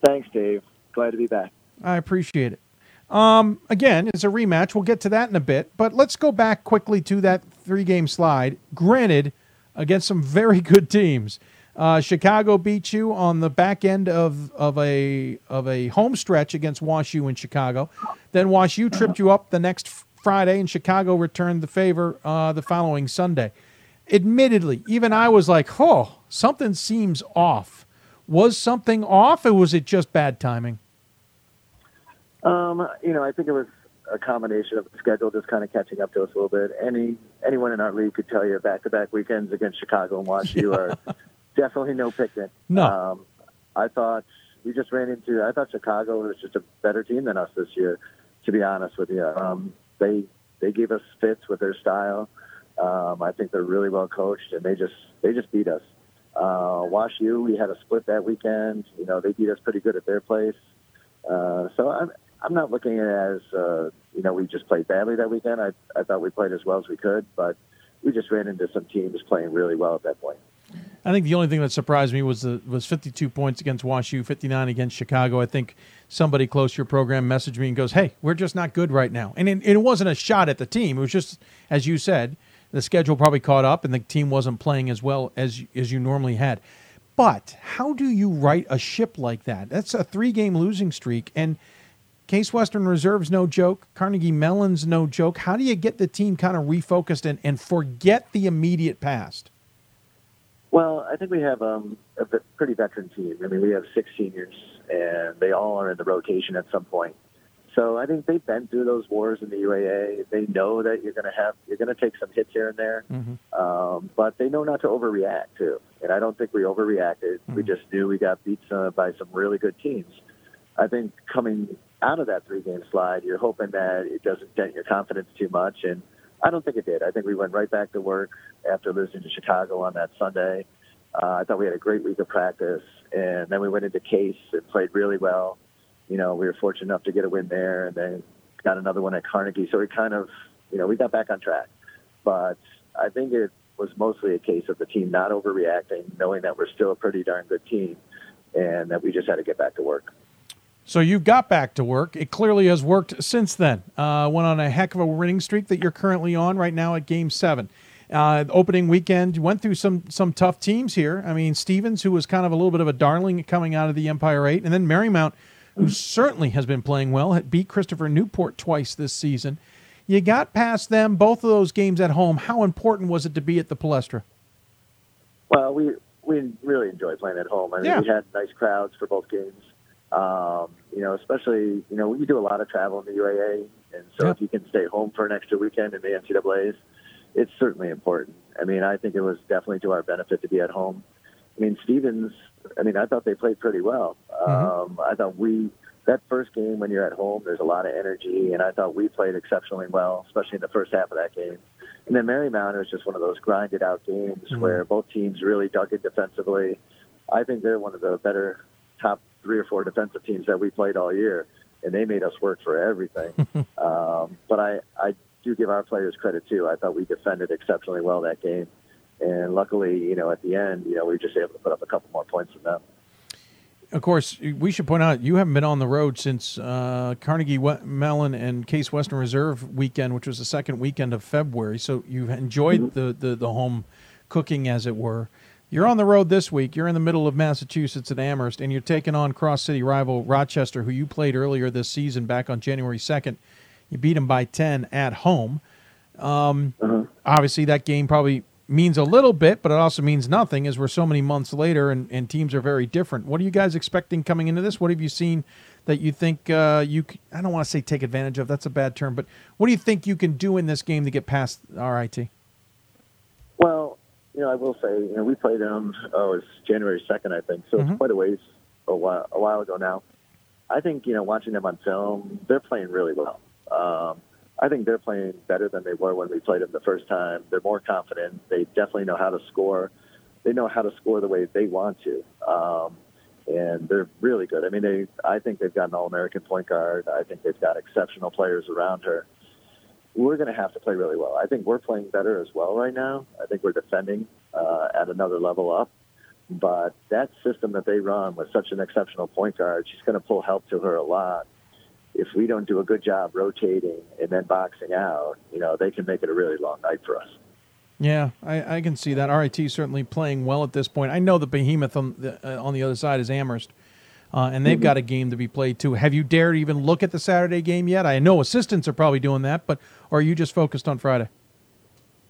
S44: Thanks, Dave. Glad to be back.
S1: I appreciate it. Um, again, it's a rematch. We'll get to that in a bit, but let's go back quickly to that three game slide. Granted, against some very good teams. Uh, Chicago beat you on the back end of, of a of a home stretch against Wash U in Chicago. Then Wash U tripped you up the next Friday, and Chicago returned the favor uh, the following Sunday. Admittedly, even I was like, "Oh, something seems off." Was something off, or was it just bad timing?
S44: Um, you know, I think it was a combination of the schedule just kind of catching up to us a little bit. Any anyone in our league could tell you back-to-back weekends against Chicago and Wash U are definitely no picnic.
S1: No,
S44: um, I thought we just ran into. I thought Chicago was just a better team than us this year. To be honest with you, um, they they gave us fits with their style. Um, I think they're really well coached, and they just they just beat us. Uh, Wash U, we had a split that weekend. You know, they beat us pretty good at their place. Uh, so I'm I'm not looking at it as uh, you know we just played badly that weekend. I I thought we played as well as we could, but we just ran into some teams playing really well at that point.
S1: I think the only thing that surprised me was the was 52 points against WashU, 59 against Chicago. I think somebody close to your program messaged me and goes, "Hey, we're just not good right now." And it, it wasn't a shot at the team. It was just, as you said, the schedule probably caught up and the team wasn't playing as well as as you normally had. But how do you right a ship like that? That's a three game losing streak and Case Western Reserve's no joke. Carnegie Mellon's no joke. How do you get the team kind of refocused and, and forget the immediate past?
S44: Well, I think we have um, a pretty veteran team. I mean, we have six seniors, and they all are in the rotation at some point. So I think they've been through those wars in the UAA. They know that you're going to have you're going to take some hits here and there,
S1: mm-hmm.
S44: um, but they know not to overreact too. And I don't think we overreacted. Mm-hmm. We just knew we got beat some, by some really good teams. I think coming out of that three game slide, you're hoping that it doesn't dent your confidence too much. And I don't think it did. I think we went right back to work after losing to Chicago on that Sunday. Uh, I thought we had a great week of practice, and then we went into Case and played really well. You know, we were fortunate enough to get a win there, and then got another one at Carnegie. So we kind of, you know, we got back on track. But I think it was mostly a case of the team not overreacting, knowing that we're still a pretty darn good team, and that we just had to get back to work.
S1: So you got back to work. It clearly has worked since then. Uh, went on a heck of a winning streak that you're currently on right now at Game Seven. Uh, opening weekend went through some some tough teams here. I mean Stevens, who was kind of a little bit of a darling coming out of the Empire Eight, and then Marymount, who certainly has been playing well, had beat Christopher Newport twice this season. You got past them, both of those games at home. How important was it to be at the Palestra?
S44: Well, we we really enjoy playing at home. I mean,
S1: Yeah.
S44: we had nice crowds for both games. Um, you know, especially you know we do a lot of travel in the UAA, and so
S1: Yeah.
S44: if you can stay home for an extra weekend in the NCAA's, it's certainly important. I mean, I think it was definitely to our benefit to be at home. I mean, Stevens. I mean, I thought they played pretty well. Um, I thought we that first game when you're at home, there's a lot of energy, and I thought we played exceptionally well, especially in the first half of that game. And then Marymount is just one of those grinded out games
S1: Mhm.
S44: where both teams really dug in defensively. I think they're one of the better top three or four defensive teams that we played all year, and they made us work for everything. um, but I, I do give our players credit too. I thought we defended exceptionally well that game, and luckily, you know, at the end, you know, we were just able to put up a couple more points than them.
S1: Of course, we should point out you haven't been on the road since uh, Carnegie Mellon and Case Western Reserve weekend, which was the second weekend of February. So you've enjoyed the, the, the home cooking, as it were. You're on the road this week. You're in the middle of Massachusetts at Amherst, and you're taking on cross city rival Rochester, who you played earlier this season back on January 2nd. You beat them by 10 at home. Um, Obviously, that game probably means a little bit, but it also means nothing as we're so many months later and, and teams are very different. What are you guys expecting coming into this? What have you seen that you think uh, you, I don't want to say take advantage of, that's a bad term, but what do you think you can do in this game to get past RIT?
S44: You know, I will say, you know, we played them. Oh, it's January second, I think. So
S1: Mhm.
S44: it's quite a ways a while, a while ago now. I think you know, watching them on film, they're playing really well. Um, I think they're playing better than they were when we played them the first time. They're more confident. They definitely know how to score. They know how to score the way they want to, um, and they're really good. I mean, they. I think they've got an All-American point guard. I think they've got exceptional players around her we're going to have to play really well. I think we're playing better as well right now. I think we're defending uh, at another level up. But that system that they run with such an exceptional point guard, she's going to pull help to her a lot. If we don't do a good job rotating and then boxing out, you know, they can make it a really long night for us.
S1: Yeah, I, I can see that. RIT certainly playing well at this point. I know the behemoth on the, uh, on the other side is Amherst, uh, and they've
S44: Mhm.
S1: got a game to be played too. Have you dared even look at the Saturday game yet? I know assistants are probably doing that, but or are you just focused on Friday?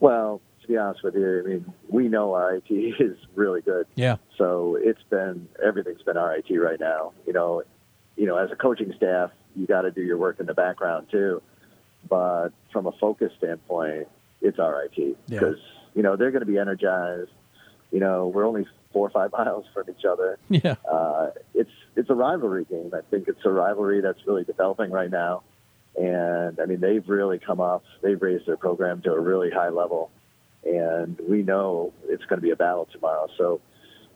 S44: Well, to be honest with you, I mean, we know RIT is really good.
S1: Yeah.
S44: So it's been everything's been RIT right now. You know, you know, as a coaching staff, you got to do your work in the background too. But from a focus standpoint, it's RIT
S1: Yeah.
S44: because you know they're going to be energized. You know, we're only four or five miles from each other.
S1: Yeah.
S44: Uh, it's it's a rivalry game. I think it's a rivalry that's really developing right now. And I mean, they've really come up. They've raised their program to a really high level, and we know it's going to be a battle tomorrow. So,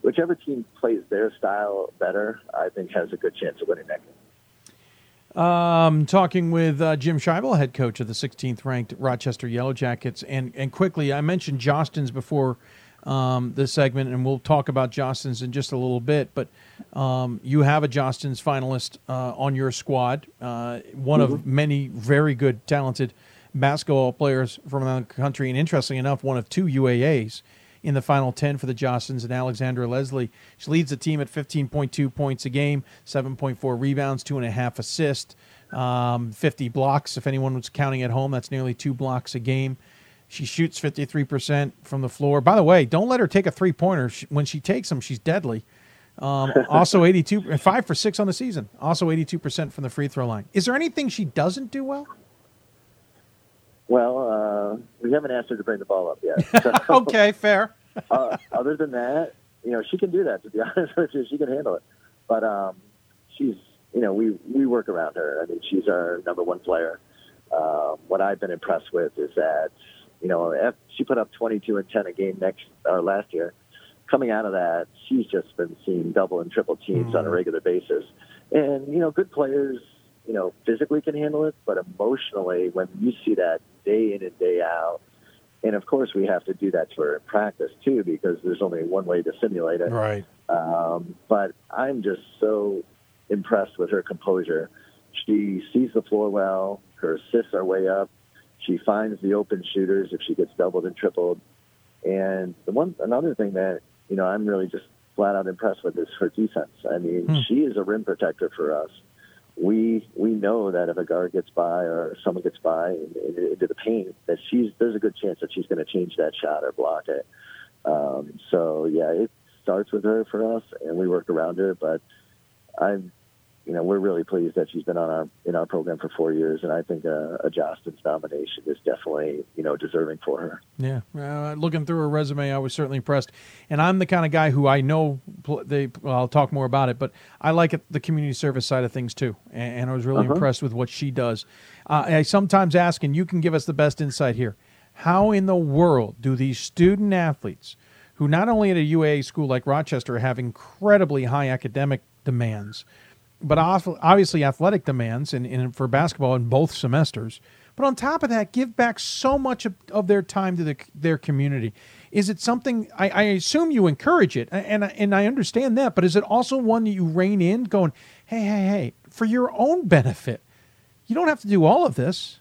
S44: whichever team plays their style better, I think has a good chance of winning that game.
S1: Um, talking with uh, Jim Scheibel, head coach of the 16th ranked Rochester Yellow Jackets, and and quickly, I mentioned Jostens before um, this segment, and we'll talk about Jostens in just a little bit. But um, you have a Jostens finalist uh, on your squad, uh, one of
S44: Mhm.
S1: many very good, talented basketball players from around the country, and interestingly enough, one of two UAAs in the final 10 for the Jostens and Alexandra Leslie. She leads the team at 15.2 points a game, 7.4 rebounds, two and a half assists, um, 50 blocks. If anyone was counting at home, that's nearly two blocks a game. She shoots 53% from the floor. By the way, don't let her take a three pointer. When she takes them, she's deadly. Um, also, 82, five for six on the season. Also, 82% from the free throw line. Is there anything she doesn't do well?
S44: Well, uh, we haven't asked her to bring the ball up yet. So,
S1: okay, fair.
S44: uh, other than that, you know, she can do that. To be honest with you, she can handle it. But um, she's, you know, we we work around her. I mean, she's our number one player. Uh, what I've been impressed with is that, you know, she put up 22 and 10 a game next or last year. Coming out of that, she's just been seeing double and triple teams on a regular basis. And you know, good players, you know, physically can handle it, but emotionally, when you see that day in and day out, and of course, we have to do that to her in practice too, because there's only one way to simulate it.
S1: Right.
S44: Um, but I'm just so impressed with her composure. She sees the floor well. Her assists are way up. She finds the open shooters if she gets doubled and tripled. And the one another thing that you know I'm really just flat out impressed with is her defense. I mean,
S1: Hmm.
S44: she is a rim protector for us. We we know that if a guard gets by or someone gets by in- in- into the paint, that she's there's a good chance that she's going to change that shot or block it. Um, so yeah, it, starts with her for us, and we work around her. But I'm, you know, we're really pleased that she's been on our in our program for four years, and I think uh, a Jostens nomination is definitely you know deserving for her.
S1: Yeah, uh, looking through her resume, I was certainly impressed. And I'm the kind of guy who I know they. Well, I'll talk more about it, but I like it, the community service side of things too. And, and I was really
S44: Uh-huh.
S1: impressed with what she does. Uh, I sometimes ask, and you can give us the best insight here. How in the world do these student athletes, who not only at a UAA school like Rochester have incredibly high academic demands, but obviously athletic demands and, and for basketball in both semesters. But on top of that, give back so much of, of their time to the, their community. Is it something I, I assume you encourage it, and and I understand that, but is it also one that you rein in, going, hey, hey, hey, for your own benefit? You don't have to do all of this.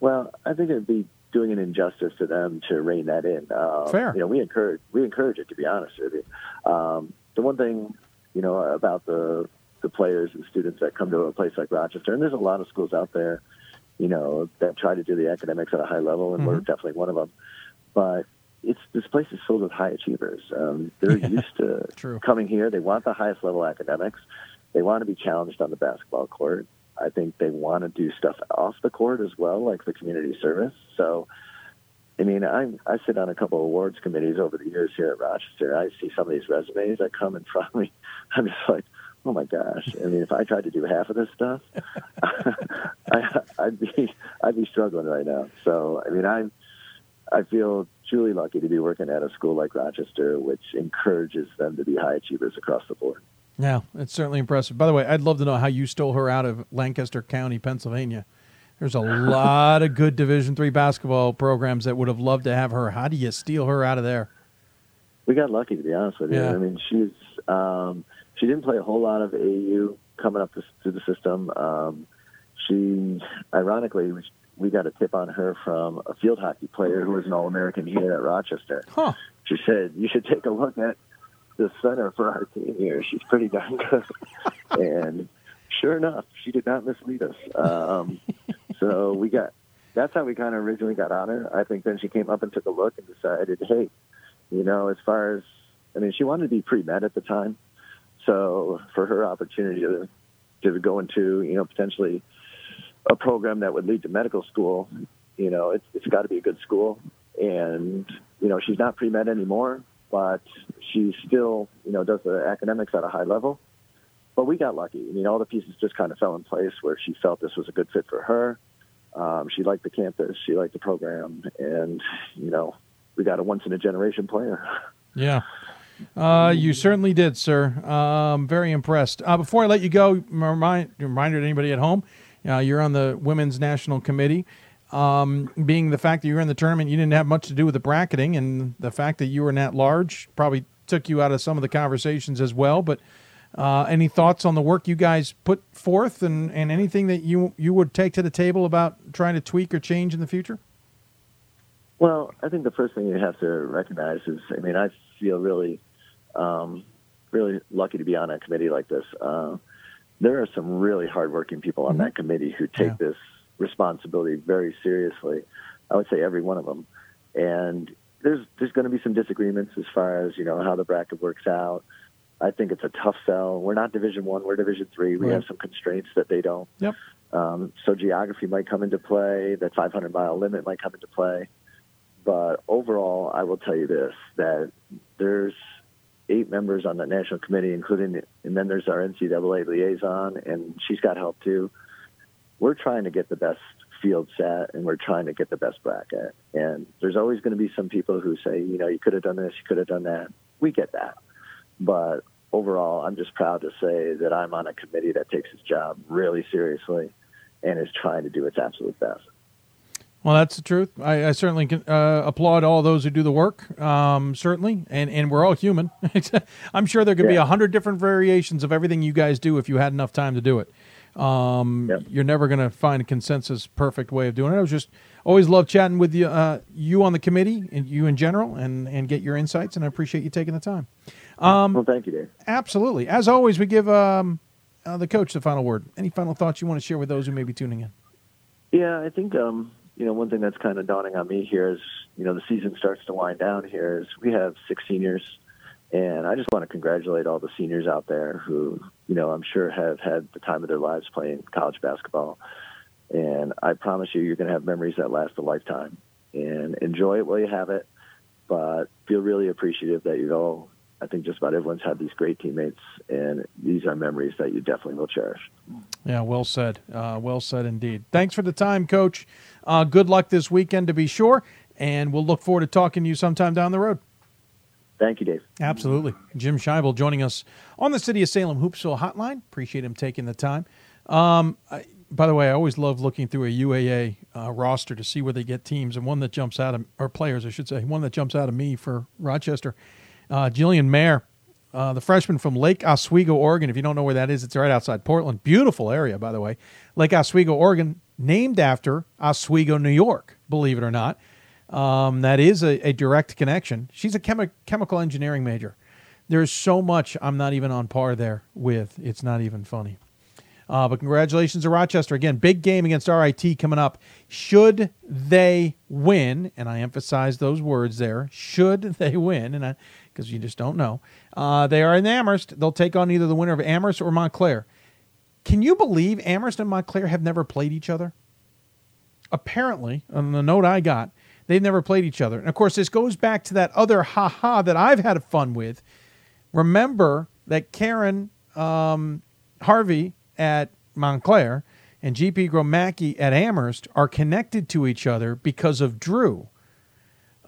S44: Well, I think it'd be doing an injustice to them to rein that in. Uh,
S1: Fair.
S44: You know, we encourage we encourage it. To be honest with you, um, the one thing you know about the the players and students that come to a place like Rochester, and there's a lot of schools out there, you know, that try to do the academics at a high level, and we're
S1: Mhm.
S44: definitely one of them. But it's this place is filled with high achievers. Um, they're used to
S1: True.
S44: coming here. They want the highest level academics. They want to be challenged on the basketball court. I think they want to do stuff off the court as well, like the community service. So, I mean, I I sit on a couple of awards committees over the years here at Rochester. I see some of these resumes that come in front of me. I'm just like, oh my gosh! I mean, if I tried to do half of this stuff, I, I'd be I'd be struggling right now. So, I mean, I'm I feel truly lucky to be working at a school like Rochester, which encourages them to be high achievers across the board.
S1: Yeah, it's certainly impressive. By the way, I'd love to know how you stole her out of Lancaster County, Pennsylvania. There's a lot of good Division three basketball programs that would have loved to have her. How do you steal her out of there?
S44: we got lucky to be honest with you.
S1: Yeah.
S44: I mean, she's um, she didn't play a whole lot of AU coming up through the system. Um, she, ironically, we, we got a tip on her from a field hockey player who was an All American here at Rochester.
S1: Huh.
S44: She said you should take a look at the center for our team here. She's pretty darn good. and sure enough, she did not mislead us. Um, so we got that's how we kind of originally got on her. I think then she came up and took a look and decided, hey, you know, as far as I mean, she wanted to be pre med at the time. So for her opportunity to to go into, you know, potentially a program that would lead to medical school, you know, it's it's got to be a good school. And you know, she's not pre med anymore, but she still, you know, does the academics at a high level. But we got lucky. I mean, all the pieces just kind of fell in place where she felt this was a good fit for her. Um, she liked the campus, she liked the program, and you know, we got a once in a generation player.
S1: Yeah. Uh, you certainly did, sir. Um, very impressed. Uh, before I let you go, remind reminder to anybody at home, uh, you're on the women's national committee. Um, being the fact that you were in the tournament, you didn't have much to do with the bracketing, and the fact that you were not large probably took you out of some of the conversations as well. But uh, any thoughts on the work you guys put forth, and, and anything that you you would take to the table about trying to tweak or change in the future?
S44: Well, I think the first thing you have to recognize is, I mean, I feel really, um, really lucky to be on a committee like this. Uh, there are some really hardworking people on that committee who take this responsibility very seriously. I would say every one of them, and there's there's going to be some disagreements as far as you know how the bracket works out. I think it's a tough sell. We're not Division One. We're Division Three. We
S1: Right.
S44: have some constraints that they don't.
S1: Yep.
S44: Um, so geography might come into play. That 500 mile limit might come into play. But overall, I will tell you this: that there's eight members on the national committee, including, and then there's our NCAA liaison, and she's got help too. We're trying to get the best field set, and we're trying to get the best bracket. And there's always going to be some people who say, you know, you could have done this, you could have done that. We get that, but overall, I'm just proud to say that I'm on a committee that takes its job really seriously and is trying to do its absolute best.
S1: Well, that's the truth. I, I certainly can, uh, applaud all those who do the work. Um, certainly, and and we're all human. I'm sure there could be a hundred different variations of everything you guys do if you had enough time to do it. Um, You're never going to find a consensus perfect way of doing it. I was just always love chatting with you, uh, you on the committee, and you in general, and and get your insights. And I appreciate you taking the time. Um,
S44: well, thank you, Dave.
S1: Absolutely. As always, we give um, uh, the coach the final word. Any final thoughts you want to share with those who may be tuning in?
S44: Yeah, I think um, you know one thing that's kind of dawning on me here is you know the season starts to wind down here is we have six seniors And I just want to congratulate all the seniors out there who, you know, I'm sure have had the time of their lives playing college basketball. And I promise you, you're going to have memories that last a lifetime. And enjoy it while you have it, but feel really appreciative that you've all, I think just about everyone's had these great teammates, and these are memories that you definitely will cherish.
S1: Yeah, well said. Uh, well said indeed. Thanks for the time, Coach. Uh, good luck this weekend to be sure, and we'll look forward to talking to you sometime down the road.
S44: Thank you, Dave.
S1: Absolutely. Jim Scheibel joining us on the City of Salem Hoopsville hotline. Appreciate him taking the time. Um, I, by the way, I always love looking through a UAA uh, roster to see where they get teams, and one that jumps out of, or players, I should say, one that jumps out of me for Rochester. Uh, Jillian Mayer, uh, the freshman from Lake Oswego, Oregon. If you don't know where that is, it's right outside Portland. Beautiful area, by the way. Lake Oswego, Oregon, named after Oswego, New York, believe it or not. Um, that is a, a, direct connection. She's a chemi- chemical engineering major. There's so much I'm not even on par there with. It's not even funny. Uh, but congratulations to Rochester. Again, big game against RIT coming up. Should they win, and I emphasize those words there, should they win, and because you just don't know, uh, they are in Amherst. They'll take on either the winner of Amherst or Montclair. Can you believe Amherst and Montclair have never played each other? Apparently, on the note I got, they've never played each other. And of course, this goes back to that other haha that I've had fun with. Remember that Karen um, Harvey at Montclair and GP Gromacki at Amherst are connected to each other because of Drew.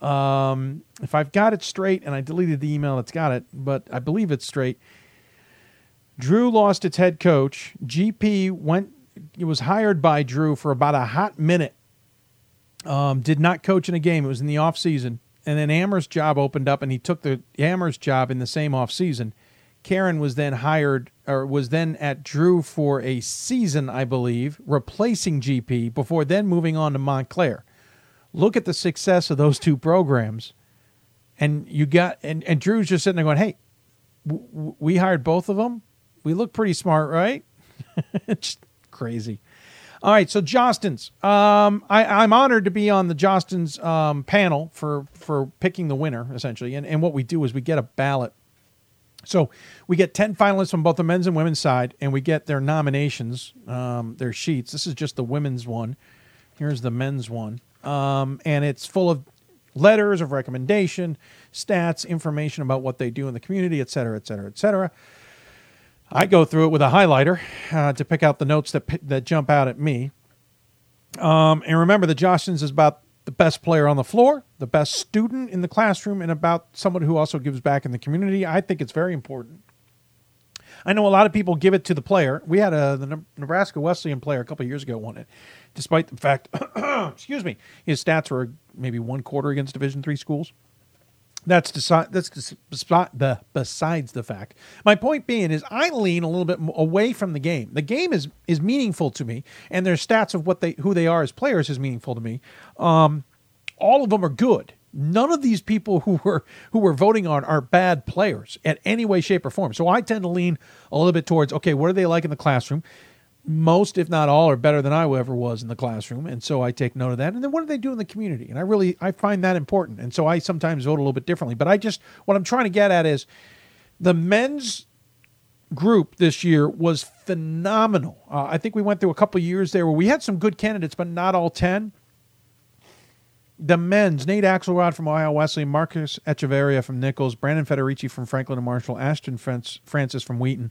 S1: Um, if I've got it straight, and I deleted the email that's got it, but I believe it's straight. Drew lost its head coach. GP went, it was hired by Drew for about a hot minute. Um, did not coach in a game. It was in the off season, and then Amherst job opened up, and he took the Amherst job in the same off season. Karen was then hired or was then at Drew for a season, I believe, replacing GP before then moving on to Montclair. Look at the success of those two programs. And you got and, and Drew's just sitting there going, "Hey, w- we hired both of them. We look pretty smart, right?" it's crazy. All right, so Jostens. Um, I, am honored to be on the Jostens um, panel for for picking the winner, essentially. And and what we do is we get a ballot so we get 10 finalists from both the men's and women's side, and we get their nominations, um, their sheets. This is just the women's one. Here's the men's one. Um, and it's full of letters of recommendation, stats, information about what they do in the community, et cetera, et cetera, et cetera. I go through it with a highlighter uh, to pick out the notes that, that jump out at me. Um, and remember, the Jostens is about the best player on the floor, the best student in the classroom, and about someone who also gives back in the community. I think it's very important. I know a lot of people give it to the player. We had a the Nebraska Wesleyan player a couple years ago won it, despite the fact, excuse me, his stats were maybe one quarter against Division three schools. That's deci- that's the besides the fact. My point being is I lean a little bit away from the game. The game is is meaningful to me, and their stats of what they who they are as players is meaningful to me. Um, all of them are good. None of these people who were who were voting on are bad players in any way, shape, or form. So I tend to lean a little bit towards okay, what are they like in the classroom? Most, if not all, are better than I ever was in the classroom, and so I take note of that. And then what do they do in the community? And I really I find that important, and so I sometimes vote a little bit differently. But I just what I'm trying to get at is the men's group this year was phenomenal. Uh, I think we went through a couple years there where we had some good candidates, but not all ten. The men's, Nate Axelrod from Ohio Wesley, Marcus Echeverria from Nichols, Brandon Federici from Franklin and Marshall, Ashton Francis from Wheaton,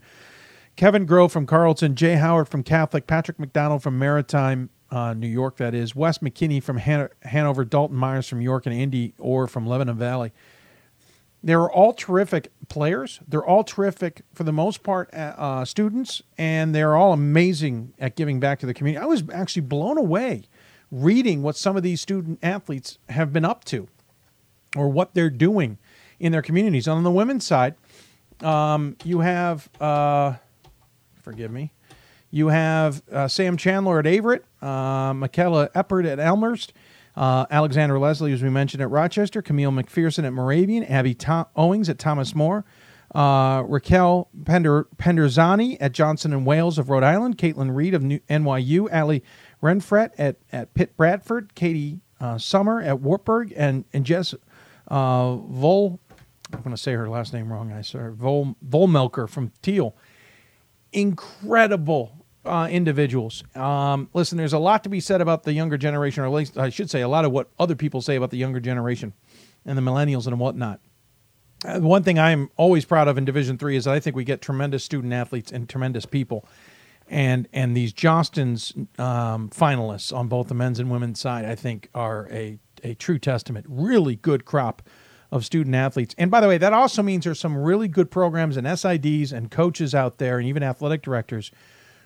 S1: Kevin Grove from Carleton, Jay Howard from Catholic, Patrick McDonald from Maritime, uh, New York, that is, Wes McKinney from Han- Hanover, Dalton Myers from York, and Andy Orr from Lebanon Valley. They are all terrific players. They're all terrific, for the most part, uh, uh, students, and they're all amazing at giving back to the community. I was actually blown away reading what some of these student athletes have been up to or what they're doing in their communities. On the women's side, um, you have uh, forgive me. You have uh, Sam Chandler at Averett, uh, Michaela Eppert at Elmhurst, uh, Alexandra Leslie, as we mentioned, at Rochester, Camille McPherson at Moravian, Abby Tom- Owings at Thomas More, uh, Raquel Pender- Penderzani at Johnson and Wales of Rhode Island, Caitlin Reed of New- NYU, Ali Renfret at, at Pitt Bradford, Katie uh, Summer at Wartburg, and, and Jess uh, Vol I'm going to say her last name wrong. I saw Vol Volmelker from Thiel. Incredible uh, individuals. Um, listen, there's a lot to be said about the younger generation, or at least I should say a lot of what other people say about the younger generation and the millennials and whatnot. Uh, one thing I'm always proud of in Division Three is that I think we get tremendous student athletes and tremendous people, and and these Jostens um, finalists on both the men's and women's side, I think, are a a true testament. Really good crop of student athletes. And by the way, that also means there's some really good programs and SIDs and coaches out there, and even athletic directors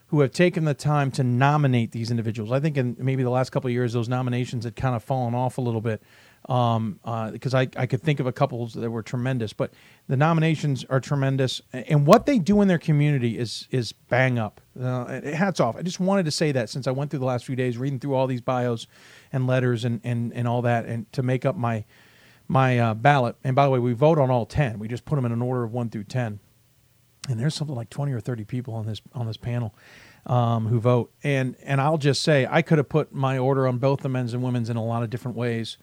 S1: who have taken the time to nominate these individuals. I think in maybe the last couple of years, those nominations had kind of fallen off a little bit um, uh, because I, I could think of a couple that were tremendous, but the nominations are tremendous, and what they do in their community is is bang up. Uh, hats off. I just wanted to say that since I went through the last few days reading through all these bios and letters and and, and all that, and to make up my my uh, ballot. And by the way, we vote on all ten. We just put them in an order of one through ten, and there's something like twenty or thirty people on this on this panel. Um, who vote and and I'll just say I could have put my order on both the men's and women's in a lot of different ways,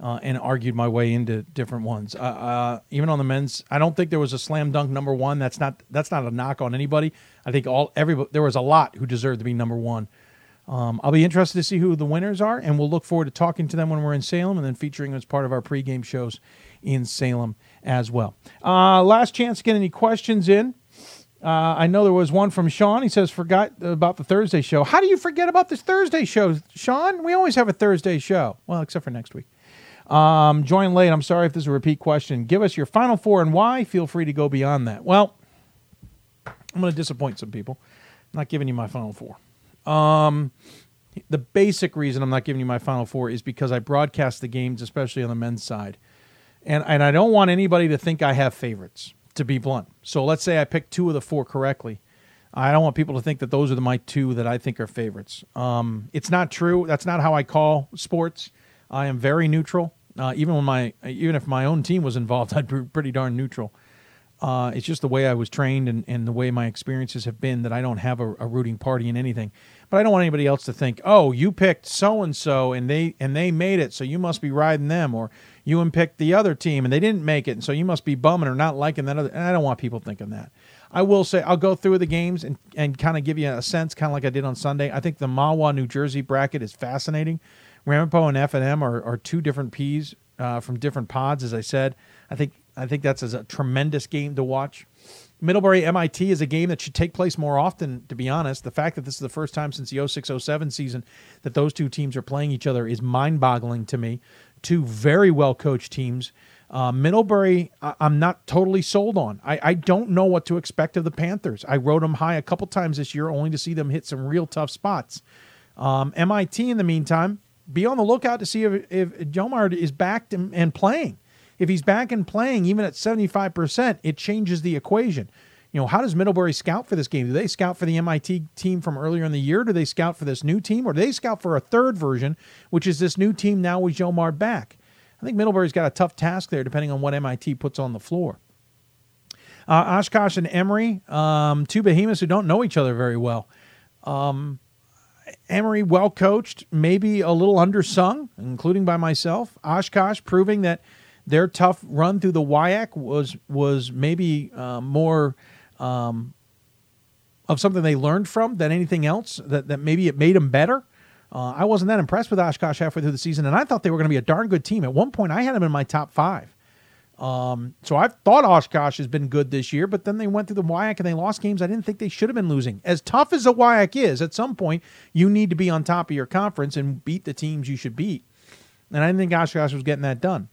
S1: uh, and argued my way into different ones. Uh, uh, even on the men's, I don't think there was a slam dunk number one. That's not that's not a knock on anybody. I think all every there was a lot who deserved to be number one. Um, I'll be interested to see who the winners are, and we'll look forward to talking to them when we're in Salem, and then featuring them as part of our pregame shows in Salem as well. Uh, last chance to get any questions in. Uh, I know there was one from Sean. He says, forgot about the Thursday show. How do you forget about this Thursday show, Sean? We always have a Thursday show. Well, except for next week. Um, join late. I'm sorry if this is a repeat question. Give us your final four and why. Feel free to go beyond that. Well, I'm going to disappoint some people. I'm not giving you my final four. Um, the basic reason I'm not giving you my final four is because I broadcast the games, especially on the men's side, and and I don't want anybody to think I have favorites. To be blunt, so let's say I pick two of the four correctly. I don't want people to think that those are the my two that I think are favorites. Um, it's not true. That's not how I call sports. I am very neutral. Uh, even when my even if my own team was involved, I'd be pretty darn neutral. Uh, it's just the way I was trained and, and the way my experiences have been that I don't have a, a rooting party in anything. But I don't want anybody else to think, oh, you picked so and so and they and they made it, so you must be riding them, or you and picked the other team and they didn't make it, and so you must be bumming or not liking that other. And I don't want people thinking that. I will say I'll go through the games and, and kind of give you a sense, kind of like I did on Sunday. I think the Mahwah, New Jersey bracket is fascinating. Ramapo and F and M are, are two different P's uh, from different pods, as I said. I think I think that's a tremendous game to watch. Middlebury MIT is a game that should take place more often, to be honest. The fact that this is the first time since the 06 07 season that those two teams are playing each other is mind boggling to me. Two very well coached teams. Uh, Middlebury, I- am not totally sold on. I-, I don't know what to expect of the Panthers. I wrote them high a couple times this year, only to see them hit some real tough spots. Um, MIT, in the meantime, be on the lookout to see if, if Jomar is back and, and playing. If he's back and playing, even at 75%, it changes the equation. You know, how does Middlebury scout for this game? Do they scout for the MIT team from earlier in the year? Do they scout for this new team? Or do they scout for a third version, which is this new team now with Jomar back? I think Middlebury's got a tough task there, depending on what MIT puts on the floor. Uh, Oshkosh and Emory, um, two behemoths who don't know each other very well. Um, Emory, well coached, maybe a little undersung, including by myself. Oshkosh proving that their tough run through the WIAC was was maybe uh, more um, of something they learned from than anything else. That that maybe it made them better. Uh, I wasn't that impressed with Oshkosh halfway through the season, and I thought they were going to be a darn good team. At one point, I had them in my top five. Um, so I thought Oshkosh has been good this year, but then they went through the WIAC and they lost games I didn't think they should have been losing. As tough as the WIAC is, at some point you need to be on top of your conference and beat the teams you should beat. And I didn't think Oshkosh was getting that done.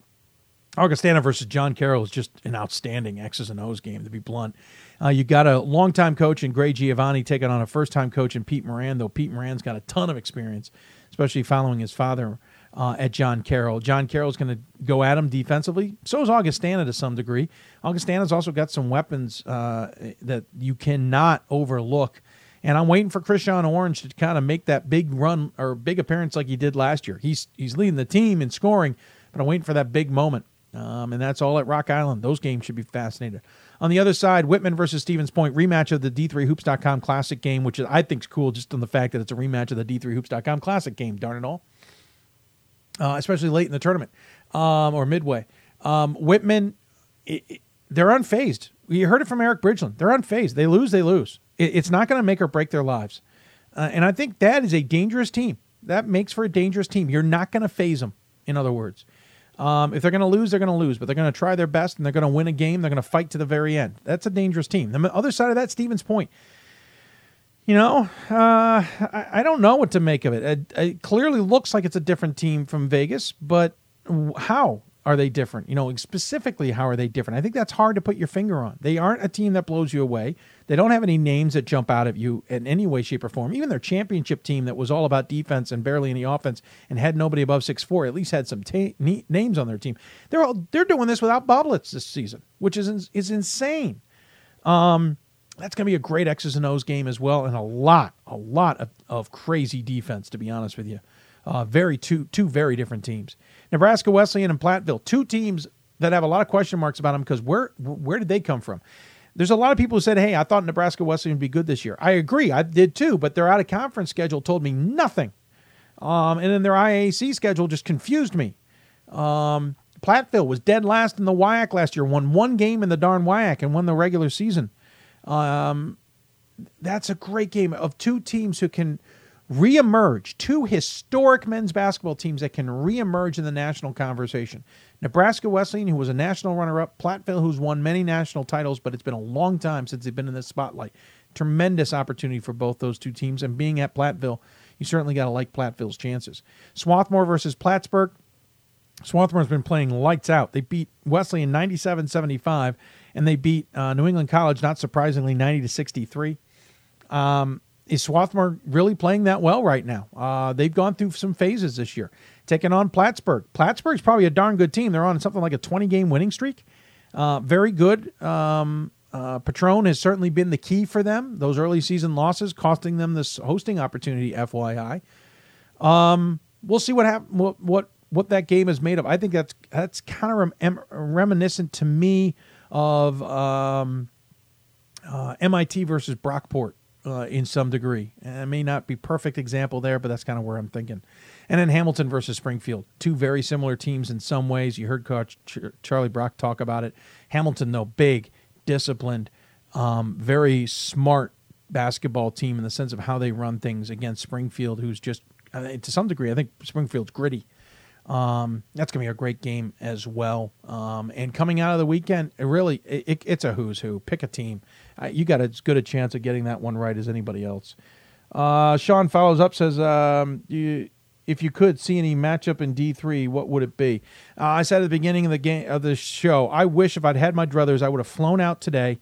S1: Augustana versus John Carroll is just an outstanding X's and O's game, to be blunt. Uh, you got a longtime coach in Gray Giovanine taking on a first time coach in Pete Moran, though Pete Moran's got a ton of experience, especially following his father uh, at John Carroll. John Carroll's going to go at him defensively. So is Augustana to some degree. Augustana's also got some weapons uh, that you cannot overlook. And I'm waiting for Christian Orange to kind of make that big run or big appearance like he did last year. He's he's leading the team in scoring, but I'm waiting for that big moment. Um, and that's all at Rock Island. Those games should be fascinating. On the other side, Whitman versus Stevens Point, rematch of the D3Hoops.com Classic game, which I think is cool just on the fact that it's a rematch of the D3Hoops.com Classic game, darn it all. Uh, especially late in the tournament um, or midway. Um, Whitman it, it, they're unfazed. You heard it from Eric Bridgeland. They're unfazed. They lose, they lose. It, it's not going to make or break their lives. Uh, and I think that is a dangerous team. That makes for a dangerous team. You're not going to phase them, in other words. Um, if they're going to lose, they're going to lose, but they're going to try their best and they're going to win a game. They're going to fight to the very end. That's a dangerous team. The other side of that, Stevens Point. You know, uh, I, I, don't know what to make of it. It, it clearly looks like it's a different team from Vegas, but how? Are they different? You know, specifically, how are they different? I think that's hard to put your finger on. They aren't a team that blows you away. They don't have any names that jump out at you in any way, shape, or form. Even their championship team that was all about defense and barely any offense and had nobody above six four at least had some ta- names on their team. They're all they're doing this without Bublitz this season, which is is insane. Um, that's going to be a great X's and O's game as well, and a lot, a lot of, of crazy defense. To be honest with you, uh, very two two very different teams. Nebraska Wesleyan and Platteville, two teams that have a lot of question marks about them because where where did they come from? There's a lot of people who said, "Hey, I thought Nebraska Wesleyan would be good this year." I agree, I did too, but their out of conference schedule told me nothing, um, and then their IAC schedule just confused me. Um, Platteville was dead last in the WIAC last year, won one game in the darn WIAC and won the regular season. Um, that's a great game of two teams who can reemerge, two historic men's basketball teams that can reemerge in the national conversation. Nebraska Wesleyan, who was a national runner up, Platteville, who's won many national titles, but it's been a long time since they've been in the spotlight. Tremendous opportunity for both those two teams. And being at Platteville, you certainly got to like Platteville's chances. Swarthmore versus Plattsburgh. Swarthmore's been playing lights out. They beat Wesleyan 97 75, and they beat uh, New England College, not surprisingly, 90 to 63. Um, is Swarthmore really playing that well right now? Uh, they've gone through some phases this year, taking on Plattsburgh. Plattsburgh's probably a darn good team. They're on something like a 20 game winning streak. Uh, very good. Um, uh, Patron has certainly been the key for them. Those early season losses costing them this hosting opportunity. FYI, um, we'll see what hap- what what what that game is made of. I think that's that's kind of rem- reminiscent to me of um, uh, MIT versus Brockport uh, in some degree. And it may not be perfect example there, but that's kind of where I'm thinking. And then Hamilton versus Springfield, two very similar teams in some ways. You heard Coach Charlie Brock talk about it. Hamilton, though, big, disciplined, um, very smart basketball team in the sense of how they run things against Springfield, who's just to some degree, I think Springfield's gritty. Um, that's going to be a great game as well. Um, and coming out of the weekend, it really, it, it's a who's who. Pick a team you got as good a chance of getting that one right as anybody else. Uh, Sean follows up says, um, you, if you could see any matchup in D three, what would it be? Uh, I said at the beginning of the game of the show, I wish if I'd had my druthers, I would have flown out today,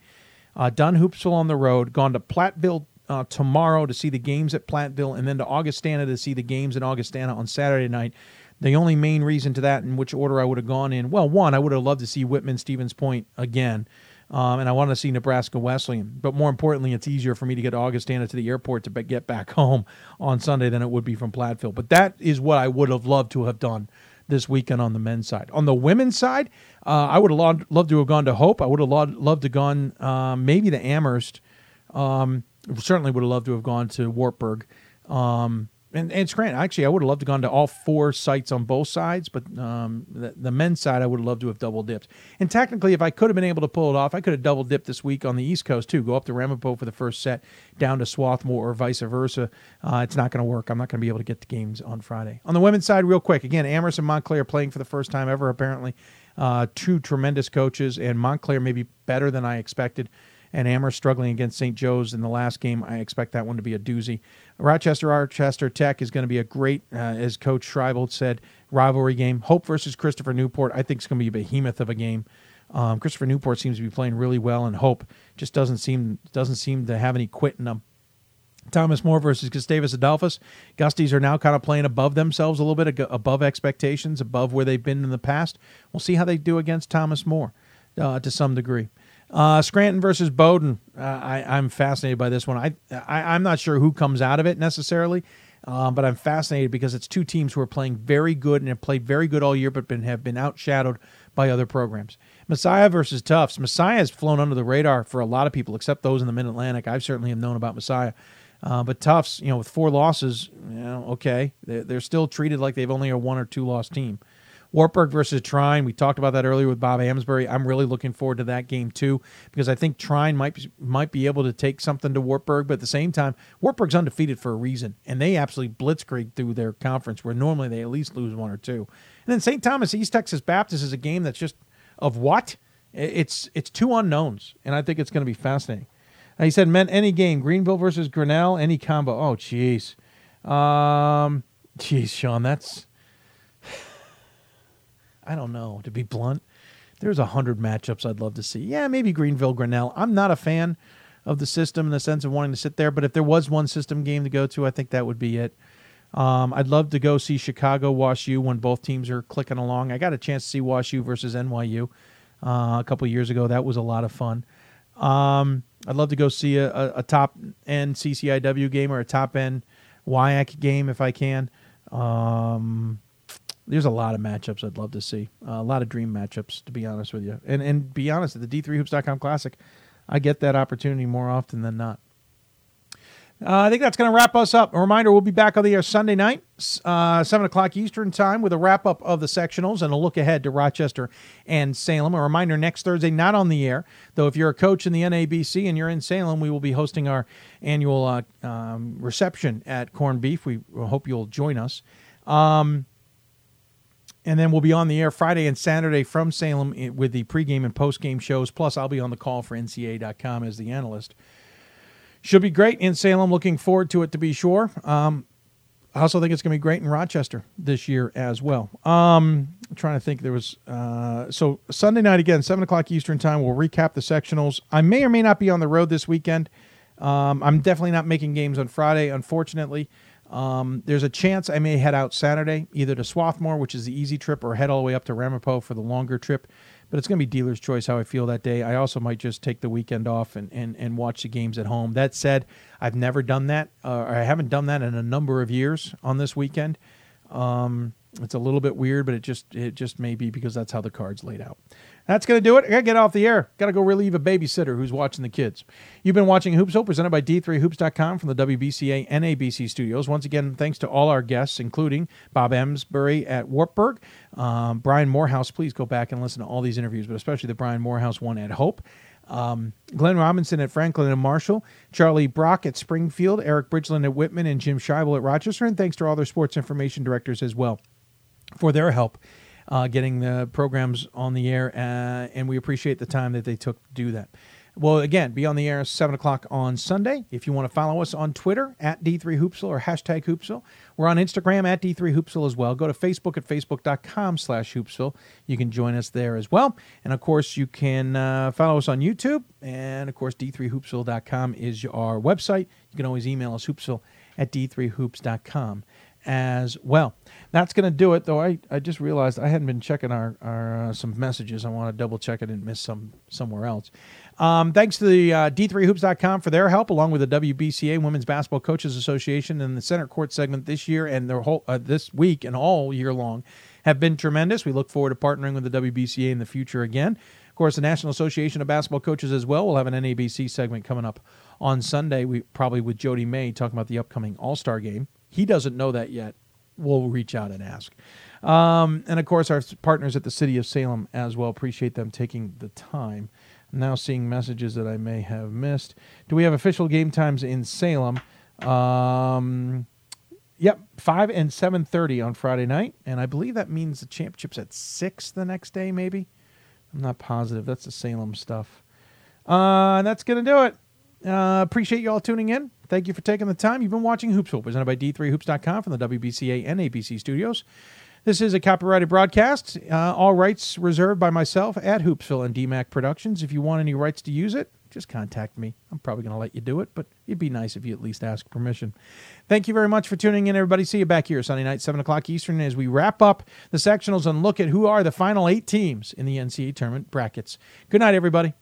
S1: uh, done Hoopsville on the road, gone to Platteville uh, tomorrow to see the games at Platteville, and then to Augustana to see the games in Augustana on Saturday night. The only main reason to that, in which order I would have gone in, well, one, I would have loved to see Whitman Stevens Point again. Um, and I want to see Nebraska Wesleyan. But more importantly, it's easier for me to get Augustana to the airport to get back home on Sunday than it would be from Platteville. But that is what I would have loved to have done this weekend on the men's side. On the women's side, uh, I would have loved, loved, to have gone to Hope. I would have loved, loved to have gone uh, maybe to Amherst. Um, certainly would have loved to have gone to Wartburg. Um, and, and Scranton. Actually, I would have loved to gone to all four sites on both sides, but um, the, the, men's side, I would have loved to have double dipped. And technically, if I could have been able to pull it off, I could have double dipped this week on the East Coast too. Go up to Ramapo for the first set, down to Swarthmore, or vice versa. Uh, it's not going to work. I'm not going to be able to get the games on Friday. On the women's side, real quick, again, Amherst and Montclair playing for the first time ever. Apparently, uh, two tremendous coaches, and Montclair maybe better than I expected and Amherst struggling against St. Joe's in the last game. I expect that one to be a doozy. Rochester Rochester Tech is going to be a great, uh, as Coach Schreibold said, rivalry game. Hope versus Christopher Newport, I think, is going to be a behemoth of a game. Um, Christopher Newport seems to be playing really well, and Hope just doesn't seem doesn't seem to have any quit in them. Thomas More versus Gustavus Adolphus. Gusties are now kind of playing above themselves a little bit, above expectations, above where they've been in the past. We'll see how they do against Thomas More uh, to some degree. Uh, Scranton versus Bowdoin. Uh, I, am fascinated by this one. I, I am not sure who comes out of it necessarily, um, but I'm fascinated because it's two teams who are playing very good and have played very good all year, but been, have been outshadowed by other programs. Messiah versus Tufts. Messiah has flown under the radar for a lot of people, except those in the Mid Atlantic. I've certainly have known about Messiah. Uh, but Tufts, you know, with four losses, you know, okay, they're, they're still treated like they've only a one or two loss team. Wartburg versus Trine. We talked about that earlier with Bob Amsberry. I'm really looking forward to that game too because I think Trine might might be able to take something to Wartburg, but at the same time, Wartburg's undefeated for a reason, and they absolutely blitzkrieg through their conference where normally they at least lose one or two. And then St. Thomas East Texas Baptist is a game that's just of what? It's it's two unknowns, and I think it's going to be fascinating. He said, meant any game, Greenville versus Grinnell, any combo. Oh, jeez. Um, jeez, Sean, that's I don't know. To be blunt, there's a hundred matchups I'd love to see. Yeah, maybe Greenville Grinnell. I'm not a fan of the system in the sense of wanting to sit there, but if there was one system game to go to, I think that would be it. Um, I'd love to go see Chicago Wash U when both teams are clicking along. I got a chance to see Wash U versus NYU uh, a couple years ago. That was a lot of fun. Um, I'd love to go see a, a, a top end CCIW game or a top end WIAC game if I can. Um, there's a lot of matchups I'd love to see. Uh, a lot of dream matchups, to be honest with you. And and be honest, at the D3Hoops.com Classic, I get that opportunity more often than not. Uh, I think that's going to wrap us up. A reminder: we'll be back on the air Sunday night, uh, seven o'clock Eastern time, with a wrap up of the sectionals and a look ahead to Rochester and Salem. A reminder: next Thursday, not on the air, though. If you're a coach in the NABC and you're in Salem, we will be hosting our annual uh, um, reception at Corned Beef. We hope you'll join us. Um, and then we'll be on the air Friday and Saturday from Salem with the pregame and postgame shows. Plus, I'll be on the call for NCAA.com as the analyst. Should be great in Salem. Looking forward to it to be sure. Um, I also think it's going to be great in Rochester this year as well. Um, I'm trying to think. There was uh, so Sunday night again, seven o'clock Eastern time. We'll recap the sectionals. I may or may not be on the road this weekend. Um, I'm definitely not making games on Friday, unfortunately. Um, there's a chance I may head out Saturday, either to Swarthmore, which is the easy trip, or head all the way up to Ramapo for the longer trip. But it's going to be dealer's choice how I feel that day. I also might just take the weekend off and, and, and watch the games at home. That said, I've never done that. Uh, I haven't done that in a number of years on this weekend. Um, it's a little bit weird, but it just it just may be because that's how the cards laid out. That's going to do it. I got to get off the air. Got to go relieve a babysitter who's watching the kids. You've been watching Hoops Hope presented by D3Hoops.com from the WBCA NABC studios. Once again, thanks to all our guests, including Bob Amsberry at Wartburg, um, Brian Morehouse. Please go back and listen to all these interviews, but especially the Brian Morehouse one at Hope. Um, Glenn Robinson at Franklin and Marshall, Charlie Brock at Springfield, Eric Bridgeland at Whitman, and Jim Scheibel at Rochester. And thanks to all their sports information directors as well for their help uh, getting the programs on the air, uh, and we appreciate the time that they took to do that. Well, again, be on the air 7 o'clock on Sunday. If you want to follow us on Twitter at D3Hoopsville or hashtag Hoopsville. We're on Instagram at D3Hoopsville as well. Go to Facebook at facebook.com slash Hoopsville. You can join us there as well. And, of course, you can uh, follow us on YouTube. And, of course, D3Hoopsville.com is our website. You can always email us, hoopsville at D3Hoops.com as well. That's going to do it, though. I, I just realized I hadn't been checking our, our uh, some messages. I want to double check I didn't miss some somewhere else. Um, thanks to the uh, D3Hoops.com for their help, along with the WBCA Women's Basketball Coaches Association and the center court segment this year and their whole uh, this week and all year long have been tremendous. We look forward to partnering with the WBCA in the future again. Of course, the National Association of Basketball Coaches as well. We'll have an NABC segment coming up on Sunday. We probably with Jody May talking about the upcoming All Star game. He doesn't know that yet. We'll reach out and ask. Um, and of course, our partners at the City of Salem as well. Appreciate them taking the time. I'm now seeing messages that I may have missed. Do we have official game times in Salem? Um, yep, five and seven thirty on Friday night, and I believe that means the championship's at six the next day. Maybe I'm not positive. That's the Salem stuff. Uh, and that's gonna do it. Uh, appreciate you all tuning in. Thank you for taking the time. You've been watching Hoopsville, presented by D3Hoops.com from the WBCA NABC studios. This is a copyrighted broadcast. Uh, all rights reserved by myself at Hoopsville and DMAC Productions. If you want any rights to use it, just contact me. I'm probably going to let you do it, but it'd be nice if you at least ask permission. Thank you very much for tuning in, everybody. See you back here Sunday night, 7 o'clock Eastern, as we wrap up the sectionals and look at who are the final eight teams in the NCAA tournament brackets. Good night, everybody.